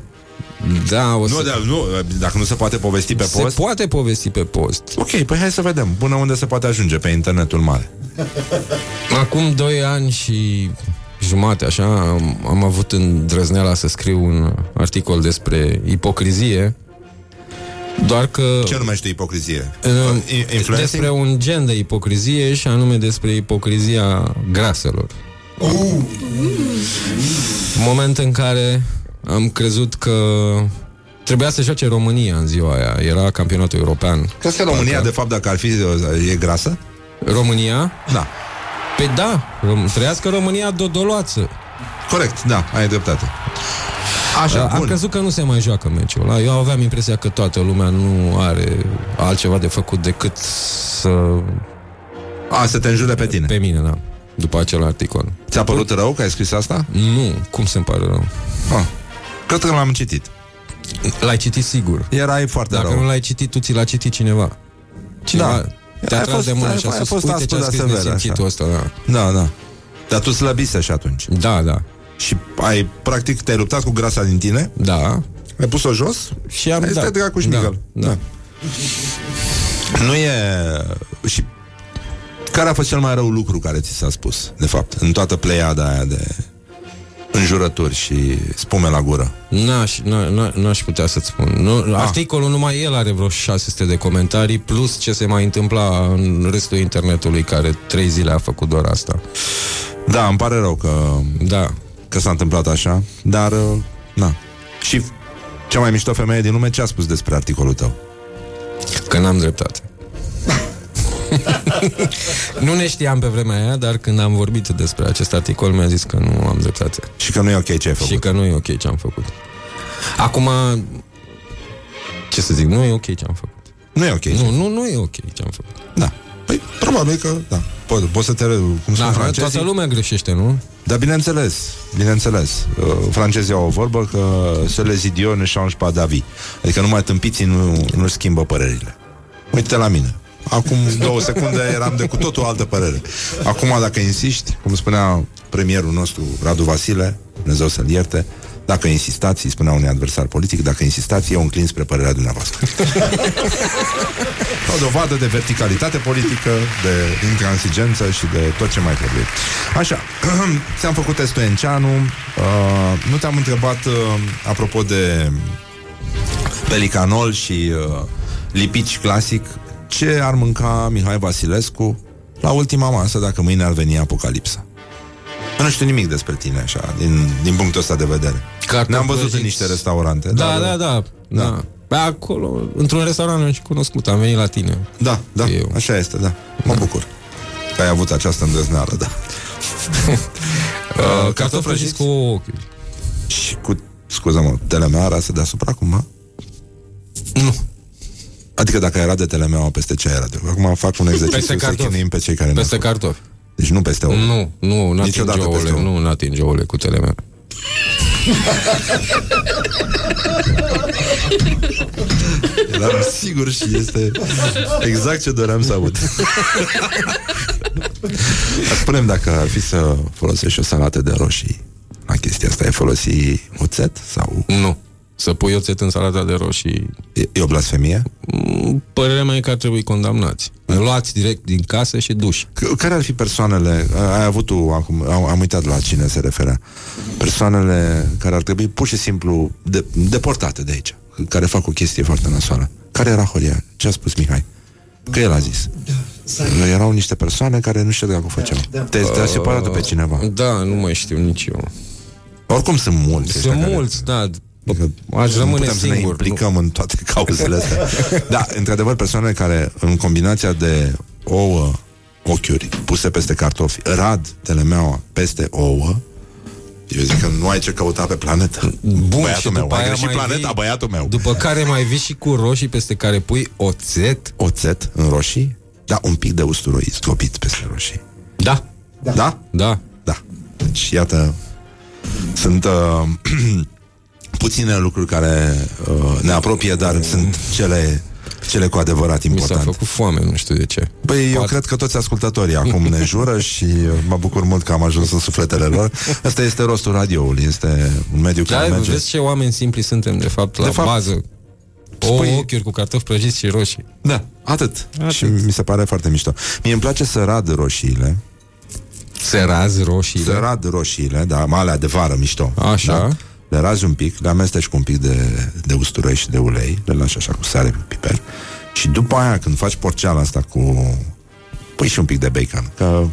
Da, o Nu, să... dar nu, dacă nu se poate povesti pe Se post. poate povesti pe post. Ok, păi hai să vedem până unde se poate ajunge pe internetul mare. Acum 2 ani și jumate, așa, am, am avut îndrăzneala să scriu un articol despre ipocrizie, doar că... Ce numește ipocrizie? Uh, influencing? despre un gen de ipocrizie și anume despre ipocrizia graselor. Moment în care am crezut că trebuia să joace România în ziua aia. Era campionatul european. Crezi că România, de fapt, dacă ar fi, e grasă? România? Da. Pe da, rom- trăiască România dodoloață. Corect, da, ai dreptate. Așa, Am bun. crezut că nu se mai joacă meciul ăla. Eu aveam impresia că toată lumea nu are altceva de făcut decât să... A, să te înjure pe tine. Pe mine, da. După acel articol. Ți-a părut rău că ai scris asta? Nu, cum se-mi pare rău? Ah, cred că l-am citit. L-ai citit sigur. Erai foarte Dacă rău. nu l-ai citit, tu ți l-a citit cineva. Cineva Da. te-a Ai tras fost- de mână ai- și a ai spus, fost uite ce a aspru, dar scris sever, nesimțitul așa. ăsta, da. Da, da. Dar tu slăbise și atunci. Da, da. Și ai, practic, te-ai luptat cu grasa din tine? Da. Ai pus-o jos? Și am Ai stat dat. dracu și Da, Miguel. da. Nu e... Și care a fost cel mai rău lucru care ți s-a spus, de fapt, în toată pleiada aia de înjurături și spume la gură? N-aș, n- n- n-aș putea să-ți spun. Nu, Ah. articolul numai el are vreo 600 de comentarii, plus ce se mai întâmpla în restul internetului, care trei zile a făcut doar asta. Da, îmi pare rău că, da. că s-a întâmplat așa, dar, uh, na. Și cea mai mișto femeie din lume ce a spus despre articolul tău? Că n-am dreptate. nu ne știam pe vremea aia, dar când am vorbit despre acest articol, mi-a zis că nu am dreptate. Și că nu e ok ce ai făcut. Și că nu e ok ce am făcut. Acum, ce să zic, nu e ok ce am făcut. Nu e ok. Nu, nu, nu e ok ce am făcut. Da. Păi, probabil că, da. Poți, poți să te, cum spun Da, francezii? toată lumea greșește, nu? Da, bineînțeles, bineînțeles. Uh, francezii au o vorbă că se les idiots ne change pas d'avis. Adică numai tâmpiții nu, nu schimbă părerile. Uite la mine. Acum două secunde eram de cu totul altă părere. Acum, dacă insiști, cum spunea premierul nostru, Radu Vasile, Dumnezeu să-l ierte, dacă insistați, îi spunea unui adversar politic, dacă insistați, eu înclin spre părerea dumneavoastră. o dovadă de verticalitate politică, de intransigență și de tot ce mai trebuie. Așa, ți-am făcut testul Enceanu, uh, nu te-am întrebat uh, apropo de pelicanol și uh, lipici clasic, ce ar mânca Mihai Vasilescu la ultima masă dacă mâine ar veni apocalipsa? Eu nu știu nimic despre tine, așa, din, din punctul ăsta de vedere. Cartofi Ne-am văzut în prăjiți. niște restaurante. Da, dar- da, da. da. da. Pe acolo, într-un restaurant am și cunoscut, am venit la tine. Da, da, Eu. așa este, da. Mă bucur că ai avut această îndrăzneală, da. Uh, cartofi prăjiți cu ochiuri. Și cu, scuză-mă, telemeara să deasupra cumva? Nu. Adică dacă era de telemeaua peste ce era de Acum fac un exercițiu Peste să cartofi. chinuim pe cei care Peste ne cartofi. Deci nu peste ouă. Nu, nu, n-atinge Niciodată peste ouăle, ouă. nu, n-atinge ouăle cu telemea. Eram sigur și este exact ce doream să aud. Dar Spunem dacă ar fi să folosești o salată de roșii la chestia asta, ai folosi oțet sau... Nu. Să pui oțet în salata de roșii... E, e o blasfemie? Mm, Părerea mea e că ar trebui condamnați. Luați direct din casă și duși. C- Care ar fi persoanele, ai avut tu acum, am, am uitat la cine se referea, persoanele care ar trebui pur și simplu de, deportate de aici, care fac o chestie foarte nasoală. Care era Horia? Ce a spus Mihai? Că el a zis. Erau niște persoane care nu știu de cum făceau. Te, te-a separat pe cineva. Da, nu mai știu nici eu. Oricum sunt mulți. ăștia Sunt care- mulți, da. Aș nu rămâne putem să ne singur. implicăm în toate cauzele astea. da, într-adevăr, persoane care în combinația de ouă, ochiuri puse peste cartofi, rad telemeaua peste ouă, eu zic că nu ai ce căuta pe planetă. Bun, băiatul și meu, după ai aia greșit mai planeta, vii- băiatul meu. După care mai vii și cu roșii peste care pui oțet. Oțet în roșii? Da, un pic de usturoi sclopit peste roșii. Da. Da? Da? Da. Da. Deci, iată, sunt uh, puține lucruri care uh, ne apropie, dar sunt cele Cele cu adevărat Mi s-a importante. făcut foame, nu știu de ce. Păi eu cred că toți ascultătorii acum ne jură și uh, mă bucur mult că am ajuns în sufletele lor. Asta este rostul radioului, este un mediu care Da, merge. vezi ce oameni simpli suntem, de fapt, la De fapt, bază. O spui- ochiuri cu cartofi prăjiți și roșii. Da, atât. atât. Și mi se pare foarte mișto. Mie îmi place să rad roșiile. Să razi roșiile? Să rad roșiile, da, alea de vară mișto. Așa. Da? Le razi un pic, le amesteci cu un pic de, de usturoi și de ulei, le lași așa cu sare, piper. Și după aia, când faci porceala asta cu... Pui și un pic de bacon, că...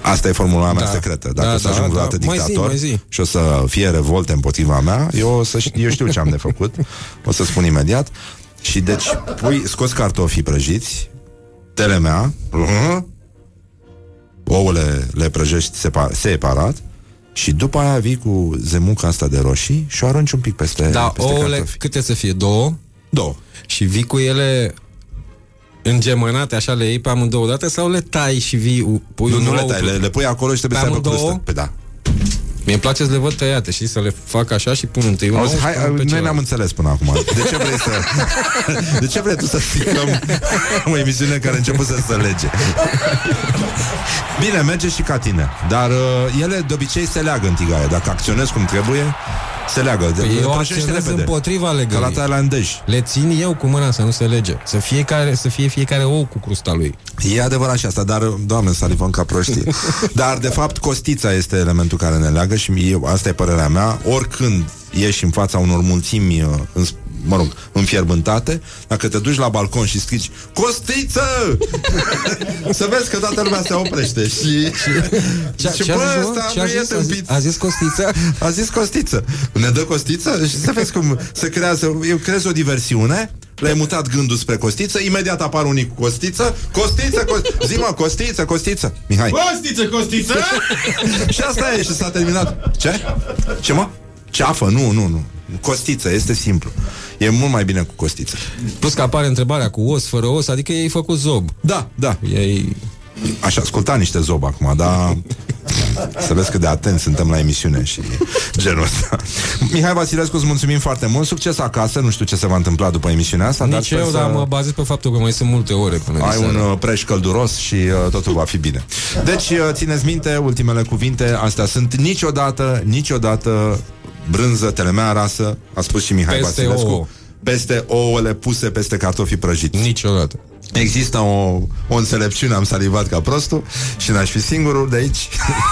Asta e formula mea Da. secretă. Dacă Da, o să da, ajung da. vreodată Mai zi, dictator mai zi. și o să fie revolte împotriva mea, eu, o să, ș- eu știu ce am de făcut. O să spun imediat. Și deci, pui, scoți cartofii prăjiți, telemea, uh-huh, ouăle le prăjești sepa- separat și după aia vii cu zemuca asta de roșii și o arunci un pic peste, Da, peste ouăle, cartofi. câte să fie? Două? Două. Și vii cu ele îngemănate, așa le iei pe amândouă dată sau le tai și vii, u- pui Nu, un nu le ou tai, pe- le, le pui acolo și trebuie pe să aibă amândouă? crustă. Pe da. Mie îmi place să le văd tăiate, știi, să le fac așa și pun întâi un Auzi, ou și hai, pun pe noi celălalt. ne-am înțeles până acum. De ce vrei să... De ce vrei tu să stricăm o emisiune care a început să se lege? Bine, merge și ca tine. Dar uh, ele de obicei se leagă în tigaie. Dacă acționezi cum trebuie, se leagă. Păi Le eu prăjești acționez repede. împotriva Ca la legării. tailandezi. Le țin eu cu mâna să nu se lege. Să fie, care, să fie fiecare ou cu crusta lui. E adevărat și asta, dar, doamne, salivăm ca proștii. Dar, de fapt, costița este elementul care ne leagă și eu, asta e părerea mea. Oricând ieși în fața unor mulțimi, uh, în, mă rog, înfierbântate, dacă te duci la balcon și strici Costiță! să vezi că toată lumea se oprește și... Ce- și ce a bă, zis, mă? ăsta Ce a nu e zis? A zis- tâmpit. a zis Costiță? A zis Costiță. Ne dă Costiță și să vezi cum se creează, eu creez o diversiune le-ai mutat gândul spre Costiță, imediat apar unii cu Costiță, Costiță, Costiță, zi mă, Costiță, Costiță, Mihai. Costiță, costiță! și asta e și s-a terminat. Ce? Ce mă? Ceafă? Nu, nu, nu. Costiță, este simplu. E mult mai bine cu costiță. Plus că apare întrebarea cu os, fără os, adică ei făcut zob. Da, da. Ei... Aș asculta niște zob acum, dar să vezi cât de atenți suntem la emisiune și genul ăsta. Mihai Vasilescu, îți mulțumim foarte mult. Succes acasă, nu știu ce se va întâmpla după emisiunea asta. dar Nici sper eu, să dar mă bazez pe faptul că mai sunt multe ore până Ai un diseară. uh, preș călduros și uh, totul va fi bine. Deci, uh, țineți minte, ultimele cuvinte, astea sunt niciodată, niciodată brânză, telemea rasă, a spus și Mihai Peste Vasilescu. ouă. Peste ouăle puse peste cartofii prăjiți. Niciodată. Există o, o înțelepciune, am salivat ca prostul și n-aș fi singurul de aici.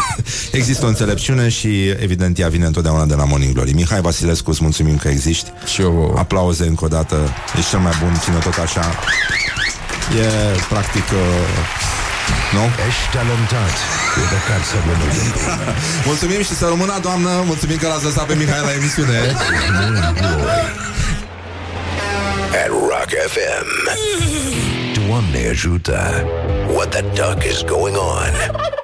Există o înțelepciune și evident ea vine întotdeauna de la Morning Glory. Mihai Vasilescu, îți mulțumim că existi. Și eu. Aplauze încă o dată. Ești cel mai bun, ține tot așa. E practic... Uh, nu? Ești talentat cu de să Mulțumim și să rămână, doamnă Mulțumim că l-ați lăsat pe Mihai la emisiune At Rock FM. Doamne ajută. What the duck is going on?